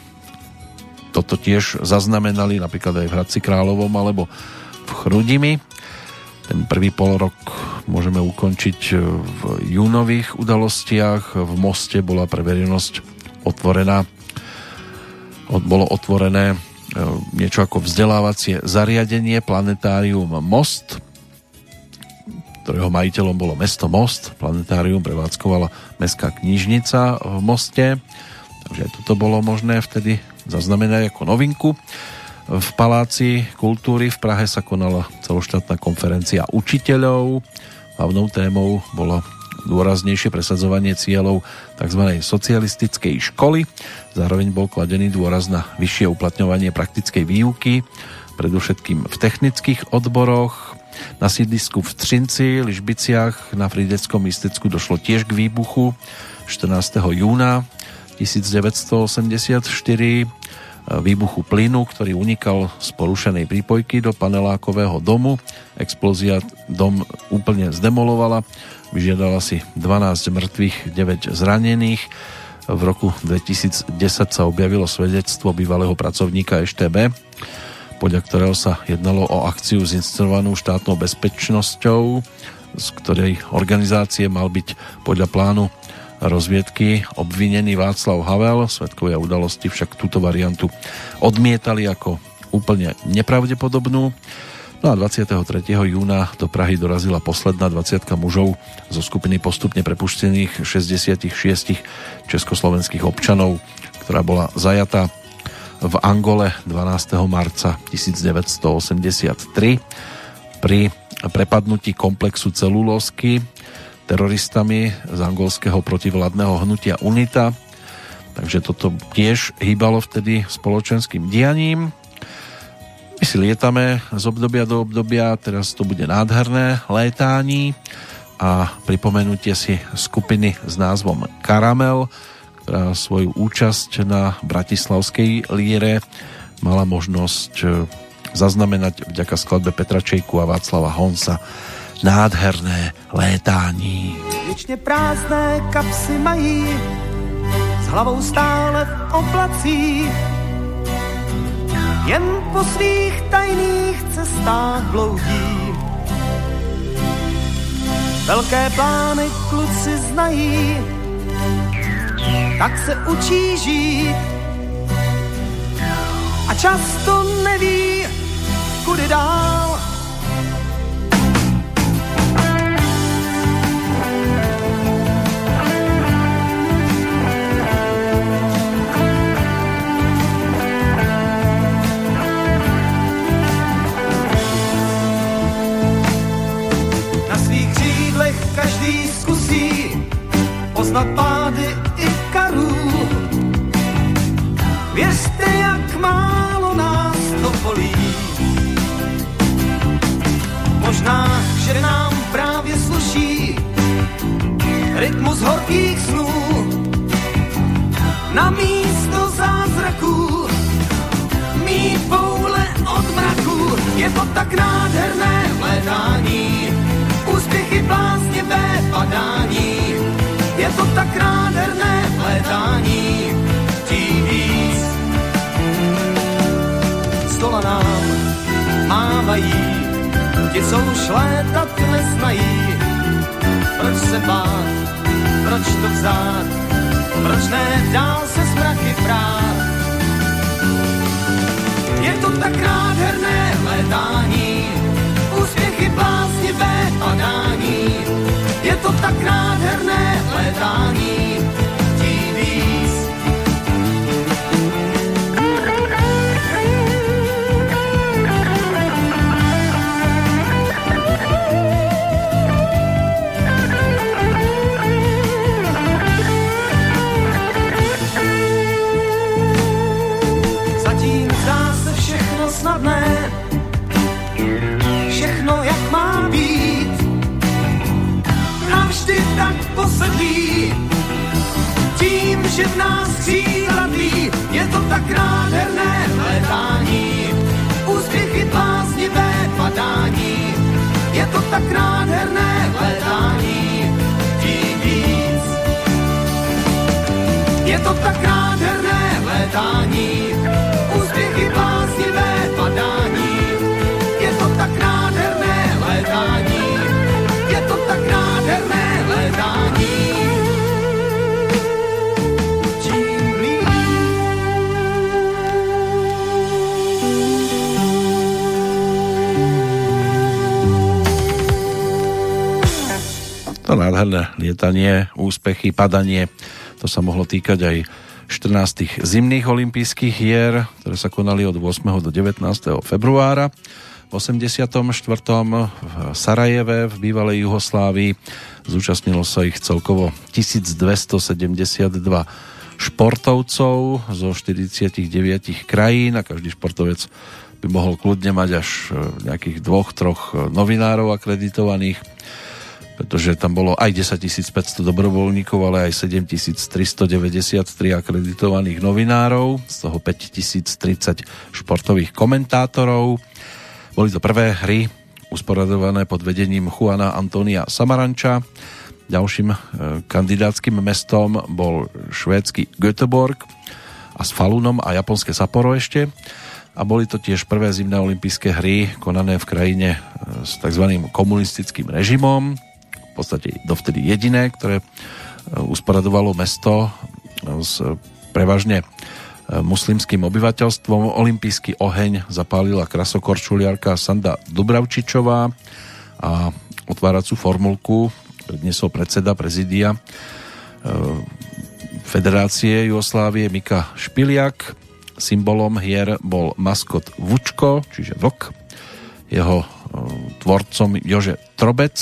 Toto tiež zaznamenali napríklad aj v Hradci Královom alebo v Chrudimi. Ten prvý pol rok môžeme ukončiť v júnových udalostiach. V Moste bola pre verejnosť otvorená bolo otvorené E, niečo ako vzdelávacie zariadenie Planetárium Most, ktorého majiteľom bolo mesto Most. Planetárium prevádzkovala Mestská knižnica v Moste, takže toto bolo možné vtedy zaznamenať ako novinku. V Paláci kultúry v Prahe sa konala celoštátna konferencia učiteľov. Hlavnou témou bolo dôraznejšie presadzovanie cieľov tzv. socialistickej školy. Zároveň bol kladený dôraz na vyššie uplatňovanie praktickej výuky, predovšetkým v technických odboroch. Na sídlisku v Třinci, Ližbiciach na Frideckom istecku došlo tiež k výbuchu 14. júna 1984 výbuchu plynu, ktorý unikal z porušenej prípojky do panelákového domu. Explózia dom úplne zdemolovala vyžiadala si 12 mŕtvych, 9 zranených. V roku 2010 sa objavilo svedectvo bývalého pracovníka EŠTB, podľa ktorého sa jednalo o akciu zinscenovanú štátnou bezpečnosťou, z ktorej organizácie mal byť podľa plánu rozviedky obvinený Václav Havel. Svetkovia udalosti však túto variantu odmietali ako úplne nepravdepodobnú. No a 23. júna do Prahy dorazila posledná 20 mužov zo skupiny postupne prepuštených 66 československých občanov, ktorá bola zajatá v Angole 12. marca 1983 pri prepadnutí komplexu celulózky teroristami z angolského protivládneho hnutia UNITA. Takže toto tiež hýbalo vtedy spoločenským dianím. My si lietame z obdobia do obdobia, teraz to bude nádherné létání a pripomenutie si skupiny s názvom Karamel, ktorá svoju účasť na Bratislavskej líre mala možnosť e, zaznamenať vďaka skladbe Petra Čejku a Václava Honsa nádherné létání. Věčně prázdné kapsy mají s hlavou stále v oblacích jen po svých tajných cestách bloudí. Velké plány kluci znají, tak se učí žít. A často neví, kudy dál zkusí poznat pády i karů. Věřte, jak málo nás to bolí. Možná, že nám právě sluší rytmus horkých snů. Na místo zázraků mít poule od mraku. Je to tak nádherné hledání úspěchy bláznivé padání. Je to tak nádherné hledání, tí víc. Stola nám mávají ti, co už létat neznají. Proč se bát, proč to vzát, proč ne dál se z mraky prát. Je to tak nádherné hledání, úspěchy bláznivé padání. Je to tak nádherné víc. Zatím zdá všechno snadné, tak posedlí, tím, že v nás křídla tlí, je to tak nádherné hledání. Úspěchy bláznivé padání, je to tak nádherné hledání, tím víc. Je to tak nádherné hledání, Nádherné lietanie, úspechy, padanie, to sa mohlo týkať aj 14 zimných olympijských hier, ktoré sa konali od 8. do 19. februára. V 84. v Sarajeve v bývalej Juhoslávii zúčastnilo sa ich celkovo 1272 športovcov zo 49 krajín a každý športovec by mohol kľudne mať až e, nejakých dvoch, troch e, novinárov akreditovaných pretože tam bolo aj 10 500 dobrovoľníkov, ale aj 7 393 akreditovaných novinárov, z toho 5 030 športových komentátorov. Boli to prvé hry usporadované pod vedením Juana Antonia Samaranča. Ďalším e, kandidátským mestom bol švédsky Göteborg a s Falunom a japonské Sapporo ešte. A boli to tiež prvé zimné olympijské hry konané v krajine e, s tzv. komunistickým režimom podstate dovtedy jediné, ktoré e, usporadovalo mesto e, s prevažne e, muslimským obyvateľstvom. Olympijský oheň zapálila krasokorčuliarka Sanda Dubravčičová a otváracú formulku predniesol predseda prezidia Federácie Jugoslávie Mika Špiliak. Symbolom hier bol maskot Vučko, čiže vlk. Jeho tvorcom Jože Trobec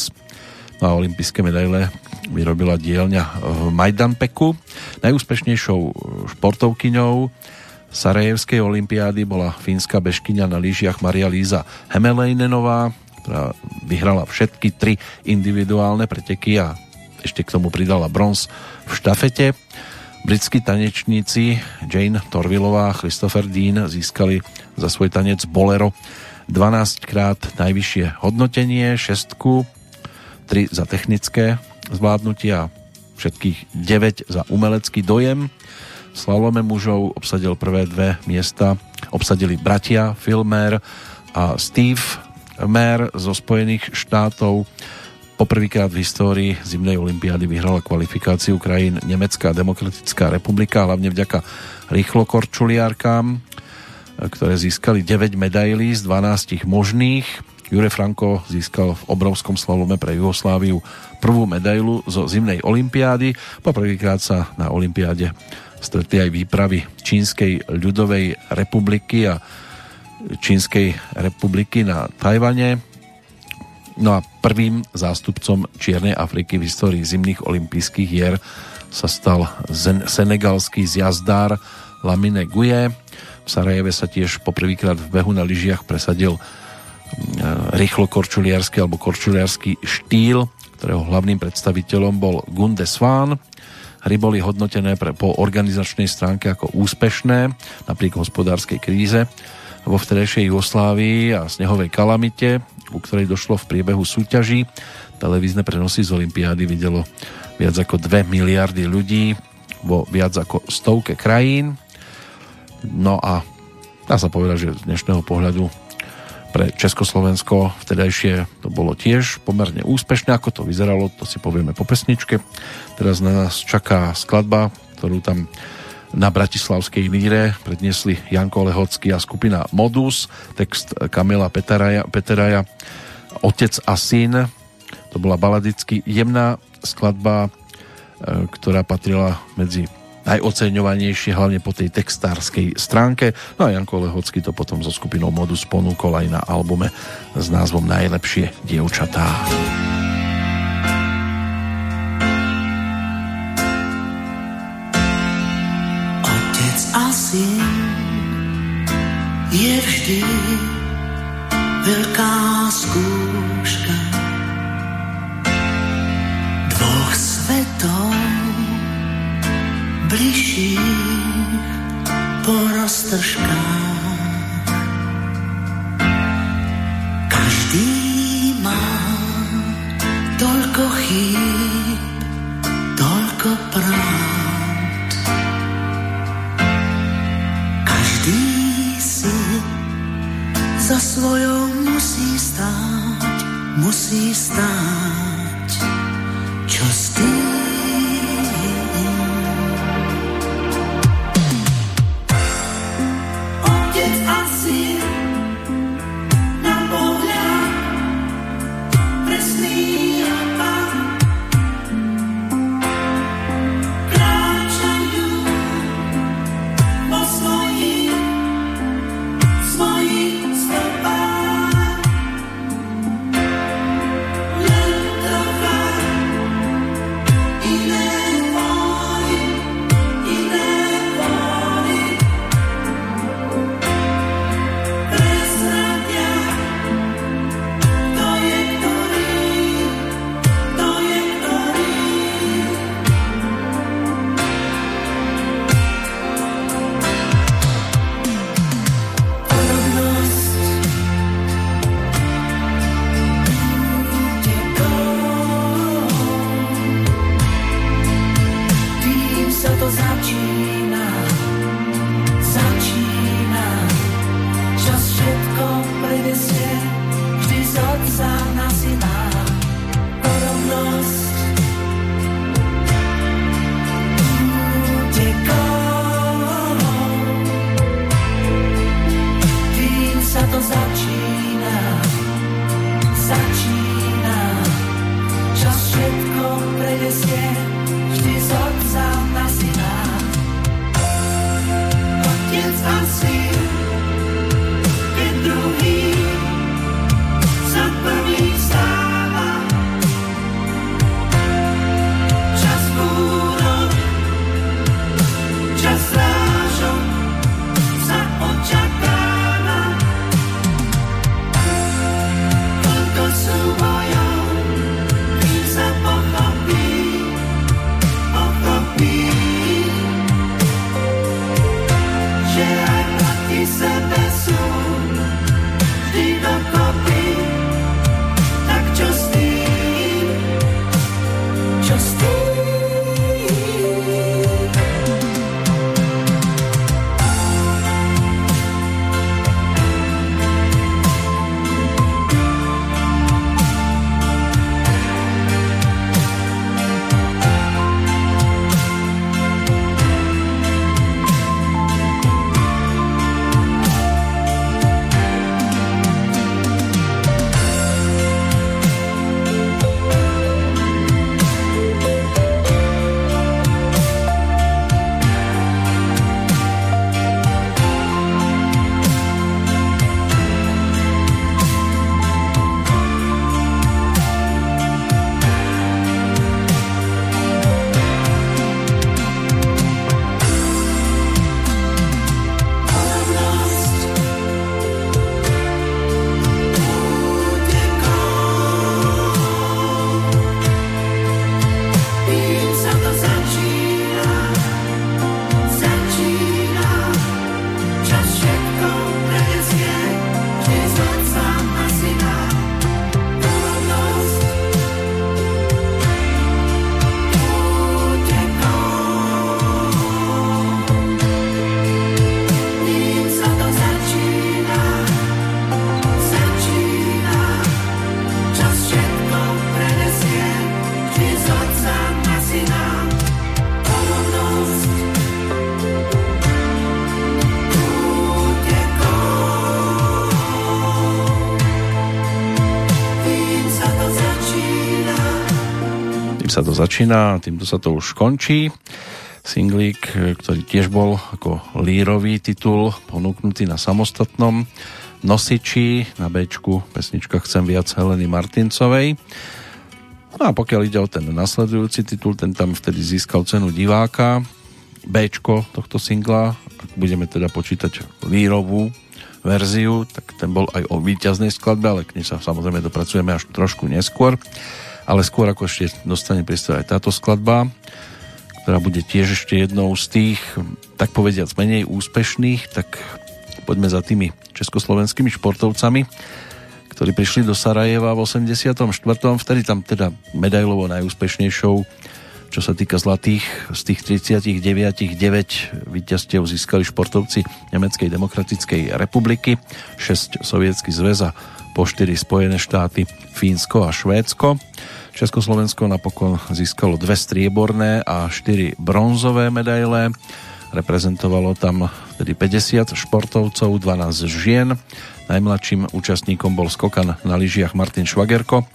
a olympijské medaile vyrobila dielňa v Majdanpeku. Najúspešnejšou športovkyňou Sarajevskej olympiády bola fínska bežkyňa na lyžiach Maria Líza Hemelejnenová, ktorá vyhrala všetky tri individuálne preteky a ešte k tomu pridala bronz v štafete. Britskí tanečníci Jane Torvillová a Christopher Dean získali za svoj tanec Bolero 12 krát najvyššie hodnotenie, šestku 3 za technické zvládnutie a všetkých 9 za umelecký dojem. V slalome mužov obsadil prvé dve miesta, obsadili bratia Phil Mayer a Steve Mayer zo Spojených štátov. Poprvýkrát v histórii zimnej olympiády vyhrala kvalifikáciu krajín Nemecká demokratická republika, hlavne vďaka rýchlokorčuliárkám, ktoré získali 9 medailí z 12 možných Jure Franko získal v obrovskom slalome pre Jugosláviu prvú medailu zo zimnej olympiády. Poprvýkrát sa na olympiáde stretli aj výpravy Čínskej ľudovej republiky a Čínskej republiky na Tajvane. No a prvým zástupcom Čiernej Afriky v histórii zimných olympijských hier sa stal senegalský zjazdár Lamine Guye. V Sarajeve sa tiež poprvýkrát v behu na lyžiach presadil rýchlo korčuliarsky alebo korčuliarsky štýl, ktorého hlavným predstaviteľom bol Gunde Svan. Hry boli hodnotené pre, po organizačnej stránke ako úspešné, napriek hospodárskej kríze vo vtedejšej Jugoslávii a snehovej kalamite, u ktorej došlo v priebehu súťaží. Televízne prenosy z Olympiády videlo viac ako 2 miliardy ľudí vo viac ako stovke krajín. No a dá sa povedať, že z dnešného pohľadu pre Československo vtedajšie to bolo tiež pomerne úspešné. Ako to vyzeralo, to si povieme po pesničke. Teraz na nás čaká skladba, ktorú tam na Bratislavskej líre predniesli Janko Lehocký a skupina Modus, text Kamila Peteraja, Peteraja Otec a syn. To bola baladicky jemná skladba, e, ktorá patrila medzi najoceňovanejšie, hlavne po tej textárskej stránke. No a Janko Lehocký to potom so skupinou Modus ponúkol aj na albume s názvom Najlepšie dievčatá. Otec a syn je vždy veľká skúška dvoch svetov bližších po roztržkách. Každý má toľko chýb, toľko pravd. Každý si za svojou musí stáť, musí stáť. Sa to začína týmto sa to už končí. Singlík, ktorý tiež bol ako lírový titul ponúknutý na samostatnom nosiči na Bčku pesnička Chcem viac Heleny Martincovej. No a pokiaľ ide o ten nasledujúci titul, ten tam vtedy získal cenu diváka. Bčko tohto singla, ak budeme teda počítať lírovú verziu, tak ten bol aj o víťaznej skladbe, ale k nej sa samozrejme dopracujeme až trošku neskôr. Ale skôr ako ešte dostane priestor aj táto skladba, ktorá bude tiež ešte jednou z tých, tak povediac, menej úspešných, tak poďme za tými československými športovcami, ktorí prišli do Sarajeva v 84. Vtedy tam teda medailovo najúspešnejšou, čo sa týka zlatých, z tých 39 9 víťazstiev získali športovci Nemeckej demokratickej republiky, 6 Sovietsky zväz a po 4 Spojené štáty, Fínsko a Švédsko. Československo napokon získalo dve strieborné a štyri bronzové medaile. Reprezentovalo tam tedy 50 športovcov, 12 žien. Najmladším účastníkom bol skokan na lyžiach Martin Švagerko,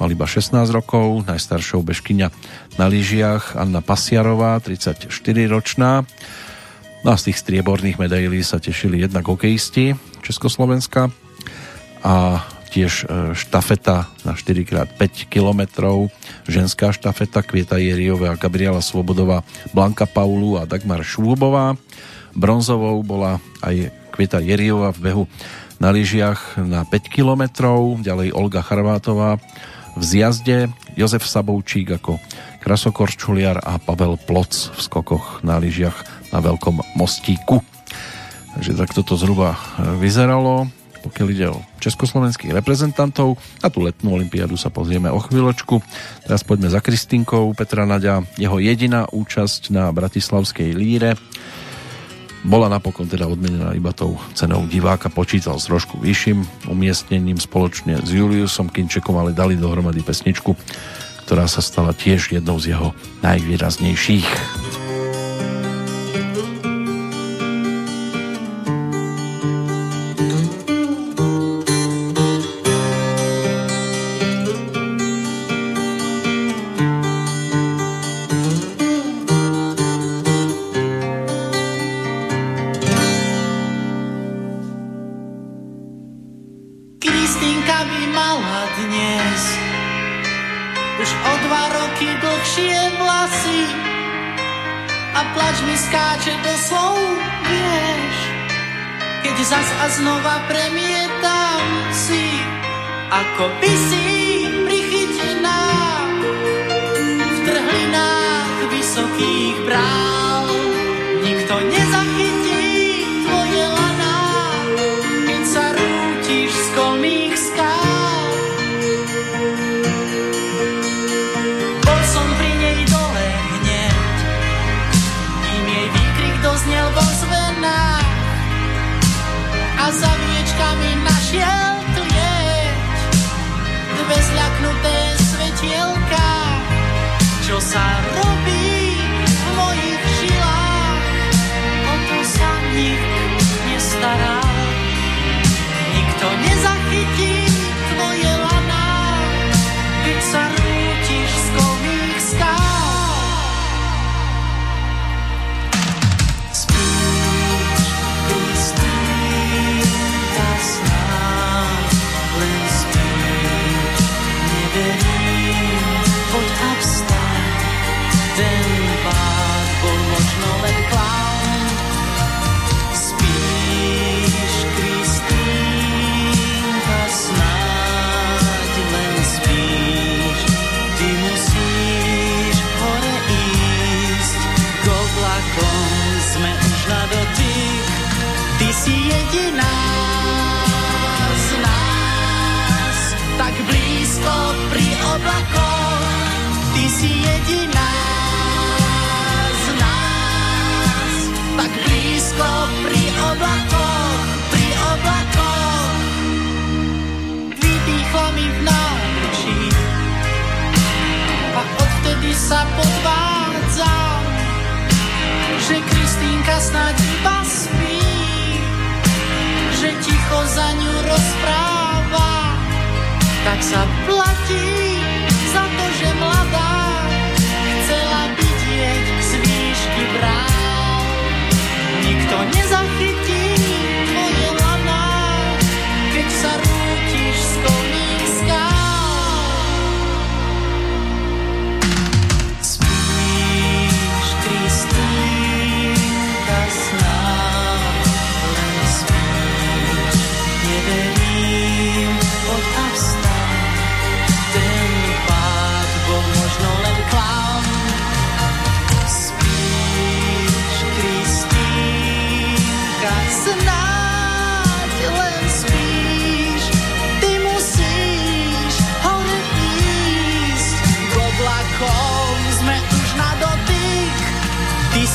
mal iba 16 rokov, najstaršou bežkyňa na lyžiach Anna Pasiarová, 34 ročná. No a z tých strieborných medailí sa tešili jednak hokejisti Československa a tiež e, štafeta na 4x5 km, ženská štafeta Kvieta Jeriová, Gabriela Svobodová, Blanka Paulu a Dagmar Švúbová. Bronzovou bola aj Kvieta Jeriová v behu na lyžiach na 5 km, ďalej Olga Charvátová v zjazde, Jozef Saboučík ako krasokorčuliar a Pavel Ploc v skokoch na lyžiach na Veľkom mostíku. Takže takto to zhruba e, vyzeralo pokiaľ ide o československých reprezentantov. Na tú letnú olympiádu sa pozrieme o chvíľočku. Teraz poďme za Kristinkou Petra Naďa. Jeho jediná účasť na Bratislavskej líre bola napokon teda odmenená iba tou cenou diváka, počítal s trošku vyšším umiestnením spoločne s Juliusom Kinčekom, ale dali dohromady pesničku, ktorá sa stala tiež jednou z jeho najvýraznejších.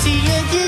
see again.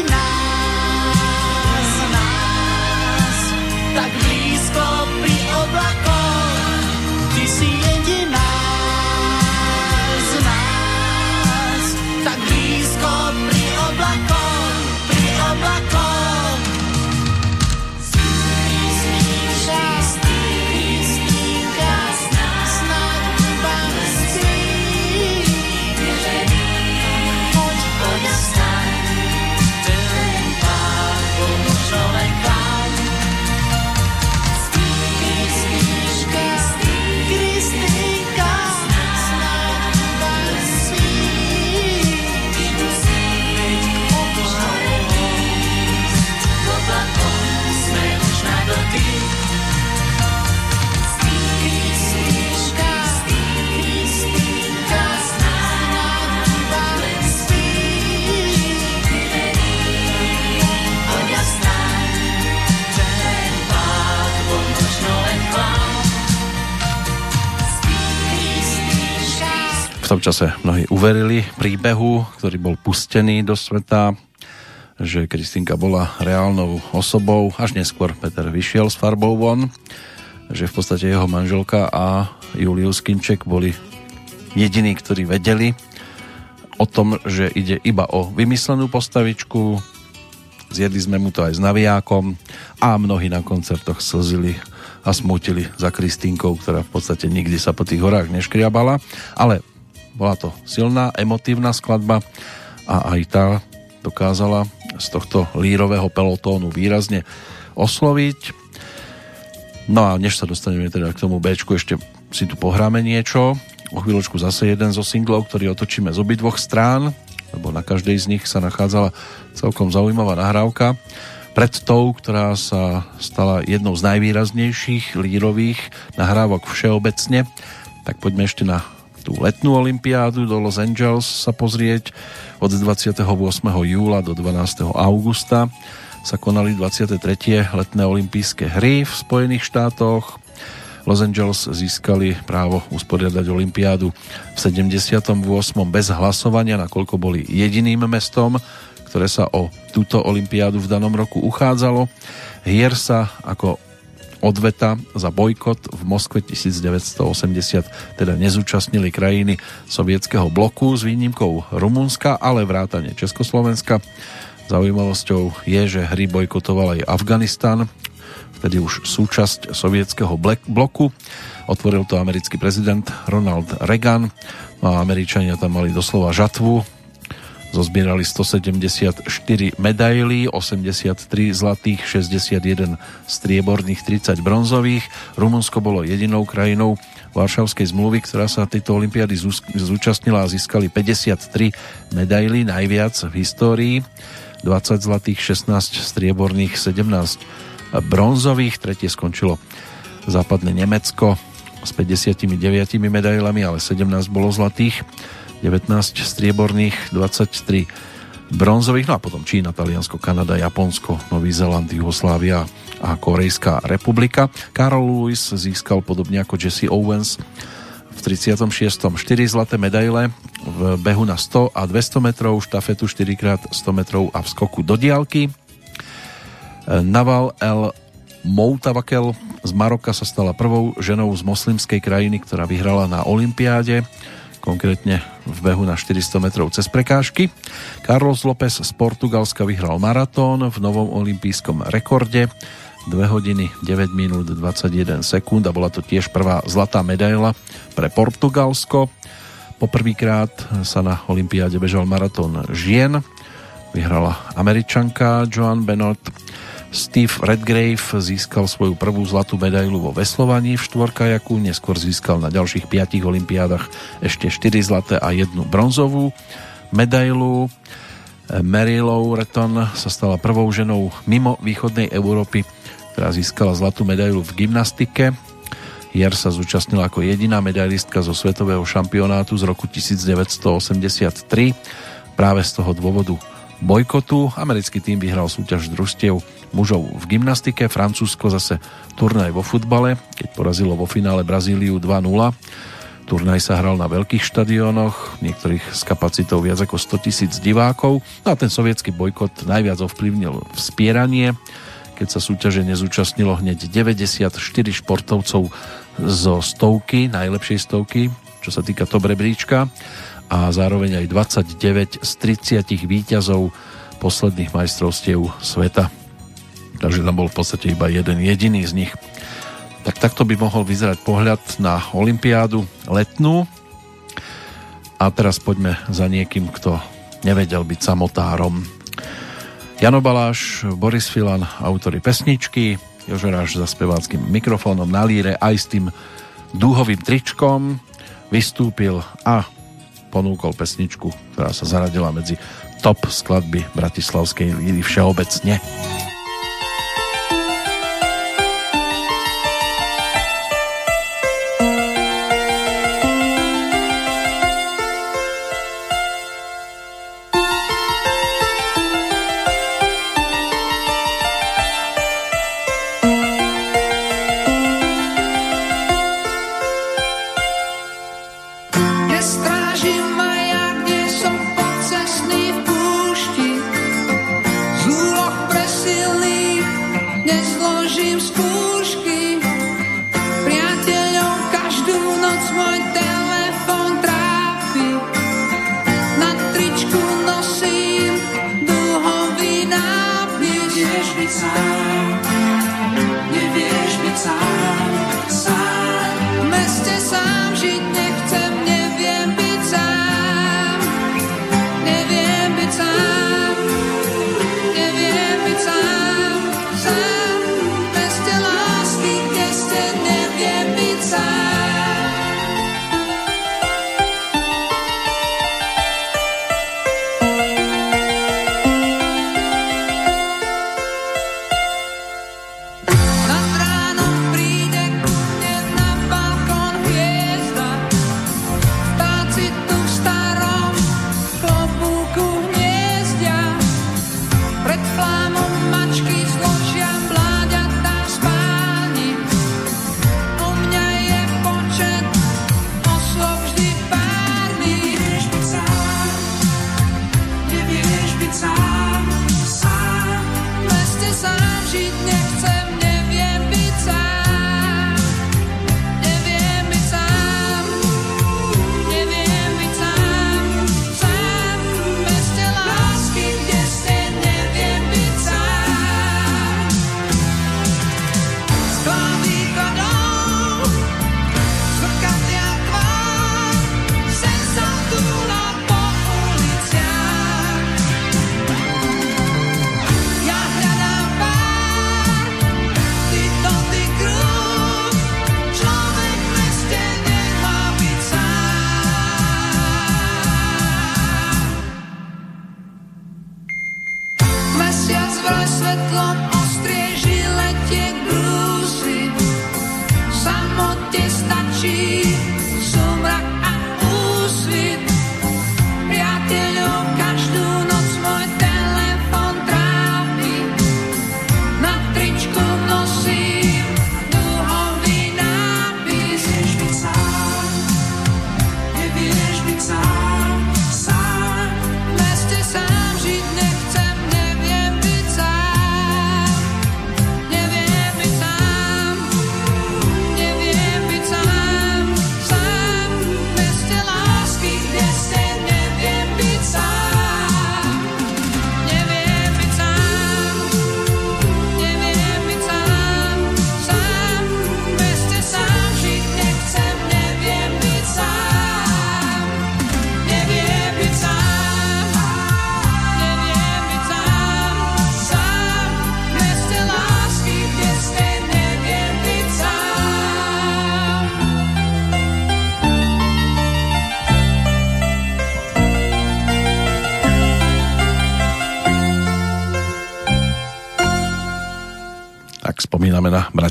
Tom čase mnohí uverili príbehu, ktorý bol pustený do sveta, že Kristinka bola reálnou osobou. Až neskôr Peter vyšiel s farbou von, že v podstate jeho manželka a Julius Kinček boli jediní, ktorí vedeli o tom, že ide iba o vymyslenú postavičku. Zjedli sme mu to aj s navijákom a mnohí na koncertoch slzili a smutili za Kristínkou, ktorá v podstate nikdy sa po tých horách neškriabala. Ale bola to silná, emotívna skladba a aj tá dokázala z tohto lírového pelotónu výrazne osloviť. No a než sa dostaneme teda k tomu Bčku, ešte si tu pohráme niečo. O chvíľočku zase jeden zo singlov, ktorý otočíme z obidvoch strán, lebo na každej z nich sa nachádzala celkom zaujímavá nahrávka. Pred tou, ktorá sa stala jednou z najvýraznejších lírových nahrávok všeobecne, tak poďme ešte na tú letnú olympiádu do Los Angeles sa pozrieť. Od 28. júla do 12. augusta sa konali 23. letné olympijské hry v Spojených štátoch. Los Angeles získali právo usporiadať olympiádu v 78. bez hlasovania, nakoľko boli jediným mestom, ktoré sa o túto olympiádu v danom roku uchádzalo. Hier sa ako odveta za bojkot v Moskve 1980 teda nezúčastnili krajiny sovietského bloku s výnimkou Rumunska, ale vrátane Československa. Zaujímavosťou je, že hry bojkotoval aj Afganistan, vtedy už súčasť sovietského bloku. Otvoril to americký prezident Ronald Reagan no a Američania tam mali doslova žatvu, Zozbierali 174 medailí, 83 zlatých, 61 strieborných, 30 bronzových. Rumunsko bolo jedinou krajinou Varšavskej zmluvy, ktorá sa tejto olympiády zúčastnila a získali 53 medailí, najviac v histórii. 20 zlatých, 16 strieborných, 17 bronzových. Tretie skončilo západné Nemecko s 59 medailami, ale 17 bolo zlatých. 19 strieborných, 23 bronzových, no a potom Čína, Taliansko, Kanada, Japonsko, Nový Zeland, Jugoslávia a Korejská republika. Karol Lewis získal podobne ako Jesse Owens v 36. 4 zlaté medaile v behu na 100 a 200 metrov, štafetu 4 x 100 metrov a v skoku do diálky. Naval El Moutavakel z Maroka sa stala prvou ženou z moslimskej krajiny, ktorá vyhrala na Olympiáde konkrétne v behu na 400 metrov cez prekážky. Carlos López z Portugalska vyhral maratón v novom olympijskom rekorde 2 hodiny 9 minút 21 sekúnd a bola to tiež prvá zlatá medaila pre Portugalsko. Poprvýkrát sa na olympiáde bežal maratón žien. Vyhrala američanka Joan Bennett Steve Redgrave získal svoju prvú zlatú medailu vo veslovaní v štvorkajaku, neskôr získal na ďalších piatich olympiádach ešte 4 zlaté a jednu bronzovú medailu. Mary Lou Retton sa stala prvou ženou mimo východnej Európy, ktorá získala zlatú medailu v gymnastike. Jer sa zúčastnila ako jediná medailistka zo svetového šampionátu z roku 1983 práve z toho dôvodu bojkotu. Americký tým vyhral súťaž družstiev mužov v gymnastike, Francúzsko zase turnaj vo futbale, keď porazilo vo finále Brazíliu 2-0. Turnaj sa hral na veľkých štadiónoch, niektorých s kapacitou viac ako 100 tisíc divákov. No a ten sovietský bojkot najviac ovplyvnil vspieranie, keď sa súťaže nezúčastnilo hneď 94 športovcov zo stovky, najlepšej stovky, čo sa týka top rebríčka a zároveň aj 29 z 30 výťazov posledných majstrovstiev sveta takže tam bol v podstate iba jeden jediný z nich. Tak takto by mohol vyzerať pohľad na Olympiádu letnú. A teraz poďme za niekým, kto nevedel byť samotárom. Jano Baláš, Boris Filan, autory pesničky, Jožeráš za speváckým mikrofónom na líre aj s tým dúhovým tričkom vystúpil a ponúkol pesničku, ktorá sa zaradila medzi top skladby Bratislavskej líry všeobecne.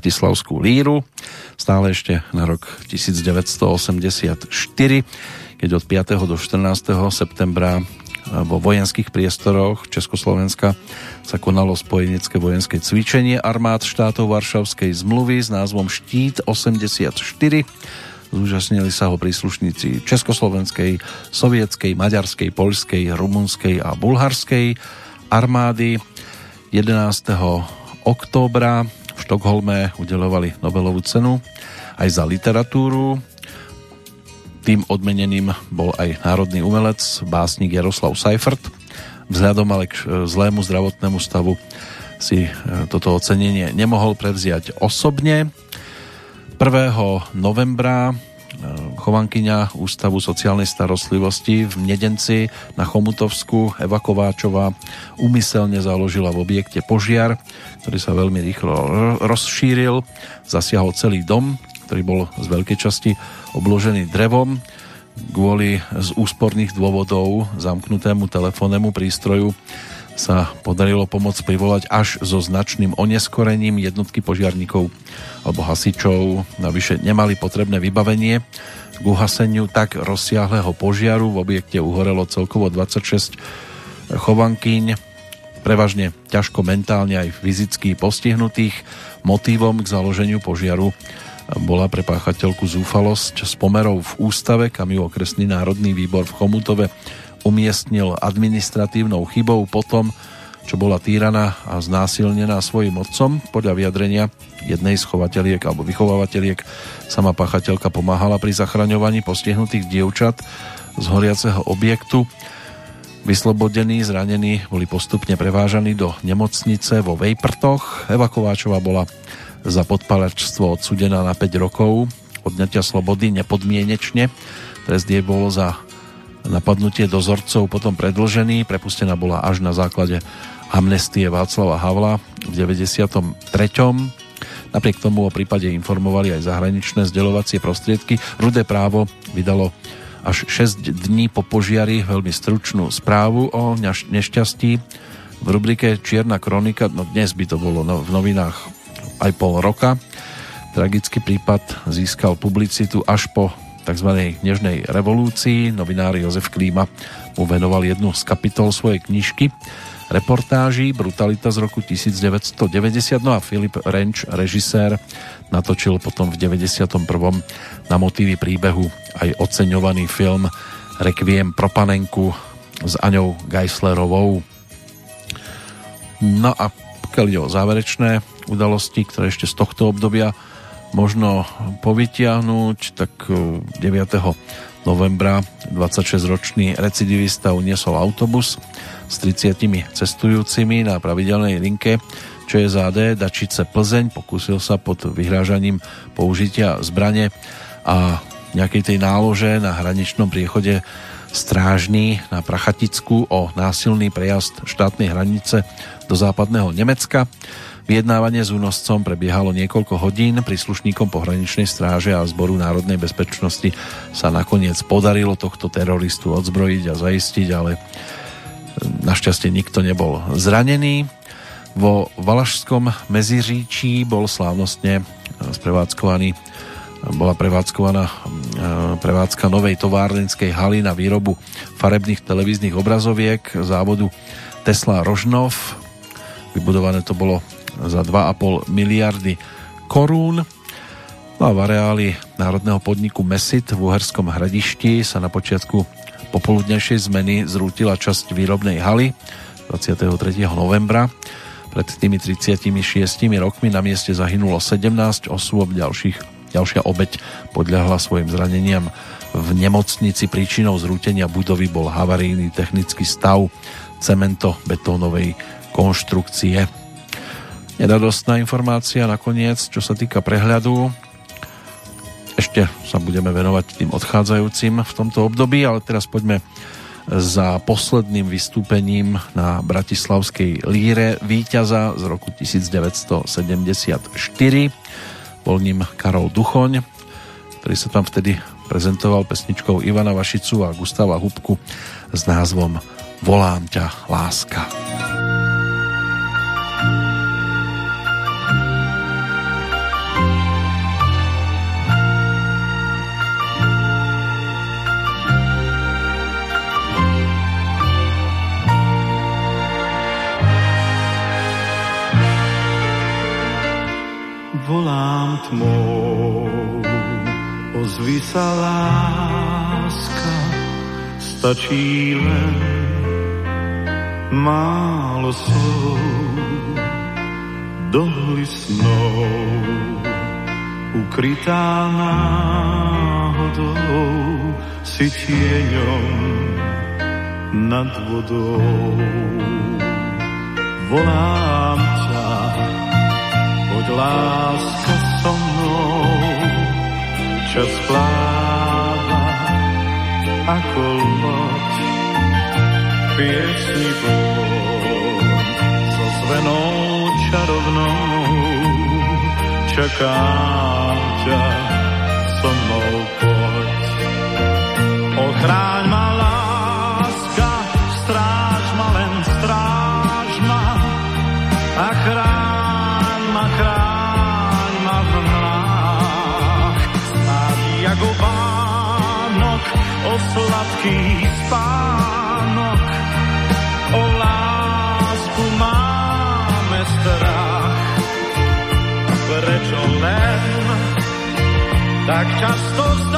Bratislavskú líru, stále ešte na rok 1984, keď od 5. do 14. septembra vo vojenských priestoroch Československa sa konalo spojenecké vojenské cvičenie armád štátov Varšavskej zmluvy s názvom Štít 84. Zúčastnili sa ho príslušníci Československej, Sovietskej, Maďarskej, Poľskej, Rumunskej a Bulharskej armády. 11 októbra Štokholme udelovali Nobelovú cenu aj za literatúru. Tým odmeneným bol aj národný umelec, básnik Jaroslav Seifert. Vzhľadom ale k zlému zdravotnému stavu si e, toto ocenenie nemohol prevziať osobne. 1. novembra chovankyňa Ústavu sociálnej starostlivosti v Nedenci na Chomutovsku Eva Kováčová umyselne založila v objekte požiar, ktorý sa veľmi rýchlo rozšíril, zasiahol celý dom, ktorý bol z veľkej časti obložený drevom. Kvôli z úsporných dôvodov zamknutému telefónnemu prístroju sa podarilo pomoc privolať až so značným oneskorením. Jednotky požiarníkov alebo hasičov navyše nemali potrebné vybavenie k uhaseniu tak rozsiahleho požiaru. V objekte uhorelo celkovo 26 chovankyň, prevažne ťažko mentálne aj fyzicky postihnutých. Motívom k založeniu požiaru bola pre páchateľku zúfalosť s pomerov v ústave, kam ju okresný národný výbor v Chomutove umiestnil administratívnou chybou potom, čo bola týraná a znásilnená svojim otcom. Podľa vyjadrenia jednej z chovateľiek alebo vychovávateľiek sama pachateľka pomáhala pri zachraňovaní postihnutých dievčat z horiaceho objektu. Vyslobodení, zranení boli postupne prevážaní do nemocnice vo Vejprtoch. Eva Kováčová bola za podpalačstvo odsudená na 5 rokov odňatia slobody nepodmienečne. Trest jej bolo za napadnutie dozorcov potom predlžený, prepustená bola až na základe amnestie Václava Havla v 93. Napriek tomu o prípade informovali aj zahraničné zdeľovacie prostriedky. Rudé právo vydalo až 6 dní po požiari veľmi stručnú správu o nešťastí. V rubrike Čierna kronika, no dnes by to bolo no, v novinách aj pol roka. Tragický prípad získal publicitu až po tzv. Nežnej revolúcii. Novinár Jozef Klíma mu venoval jednu z kapitol svojej knižky reportáží Brutalita z roku 1990 no a Filip Renč, režisér, natočil potom v 91. na motívy príbehu aj oceňovaný film Requiem pro panenku s Aňou Geislerovou. No a pokiaľ ide o záverečné udalosti, ktoré ešte z tohto obdobia možno povytiahnuť, tak 9. novembra 26-ročný recidivista uniesol autobus s 30 cestujúcimi na pravidelnej linke ČSAD Dačice Plzeň. Pokúsil sa pod vyhrážaním použitia zbrane a nejakej tej nálože na hraničnom priechode strážny na Prachaticku o násilný prejazd štátnej hranice do západného Nemecka. Vyjednávanie s únoscom prebiehalo niekoľko hodín. Príslušníkom pohraničnej stráže a zboru národnej bezpečnosti sa nakoniec podarilo tohto teroristu odzbrojiť a zaistiť, ale našťastie nikto nebol zranený. Vo Valašskom meziříčí bol slávnostne sprevádzkovaný bola prevádzkovaná prevádzka novej továrnickej haly na výrobu farebných televíznych obrazoviek závodu Tesla Rožnov. Vybudované to bolo za 2,5 miliardy korún. No a v areáli národného podniku Mesit v Uherskom hradišti sa na počiatku popoludnejšej zmeny zrútila časť výrobnej haly 23. novembra. Pred tými 36 rokmi na mieste zahynulo 17 osôb, ďalších, ďalšia obeď podľahla svojim zraneniam v nemocnici. Príčinou zrútenia budovy bol havarijný technický stav cemento-betónovej konštrukcie. Neradostná informácia nakoniec, čo sa týka prehľadu. Ešte sa budeme venovať tým odchádzajúcim v tomto období, ale teraz poďme za posledným vystúpením na Bratislavskej líre víťaza z roku 1974. Bol ním Karol Duchoň, ktorý sa tam vtedy prezentoval pesničkou Ivana Vašicu a Gustava Hubku s názvom Volám ťa, láska. Volám tmou. Ozví sa láska, stačí len málo slov. Dohli snou, ukrytá náhodou, si tieňom nad vodou. Volám láska so mnou, čas pláva ako loď, piesni bol, so zvenou čarovnou, čakám ťa, so mnou poď. Ochráň ma o sladký spánok, o lásku máme strach. Prečo len tak často zdá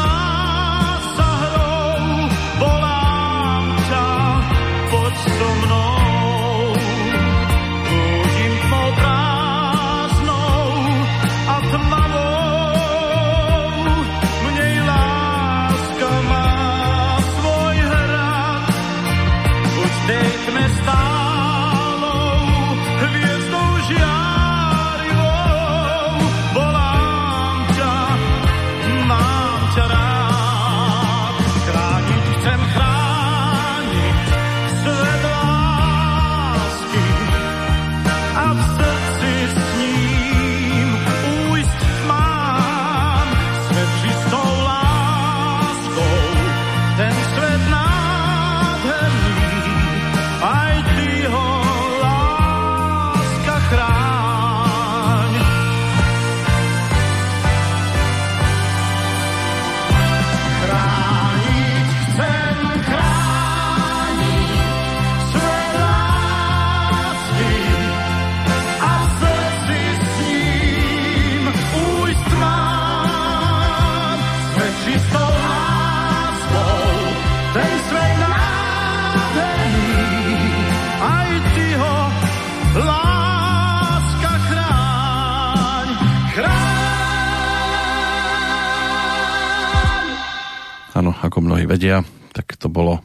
vedia, tak to bolo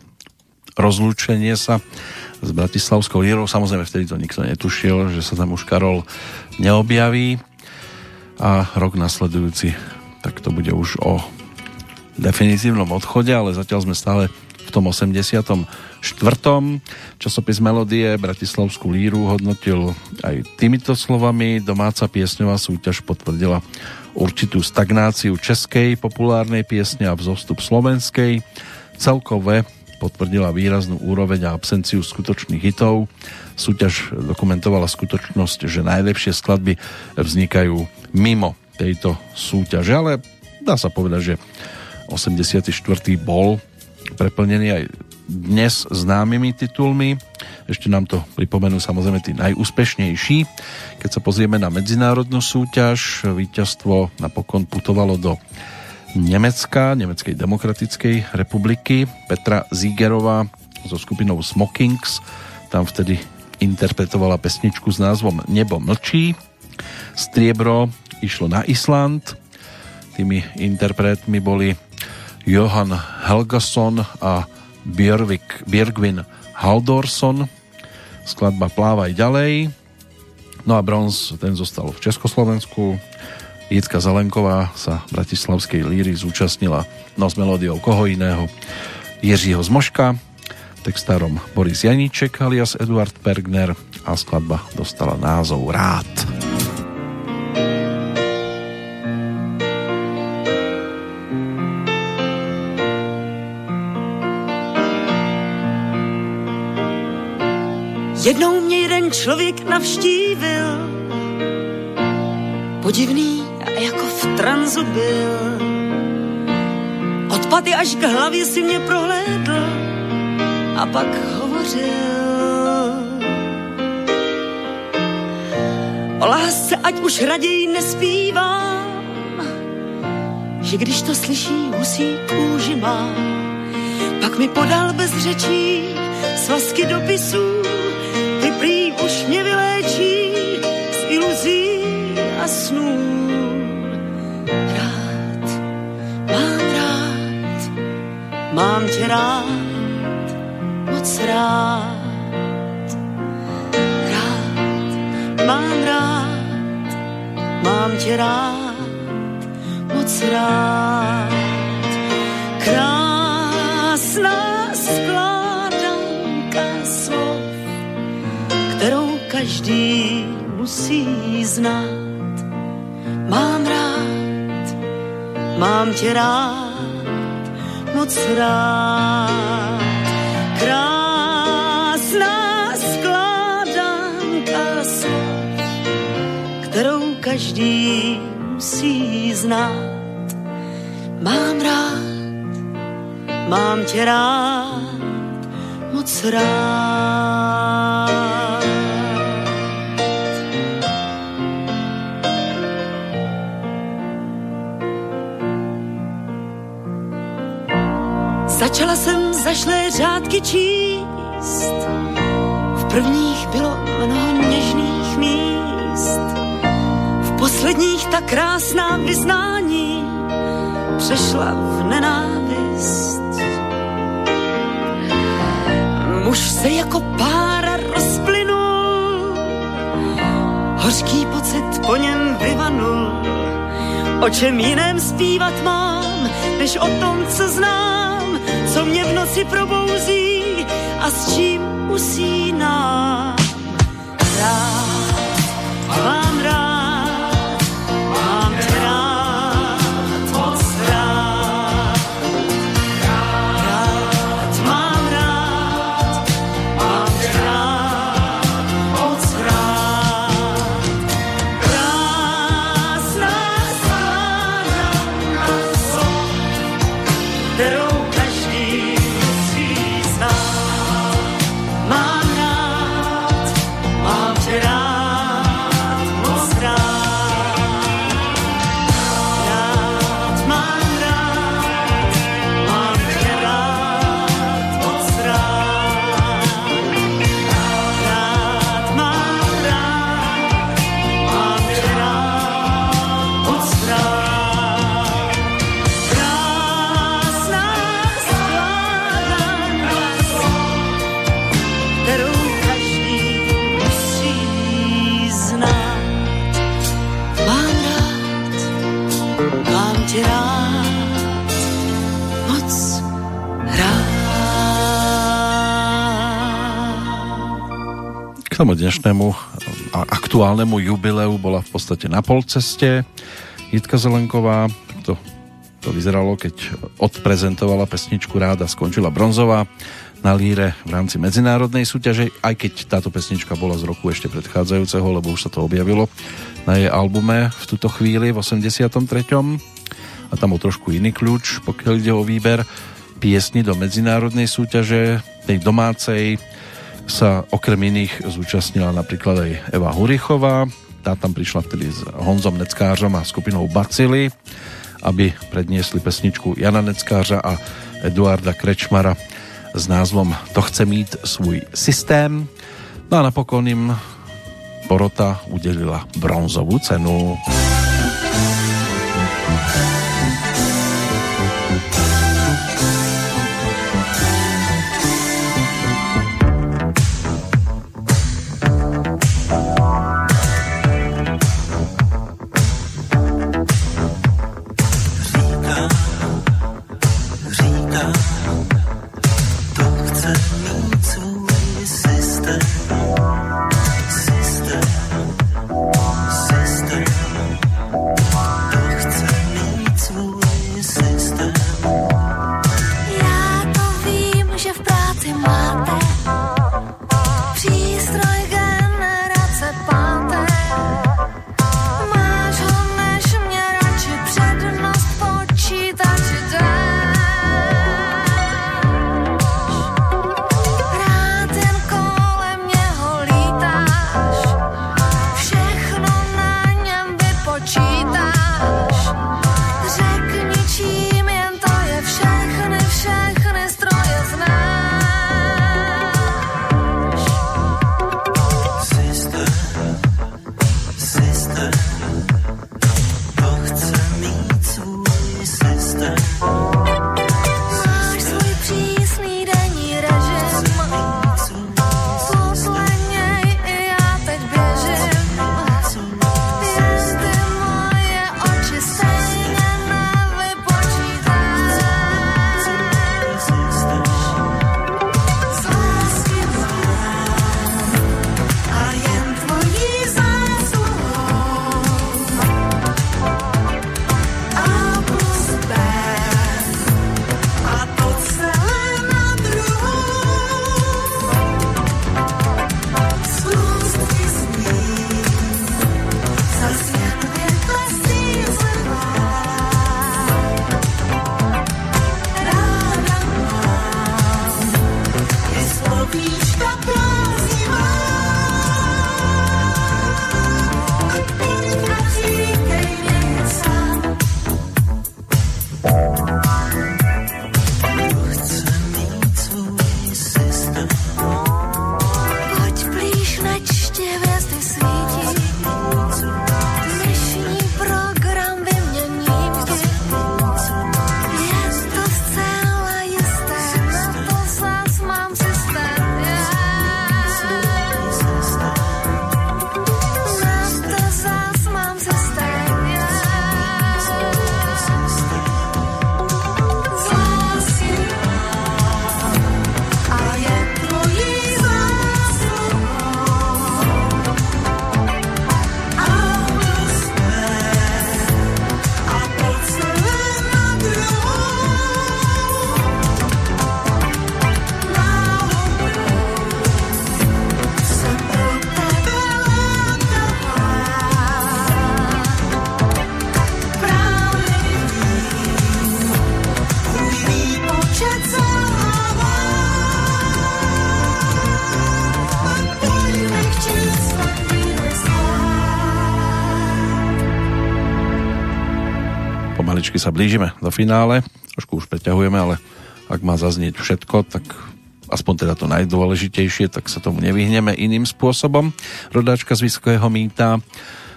rozlúčenie sa s Bratislavskou lírou. Samozrejme, vtedy to nikto netušil, že sa tam už Karol neobjaví a rok nasledujúci tak to bude už o definitívnom odchode, ale zatiaľ sme stále v tom 84. Časopis Melodie Bratislavskú líru hodnotil aj týmito slovami. Domáca piesňová súťaž potvrdila určitú stagnáciu českej populárnej piesne a vzostup slovenskej. Celkové potvrdila výraznú úroveň a absenciu skutočných hitov. Súťaž dokumentovala skutočnosť, že najlepšie skladby vznikajú mimo tejto súťaže, ale dá sa povedať, že 84. bol preplnený aj dnes známymi titulmi. Ešte nám to pripomenú samozrejme tí najúspešnejší. Keď sa pozrieme na medzinárodnú súťaž, víťazstvo napokon putovalo do Nemecka, Nemeckej demokratickej republiky. Petra Zígerová so skupinou Smokings tam vtedy interpretovala pesničku s názvom Nebo mlčí. Striebro išlo na Island. Tými interpretmi boli Johan Helgason a Björvik, Björgvin Haldorsson. Skladba Plávaj ďalej. No a bronz ten zostal v Československu. Jitka Zelenková sa Bratislavskej líry zúčastnila no s melódiou koho iného Jiřího Zmoška, textárom Boris Janíček alias Eduard Pergner a skladba dostala názov Rád. Jednou mě jeden člověk navštívil, podivný a jako v tranzu byl. Od paty až k hlavě si mě prohlédl a pak hovořil. O lásce ať už raději nespívám, že když to slyší, husí kůži má. Pak mi podal bez řečí svazky dopisů, mám tě rád, moc rád. Rád, mám rád, mám tě rád, moc rád. Krásná skládanka slov, kterou každý musí znát. Mám rád, mám tě rád, moc rád. Krásná skládanka slov, kterou každý musí znát. Mám rád, mám tě rád, moc rád. Začala jsem zašlé řádky číst, v prvních bylo mnoho něžných míst, v posledních ta krásná vyznání přešla v nenávist. Muž se jako pára rozplynul, hořký pocit po něm vyvanul. O čem jiném zpívat mám, než o tom, co znám, co mě v noci probouzí a s čím usínám. Rád, mám rád, tomu dnešnému a aktuálnemu jubileu bola v podstate na polceste Jitka Zelenková. To, to vyzeralo, keď odprezentovala pesničku Ráda skončila bronzová na líre v rámci medzinárodnej súťaže, aj keď táto pesnička bola z roku ešte predchádzajúceho, lebo už sa to objavilo na jej albume v túto chvíli v 83. A tam bol trošku iný kľúč, pokiaľ ide o výber piesni do medzinárodnej súťaže, tej domácej, sa okrem iných zúčastnila napríklad aj Eva Hurichová. Tá tam prišla vtedy s Honzom Neckářom a skupinou Bacily, aby predniesli pesničku Jana Neckářa a Eduarda Krečmara s názvom To chce mít svůj systém. No a napokon im porota udelila bronzovú cenu. říká, sa blížime do finále. Trošku už preťahujeme, ale ak má zaznieť všetko, tak aspoň teda to najdôležitejšie, tak sa tomu nevyhneme iným spôsobom. Rodáčka z Vyského mýta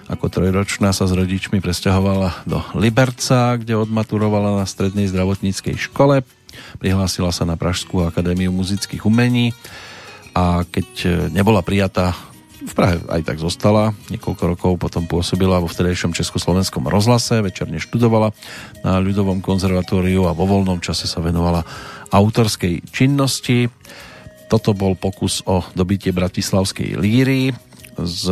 ako trojročná sa s rodičmi presťahovala do Liberca, kde odmaturovala na strednej zdravotníckej škole. Prihlásila sa na Pražskú akadémiu muzických umení a keď nebola prijatá v Prahe aj tak zostala. Niekoľko rokov potom pôsobila vo vtedejšom Československom rozhlase, večerne študovala na ľudovom konzervatóriu a vo voľnom čase sa venovala autorskej činnosti. Toto bol pokus o dobitie bratislavskej líry. S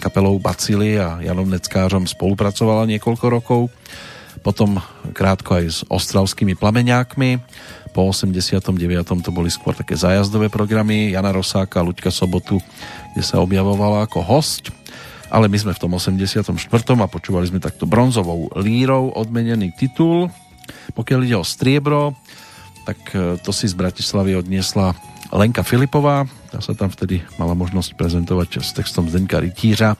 kapelou Bacily a Janom Neckářom spolupracovala niekoľko rokov. Potom krátko aj s ostravskými plameňákmi po 89. to boli skôr také zájazdové programy Jana Rosáka, Luďka Sobotu, kde sa objavovala ako host. Ale my sme v tom 84. a počúvali sme takto bronzovou lírou odmenený titul. Pokiaľ ide o striebro, tak e, to si z Bratislavy odniesla Lenka Filipová. Tá sa tam vtedy mala možnosť prezentovať s textom Zdenka Rytířa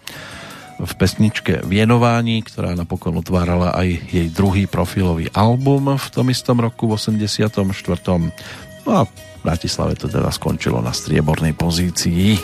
v pesničke Vienování, ktorá napokon otvárala aj jej druhý profilový album v tom istom roku v 84. No a v Bratislave to teda skončilo na striebornej pozícii.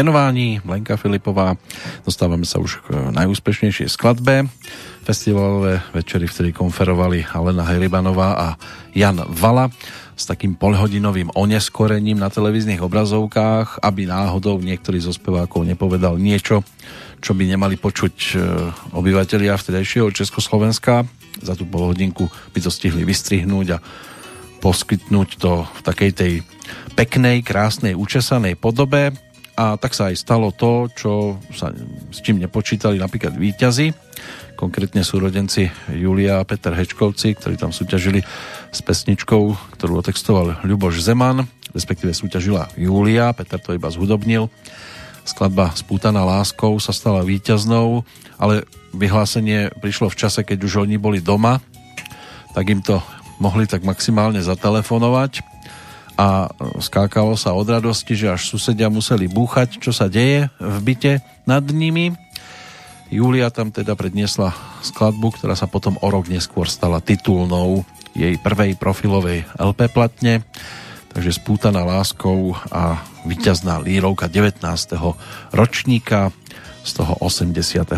Vienování, Lenka Filipová. Dostávame sa už k najúspešnejšej skladbe. Festivalové večery vtedy konferovali Alena Heribanová a Jan Vala s takým polhodinovým oneskorením na televíznych obrazovkách, aby náhodou niektorý zo spevákov nepovedal niečo, čo by nemali počuť e, obyvateľia vtedajšieho Československa. Za tú polhodinku by to stihli vystrihnúť a poskytnúť to v takej tej peknej, krásnej, učesanej podobe a tak sa aj stalo to, čo sa, s čím nepočítali napríklad výťazy, konkrétne súrodenci Julia a Peter Hečkovci, ktorí tam súťažili s pesničkou, ktorú otextoval Ľuboš Zeman, respektíve súťažila Julia, Peter to iba zhudobnil. Skladba Spútaná láskou sa stala víťaznou, ale vyhlásenie prišlo v čase, keď už oni boli doma, tak im to mohli tak maximálne zatelefonovať a skákalo sa od radosti, že až susedia museli búchať, čo sa deje v byte nad nimi. Julia tam teda predniesla skladbu, ktorá sa potom o rok neskôr stala titulnou jej prvej profilovej LP platne, takže spútaná láskou a víťazná lírovka 19. ročníka z toho 84.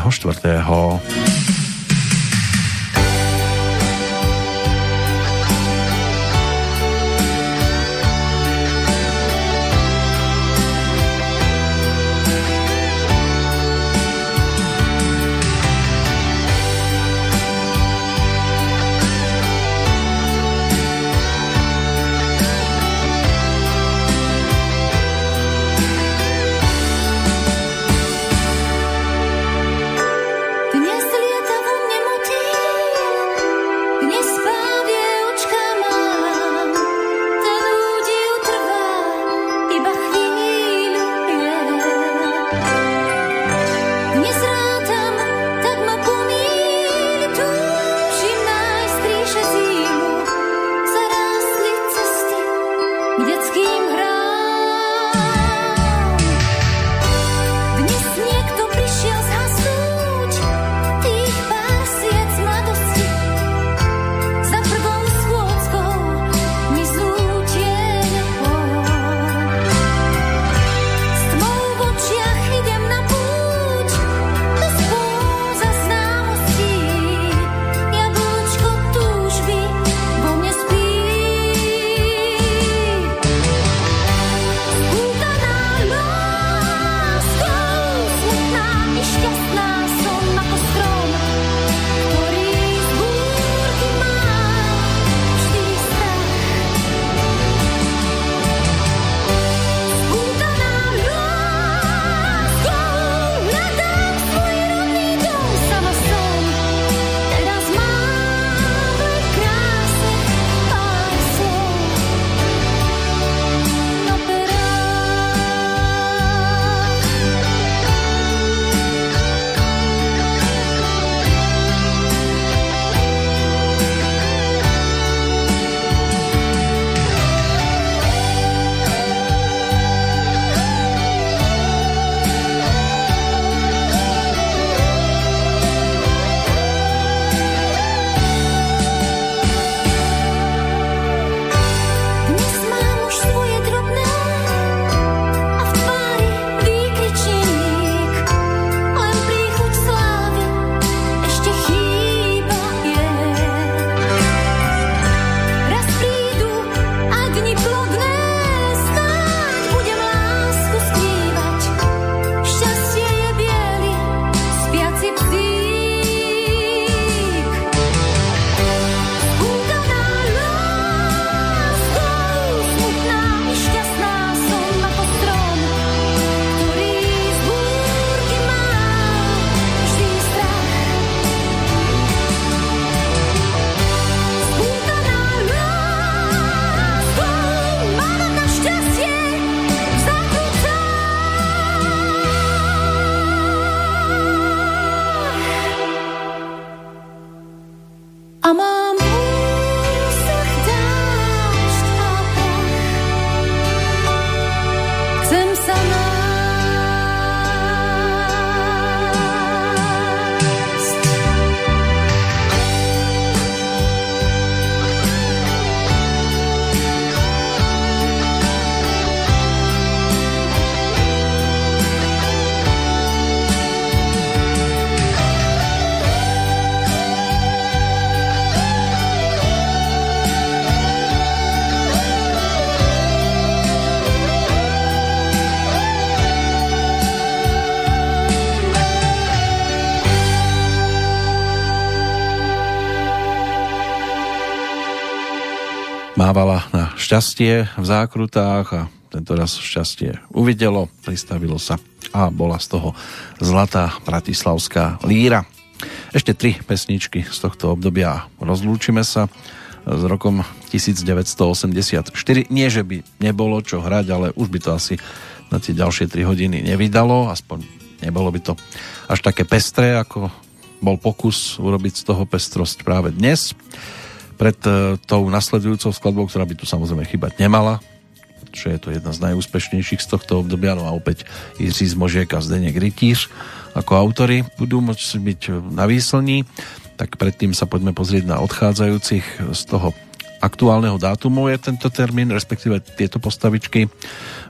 šťastie v zákrutách a tento raz šťastie uvidelo, pristavilo sa a bola z toho zlatá bratislavská líra. Ešte tri pesničky z tohto obdobia rozlúčime sa s rokom 1984. Nie, že by nebolo čo hrať, ale už by to asi na tie ďalšie 3 hodiny nevydalo, aspoň nebolo by to až také pestré, ako bol pokus urobiť z toho pestrosť práve dnes. Pred e, tou nasledujúcou skladbou, ktorá by tu samozrejme chýbať nemala, čo je to jedna z najúspešnejších z tohto obdobia, no a opäť Jiří Zmožiek a Zdeněk Rytíř ako autory budú môcť byť na výslní, tak predtým sa poďme pozrieť na odchádzajúcich z toho aktuálneho dátumu je tento termín, respektíve tieto postavičky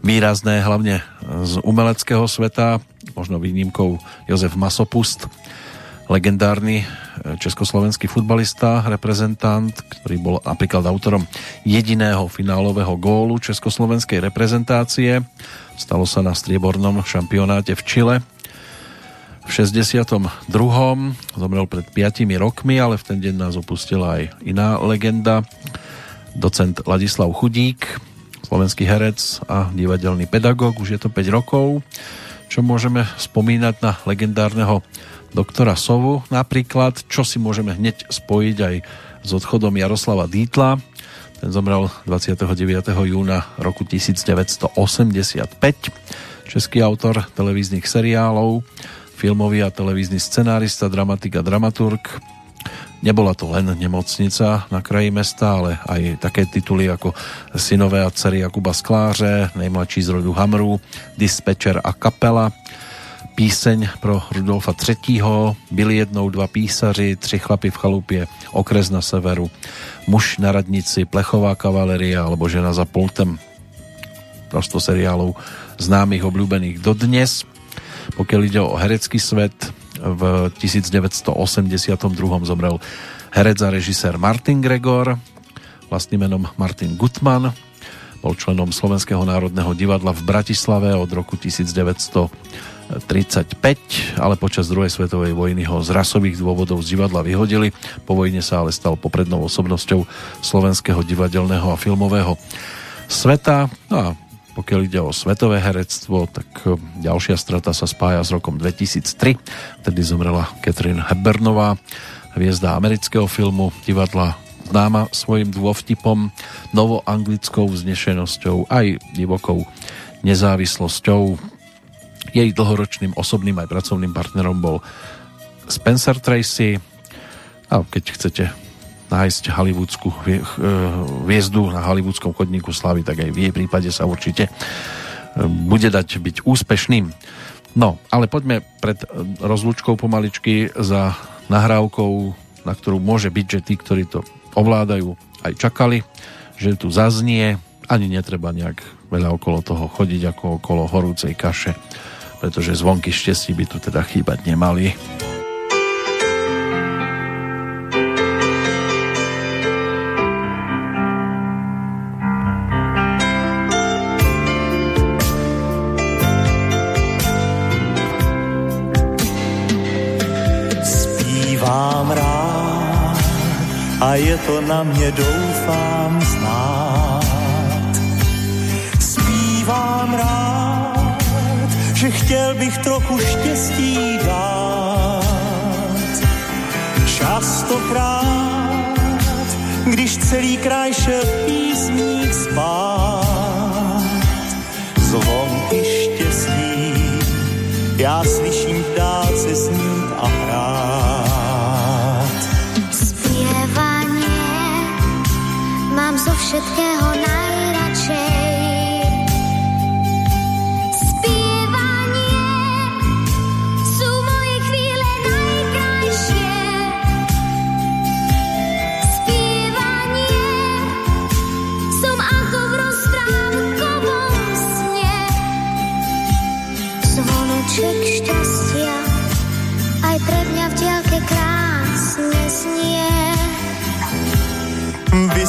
výrazné hlavne z umeleckého sveta, možno výnimkou Jozef Masopust, legendárny československý futbalista, reprezentant, ktorý bol napríklad autorom jediného finálového gólu československej reprezentácie. Stalo sa na striebornom šampionáte v Čile v 62. Zomrel pred 5 rokmi, ale v ten deň nás opustila aj iná legenda, docent Ladislav Chudík, slovenský herec a divadelný pedagóg, už je to 5 rokov. Čo môžeme spomínať na legendárneho doktora Sovu napríklad, čo si môžeme hneď spojiť aj s odchodom Jaroslava Dítla. Ten zomrel 29. júna roku 1985. Český autor televíznych seriálov, filmový a televízny scenárista, dramatik a dramaturg. Nebola to len nemocnica na kraji mesta, ale aj také tituly ako Synové a dcery Jakuba Skláře, Nejmladší z rodu Hamru, Dispečer a kapela, píseň pro Rudolfa III. Byli jednou dva písaři, tři chlapy v chalupě, okres na severu, muž na radnici, plechová kavaleria alebo žena za pultem. Prosto seriálov známych, obľúbených dodnes. Pokiaľ ide o herecký svet, v 1982 zomrel herec a režisér Martin Gregor, vlastným menom Martin Gutman, bol členom Slovenského národného divadla v Bratislave od roku 1900 35, ale počas druhej svetovej vojny ho z rasových dôvodov z divadla vyhodili. Po vojne sa ale stal poprednou osobnosťou slovenského divadelného a filmového sveta. No a pokiaľ ide o svetové herectvo, tak e, ďalšia strata sa spája s rokom 2003. Vtedy zomrela Catherine Hepburnová, hviezda amerického filmu, divadla známa svojim dôvtipom, novoanglickou vznešenosťou aj divokou nezávislosťou jej dlhoročným osobným aj pracovným partnerom bol Spencer Tracy. A keď chcete nájsť hollywoodskú eh, hviezdu na hollywoodskom chodníku slavy, tak aj v jej prípade sa určite eh, bude dať byť úspešným. No, ale poďme pred eh, rozlúčkou pomaličky za nahrávkou, na ktorú môže byť, že tí, ktorí to ovládajú, aj čakali, že tu zaznie, ani netreba nejak veľa okolo toho chodiť ako okolo horúcej kaše pretože zvonky štestí by tu teda chýbať nemali. Spívám rád a je to na mě doufám znát. Že chtěl bych trochu štěstí dát. Častokrát, když celý kraj šel písník spát, zvonky štěstí, já slyším v dálce snít a hrát. Zpěvaně mám zo všetkého najradšej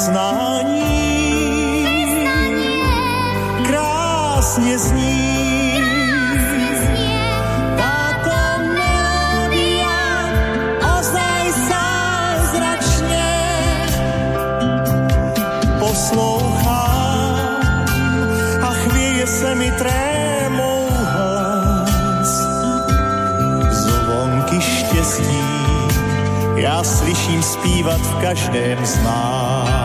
vyznání. Krásně zní. Poslouchám a chvěje se mi trémou hlas. Štěstí já slyším zpívat v každém z nás.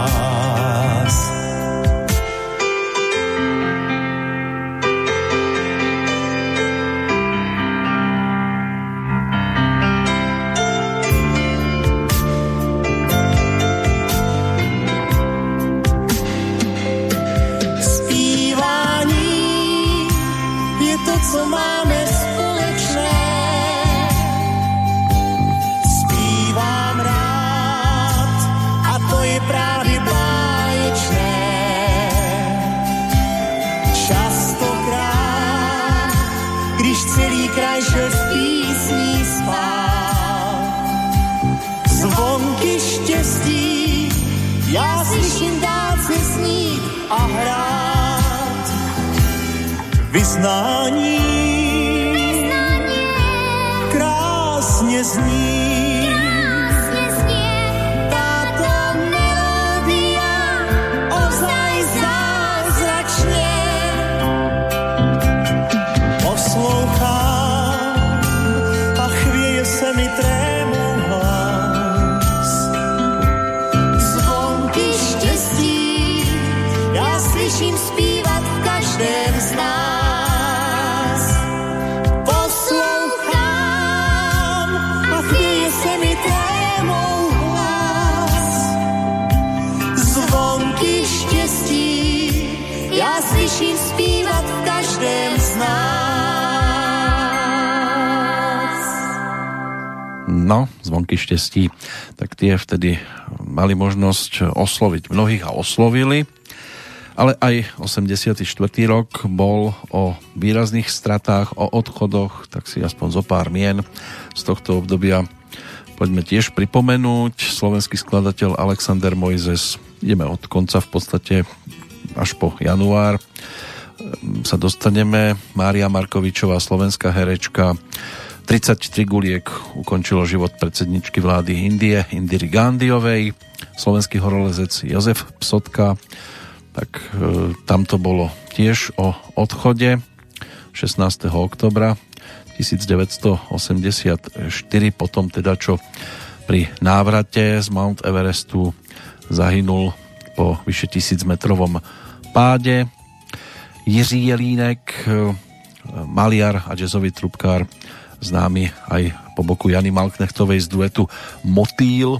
A hrát vyznání. Krásně zní. Zvonky štestí, tak tie vtedy mali možnosť osloviť mnohých a oslovili. Ale aj 84. rok bol o výrazných stratách, o odchodoch, tak si aspoň zo pár mien z tohto obdobia poďme tiež pripomenúť. Slovenský skladateľ Alexander Mojzes, ideme od konca v podstate až po január sa dostaneme. Mária Markovičová, slovenská herečka, 33 guliek ukončilo život predsedničky vlády Indie, Indiry Gandiovej, slovenský horolezec Jozef Psotka, tak e, tam to bolo tiež o odchode 16. oktobra 1984, potom teda čo pri návrate z Mount Everestu zahynul po vyše tisíc metrovom páde. Jiří Jelínek, e, maliar a jazzový trubkár, známy aj po boku Jany Malknechtovej z duetu Motýl,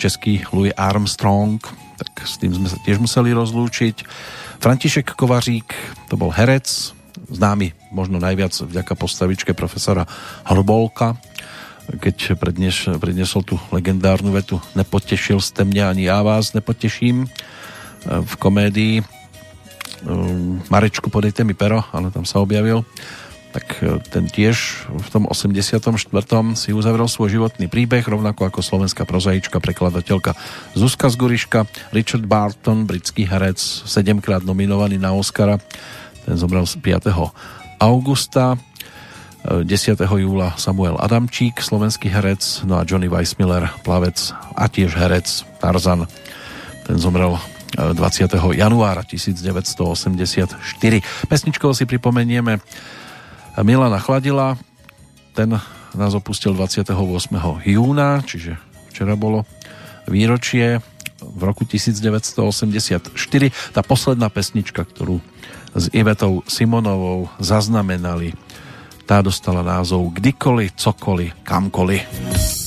český Louis Armstrong, tak s tým sme sa tiež museli rozlúčiť. František Kovařík, to bol herec, známy možno najviac vďaka postavičke profesora Hrbolka, keď prednes, prednesol tú legendárnu vetu Nepotešil ste mňa, ani ja vás nepoteším v komédii. Marečku, podejte mi pero, ale tam sa objavil tak ten tiež v tom 84. si uzavrel svoj životný príbeh, rovnako ako slovenská prozaička, prekladateľka Zuzka Zguriška, Richard Barton, britský herec, sedemkrát nominovaný na Oscara, ten zomrel 5. augusta, 10. júla Samuel Adamčík, slovenský herec, no a Johnny Weissmiller, plavec a tiež herec Tarzan, ten zomrel 20. januára 1984. Pesničkou si pripomenieme Milana Chladila, ten nás opustil 28. júna, čiže včera bolo výročie v roku 1984. Tá posledná pesnička, ktorú s Ivetou Simonovou zaznamenali, tá dostala názov Kdykoliv, cokoliv, kamkoliv. Kdykoliv,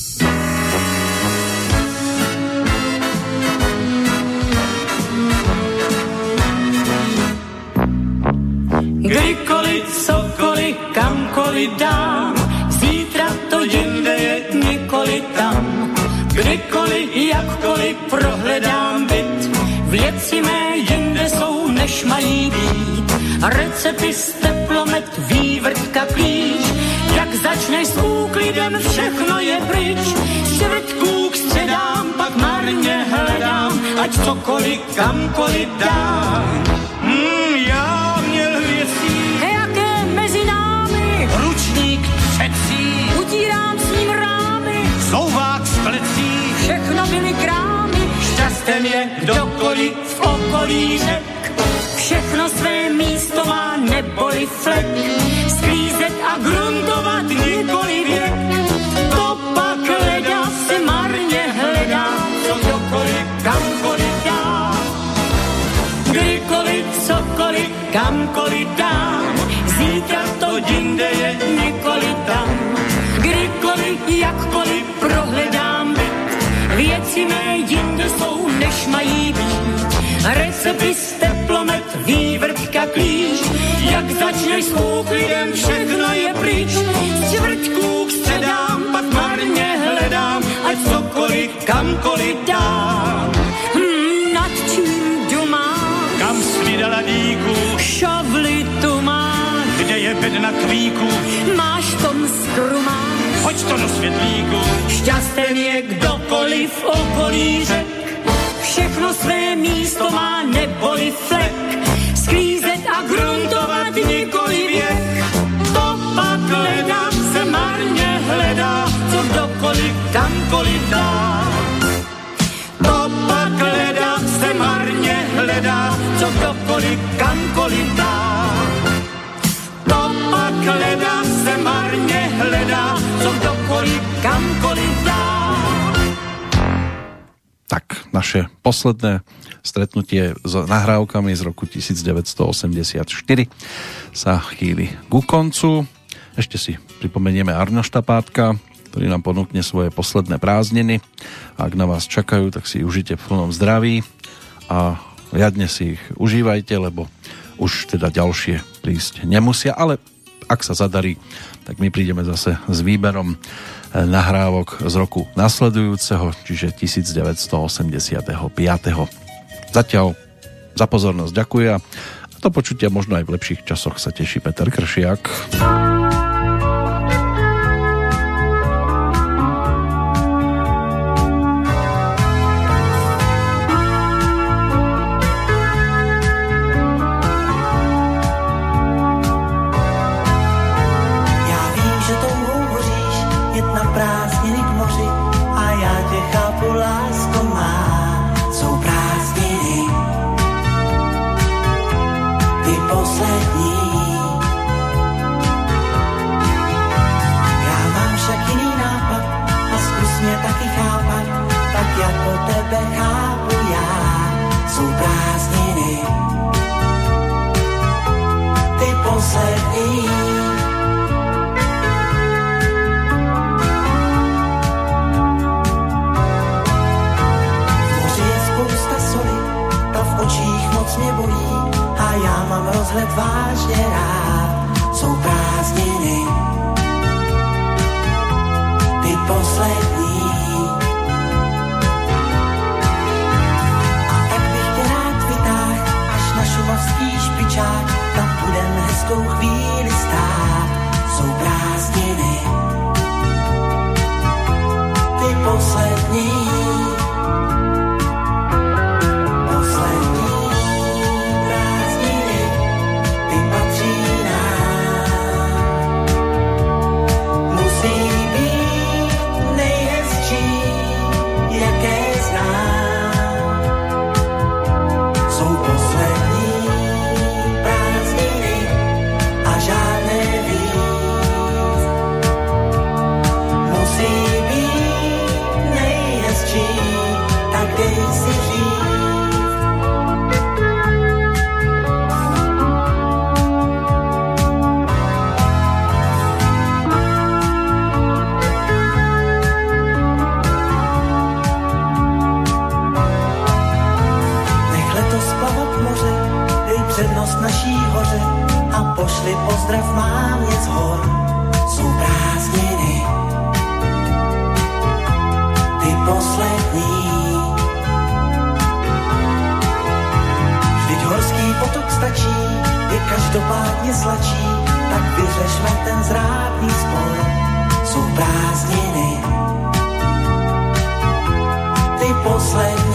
kamkoliv dám, zítra to jinde je nikoli tam. Kdykoliv, jakkoliv prohledám byt, věci mé jinde jsou, než mají být. Recepty z teplomet, vývrtka, klíč, jak začneš s úklidem, všechno je pryč. Čtvrtků k středám, pak marně hledám, ať cokoliv, kamkoliv dám. komercí. Všechno byly krámy, šťastem je kdokoliv v okolí řek. Všechno své místo má neboli flek, sklízet a gruntovat nikoli věk. To pak leda se marně hledá, co kdokoliv, kamkoliv dá. Kdykoliv, cokoliv, kamkoliv dám, zítra to jinde je nikoli tam. Kdykoliv, jakkoliv prohledám, musíme jinde jsou, než mají být. Recepty, teplomet, vývrtka, klíč, jak začneš s lidem, všechno je pryč. Z čtvrtků k středám, pak marně hledám, ať cokoliv, kamkoliv dám. Hmm, nad čím doma? Kam slídala díku? Šavli tu máš. Kde je bedna kvíku? Máš tom skrumá. Hoď to do světlíku Šťasten je kdokoliv okolí řek. Všechno své místo má neboli flek. Sklízet a gruntovat nikoli věk. To pak hledá, se marně hledá, co kdokoliv kamkoliv dá. To pak hledá, se marně hledá, co kdokoliv kamkoliv dá. To pak hledá, se marně hledá, co kdokoliv kamkoliv. Tak, naše posledné stretnutie s nahrávkami z roku 1984 sa chýli ku koncu. Ešte si pripomenieme Arno Štapátka, ktorý nám ponúkne svoje posledné prázdniny. Ak na vás čakajú, tak si užite v plnom zdraví a riadne si ich užívajte, lebo už teda ďalšie prísť nemusia, ale ak sa zadarí, tak my prídeme zase s výberom nahrávok z roku nasledujúceho, čiže 1985. Zatiaľ za pozornosť ďakujem a do počutia možno aj v lepších časoch sa teší Peter Kršiak. Rozhled vážně rád. Jsou prázdniny, ty poslední. A tak bych tě rád vytáhl až na šumavský špičák, tam budem hezkou chvíli stát. Jsou prázdniny, ty. Poslední pošli pozdrav mámě z hor. Jsou prázdniny, ty poslední. Vždyť horský potok stačí, je každopádně slačí, tak vyřešme ten zrádný spor. Jsou prázdniny, ty poslední.